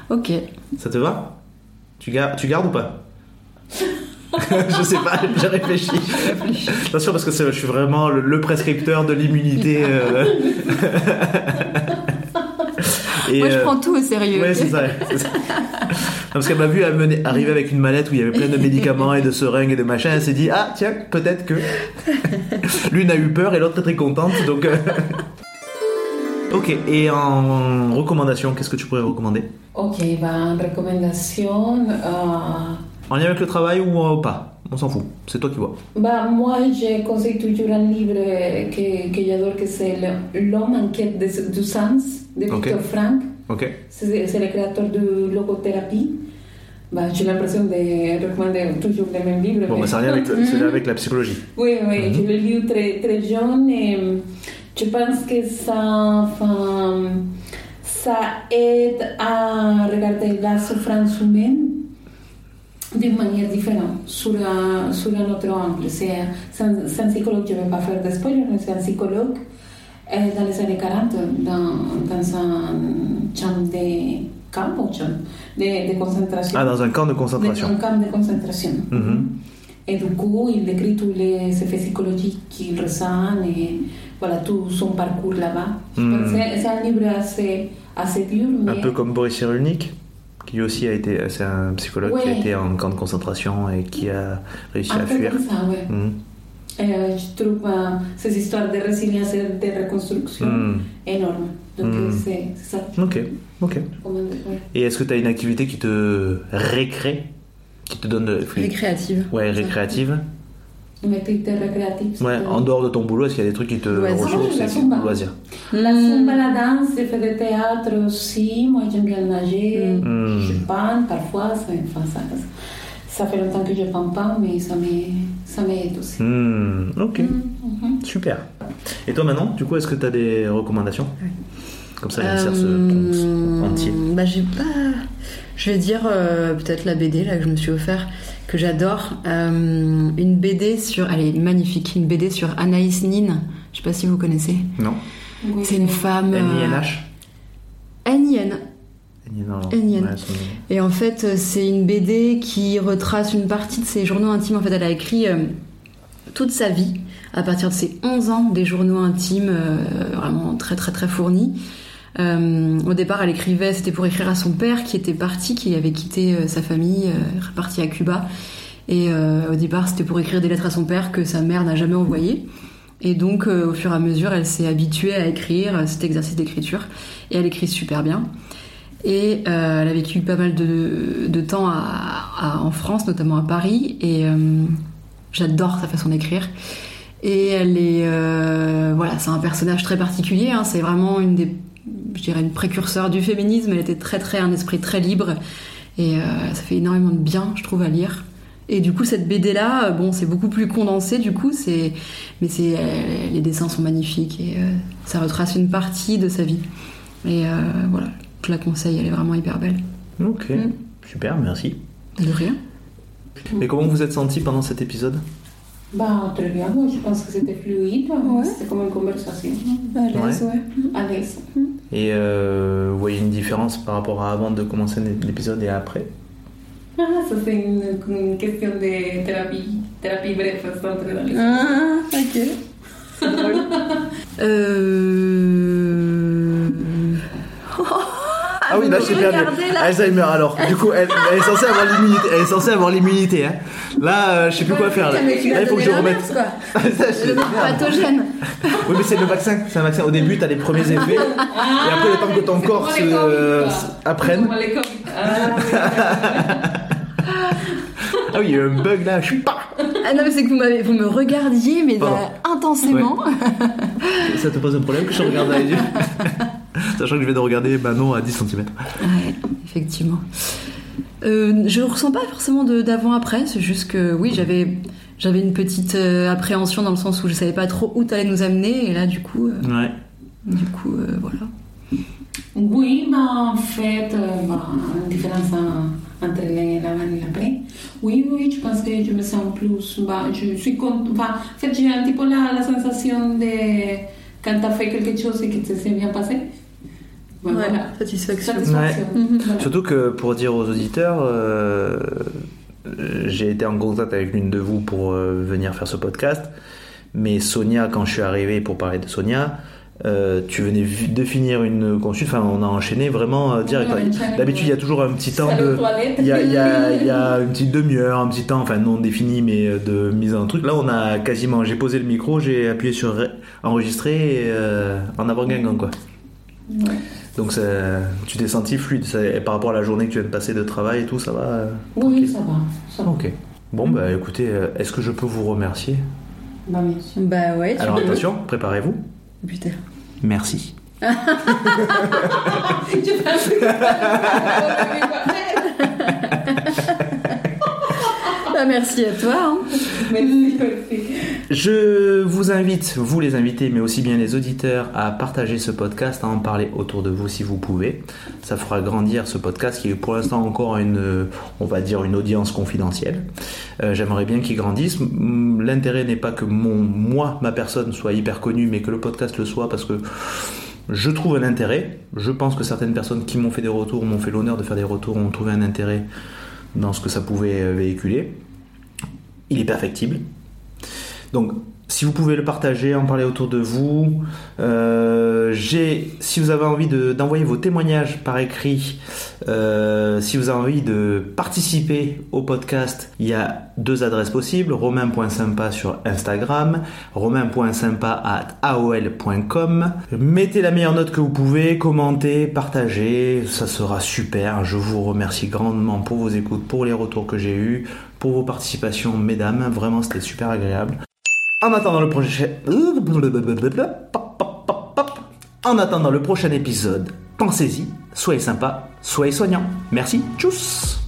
Ok. Ça te va? Tu, gardes, tu gardes ou pas? Je sais pas, j'ai réfléchi. Attention parce que je suis vraiment le, le prescripteur de l'immunité. euh. Et, Moi, je euh, prends tout au sérieux. Ouais, c'est ça. Parce qu'elle m'a vu amener- arriver avec une mallette où il y avait plein de médicaments et de seringues et de machins. Elle s'est dit ah tiens peut-être que. L'une a eu peur et l'autre est très contente donc. euh. ok et en recommandation qu'est-ce que tu pourrais recommander? Ok, ben, recommandation. euh, En lien avec le travail ou euh, pas? On s'en fout. C'est toi qui vois. ben, moi, je conseille toujours un livre que, que j'adore, que c'est L'homme en quête de- du sens de. Victor Frank. C'est le créateur de logothérapie. Ben, J'ai l'impression de recommander toujours les mêmes livres. Bon mais- bah c'est rien avec, la psychologie. Oui, oui, Mhm. je l'ai lu très, très jeune et euh, je pense que ça, enfin, ça aide à regarder la souffrance humaine d'une manière différente, sur un, sur un autre angle. C'est un, un psychologue, je ne vais pas faire de spoiler, mais c'est un psychologue euh, dans les années 40 dans, dans un camp de, camp ou camp de, de concentration. Ah dans un camp de concentration. un camp de concentration. Mhm. Et du coup, il décrit tous les effets psychologiques qu'il ressent et voilà tout son parcours là-bas. C'est c'est un livre assez, assez dur, mais Un peu comme Boris Cyrulnik, qui lui aussi a été, c'est un psychologue qui a été en camp de concentration et qui a réussi un à peu fuir. comme ça, ouais. Mhm. Euh, je trouve euh, ces histoires de résilience et de reconstruction Hmm. énormes. Donc Hmm. euh, c'est ça. Ok, ok. Et est-ce que tu as une activité qui te récrée Qui te donne de... Récréative. Ouais, récréative. Ouais, en dehors de ton boulot, est-ce qu'il y a des trucs qui te Loisirs. ressourcent La Zumba. loisirs La Hmm. zumba, la danse, j'ai fait du théâtre aussi. Moi, j'aime bien nager. Hmm. Je peins parfois. ça- Enfin, ça, ça fait longtemps que je ne peins pas, mais ça m'aide aussi. Hmm, ok, Mhm. super. Et toi maintenant, du coup, est-ce que tu as des recommandations Comme ça, j'insère ce Euh, ponce entier. Bah, j'ai pas. Je vais dire euh, peut-être la BD là que je me suis offert, que j'adore. Euh, une BD sur. Elle est magnifique. Une BD sur Anaïs Nin. Je sais pas si vous connaissez. Non Oui, C'est une femme. euh, N-I-N-H N-I-N. Non. N-I-N. Ouais, Et en fait, euh, c'est une BD qui retrace une partie de ses journaux intimes. En fait, elle a écrit euh, toute sa vie, à partir de ses 11 ans, des journaux intimes euh, vraiment très très très fournis. Euh, au départ, elle écrivait, c'était pour écrire à son père qui était parti, qui avait quitté euh, sa famille, euh, reparti à Cuba. Et euh, au départ, c'était pour écrire des lettres à son père que sa mère n'a jamais envoyées. Et donc, au fur et à mesure, elle s'est habituée à écrire cet exercice d'écriture. Et elle écrit super bien. Et elle a vécu pas mal de, temps en France, notamment à Paris. Et j'adore sa façon d'écrire. Et elle est. voilà, c'est un personnage très particulier. hein. c'est vraiment une des. Je dirais une précurseur du féminisme. Elle était très, très. un esprit très libre. Et euh, ça fait énormément de bien, je trouve, à lire. Et du coup, cette BD-là, euh, bon, c'est beaucoup plus condensé, du coup, c'est. Mais c'est. euh, les dessins sont magnifiques et euh, ça retrace une partie de sa vie. Et voilà, je la conseille, elle est vraiment hyper belle. Ok, Mm. super, merci. De rien. Et comment vous êtes senti pendant cet épisode? Bah, très bien, moi je pense que c'était fluide, Ouais. c'était comme une conversation. À l'aise, ouais. À l'aise. Et euh, vous voyez une différence par rapport à avant de commencer l'épisode et après? Ah, ça c'est une, une question de thérapie, thérapie bref, sans entrer dans les Ah, ok. euh... Ah oui, là j'ai perdu. Là. Alzheimer alors. Du coup, elle, elle est censée avoir l'immunité. Elle est censée avoir l'immunité. Hein. Là, euh, je sais plus quoi faire. Là, il faut que je remette. Ça, Le pathogène. Oui, mais c'est le vaccin. C'est un vaccin. Au début, t'as les premiers effets. Et après, le temps que ton corps se, euh, apprenne. Ah, oui. Ah oui, il y a eu un bug là. Je suis pas. Ah non, mais c'est que vous, vous me regardiez, mais intensément. Ça te pose un problème que je regarde dans les yeux Sachant que je vais de regarder Manon à 10 cm. Ouais, effectivement. Euh, je ne ressens pas forcément de- d'avant-après, c'est juste que oui, j'avais j'avais une petite euh, appréhension dans le sens où je savais pas trop où t'allais nous amener, et là, du coup, euh, Ouais. du coup euh, voilà. Oui, mais en fait, euh, bah, la différence en- entre l'avant et l'après. Oui, oui, je pense que je me sens plus. Bah, je suis contente. Enfin, en fait, j'ai un petit peu la, la sensation de quand tu as fait quelque chose et que ça s'est bien passé. Bah, voilà. satisfaction. Satisfaction. Mhm. Voilà. Surtout que pour dire aux auditeurs, euh, j'ai été en contact avec l'une de vous pour euh, venir faire ce podcast. Mais Sonia, quand je suis arrivé pour parler de Sonia, euh, tu venais de finir une consulte, enfin on a enchaîné vraiment euh, direct. D'habitude il y a toujours un petit temps de... Il y a, il y a- il y a une petite demi-heure, un petit temps, enfin non défini, mais de mise en truc. Là, on a quasiment, j'ai posé le micro, j'ai appuyé sur enregistrer et euh, en avant gagnant quoi. Ouais. Donc ça- tu t'es senti fluide ça- et par rapport à la journée que tu viens de passer de travail et tout, ça va euh, Oui, ça va. Ça va. Ok. Bon bah écoutez, euh, est-ce que je peux vous remercier? Bah, bien sûr. Bah ouais, tu Alors peux. attention, préparez-vous. Putain. Merci. Que- Bah merci à toi. hein. Merci. Je vous invite, vous les invités, mais aussi bien les auditeurs, à partager ce podcast, à en parler autour de vous si vous pouvez. Ça fera grandir ce podcast qui est pour l'instant encore une, on va dire, une audience confidentielle. Euh, J'aimerais bien qu'il grandisse. L'intérêt n'est pas que mon, moi, ma personne, soit hyper connue, mais que le podcast le soit parce que je trouve un intérêt. Je pense que certaines personnes qui m'ont fait des retours, m'ont fait l'honneur de faire des retours, ont trouvé un intérêt dans ce que ça pouvait euh, véhiculer. Il est perfectible. Donc, si vous pouvez le partager, en parler autour de vous, euh, si vous avez envie de- d'envoyer vos témoignages par écrit, euh, si vous avez envie de participer au podcast, il y a deux adresses possibles romain.sympa sur Instagram, romain.sympa at aol.com. Mettez la meilleure note que vous pouvez, commentez, partagez, ça sera super. Je vous remercie grandement pour vos écoutes, pour les retours que j'ai eus, pour vos participations, mesdames. Vraiment, c'était super agréable. En attendant le prochain. En attendant le prochain épisode, pensez-y, soyez sympa, soyez soignants. Merci, tchuss